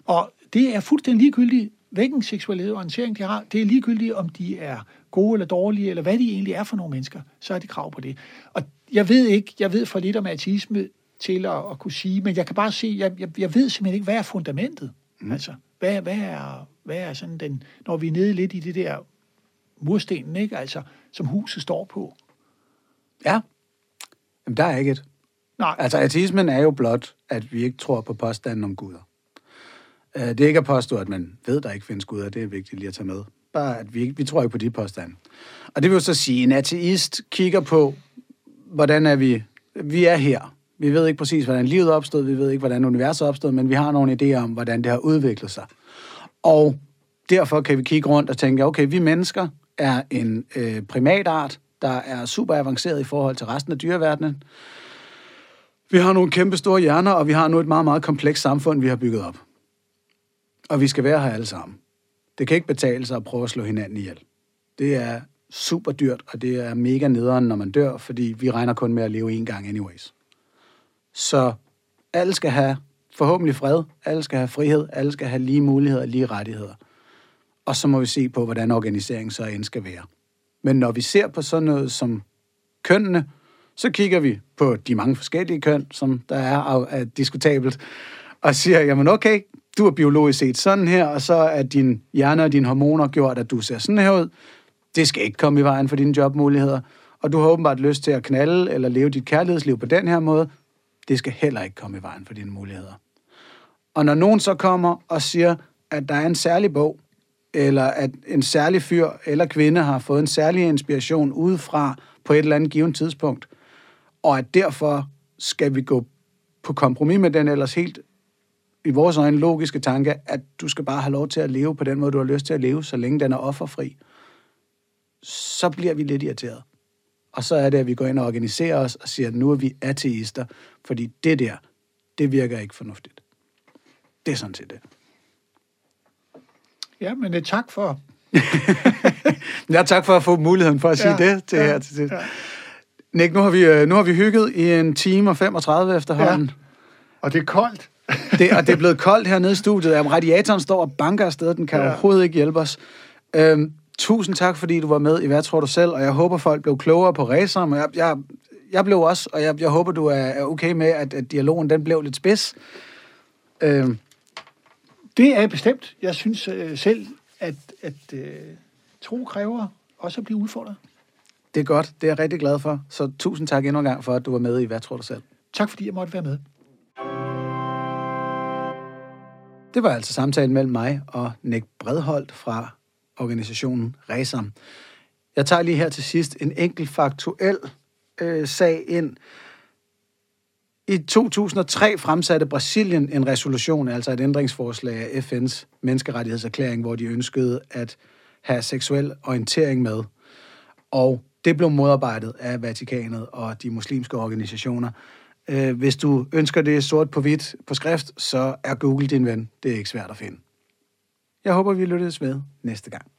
Og det er fuldstændig ligegyldigt, hvilken og orientering de har. Det er ligegyldigt, om de er gode eller dårlige, eller hvad de egentlig er for nogle mennesker, så har de krav på det. Og jeg ved ikke, jeg ved for lidt om ateisme til at, at kunne sige, men jeg kan bare se, jeg, jeg, jeg ved simpelthen ikke, hvad er fundamentet? Mm. Altså, hvad, hvad, er, hvad er sådan den, når vi er nede lidt i det der murstenen, ikke? Altså, som huset står på. Ja. Jamen, der er ikke et. Nej. Altså, ateismen er jo blot, at vi ikke tror på påstanden om guder. Øh, det er ikke at påstå, at man ved, der ikke findes guder. Det er vigtigt lige at tage med. Bare, at vi, ikke, vi tror ikke på de påstande. Og det vil jo så sige, at en ateist kigger på, hvordan er vi... Vi er her. Vi ved ikke præcis, hvordan livet opstod, vi ved ikke, hvordan universet opstod, men vi har nogle idéer om, hvordan det har udviklet sig. Og derfor kan vi kigge rundt og tænke, okay, vi mennesker er en øh, primatart, der er super avanceret i forhold til resten af dyreverdenen. Vi har nogle kæmpe store hjerner, og vi har nu et meget, meget komplekst samfund, vi har bygget op. Og vi skal være her alle sammen. Det kan ikke betale sig at prøve at slå hinanden ihjel. Det er super dyrt, og det er mega nederen, når man dør, fordi vi regner kun med at leve en gang anyways. Så alle skal have forhåbentlig fred, alle skal have frihed, alle skal have lige muligheder, og lige rettigheder. Og så må vi se på, hvordan organiseringen så end skal være. Men når vi ser på sådan noget som kønnene, så kigger vi på de mange forskellige køn, som der er, er diskutabelt, og siger, jamen okay, du er biologisk set sådan her, og så er din hjerne og dine hormoner gjort, at du ser sådan her ud. Det skal ikke komme i vejen for dine jobmuligheder. Og du har åbenbart lyst til at knalde eller leve dit kærlighedsliv på den her måde. Det skal heller ikke komme i vejen for dine muligheder. Og når nogen så kommer og siger, at der er en særlig bog, eller at en særlig fyr eller kvinde har fået en særlig inspiration udefra på et eller andet givet tidspunkt, og at derfor skal vi gå på kompromis med den ellers helt i vores øjne logiske tanke, at du skal bare have lov til at leve på den måde, du har lyst til at leve, så længe den er offerfri, så bliver vi lidt irriteret. Og så er det, at vi går ind og organiserer os og siger, at nu er vi ateister, fordi det der, det virker ikke fornuftigt. Det er sådan set det. Ja, men det tak for... ja, tak for at få muligheden for at sige ja, det til ja, her til sidst. Ja. Nick, nu har, vi, øh, nu har vi hygget i en time og 35 efterhånden. Ja. Og det er koldt. det, og det er blevet koldt hernede i studiet. Jamen, radiatoren står og banker afsted. Den kan ja. overhovedet ikke hjælpe os. Øhm, tusind tak, fordi du var med i Hvad tror du selv? Og jeg håber, folk blev klogere på racer. Men jeg, jeg, jeg blev også, og jeg, jeg håber, du er, er okay med, at, at dialogen den blev lidt spids. Øhm. Det er bestemt. Jeg synes øh, selv, at, at øh, tro kræver også at blive udfordret. Det er godt. Det er jeg rigtig glad for. Så tusind tak endnu en gang for, at du var med i Hvad tror du selv? Tak, fordi jeg måtte være med. Det var altså samtalen mellem mig og Nick Bredholdt fra organisationen Resam. Jeg tager lige her til sidst en enkelt faktuel øh, sag ind. I 2003 fremsatte Brasilien en resolution, altså et ændringsforslag af FN's menneskerettighedserklæring, hvor de ønskede at have seksuel orientering med. Og det blev modarbejdet af Vatikanet og de muslimske organisationer. Øh, hvis du ønsker det sort på hvidt på skrift, så er Google din ven. Det er ikke svært at finde. Jeg håber, vi lyttes ved næste gang.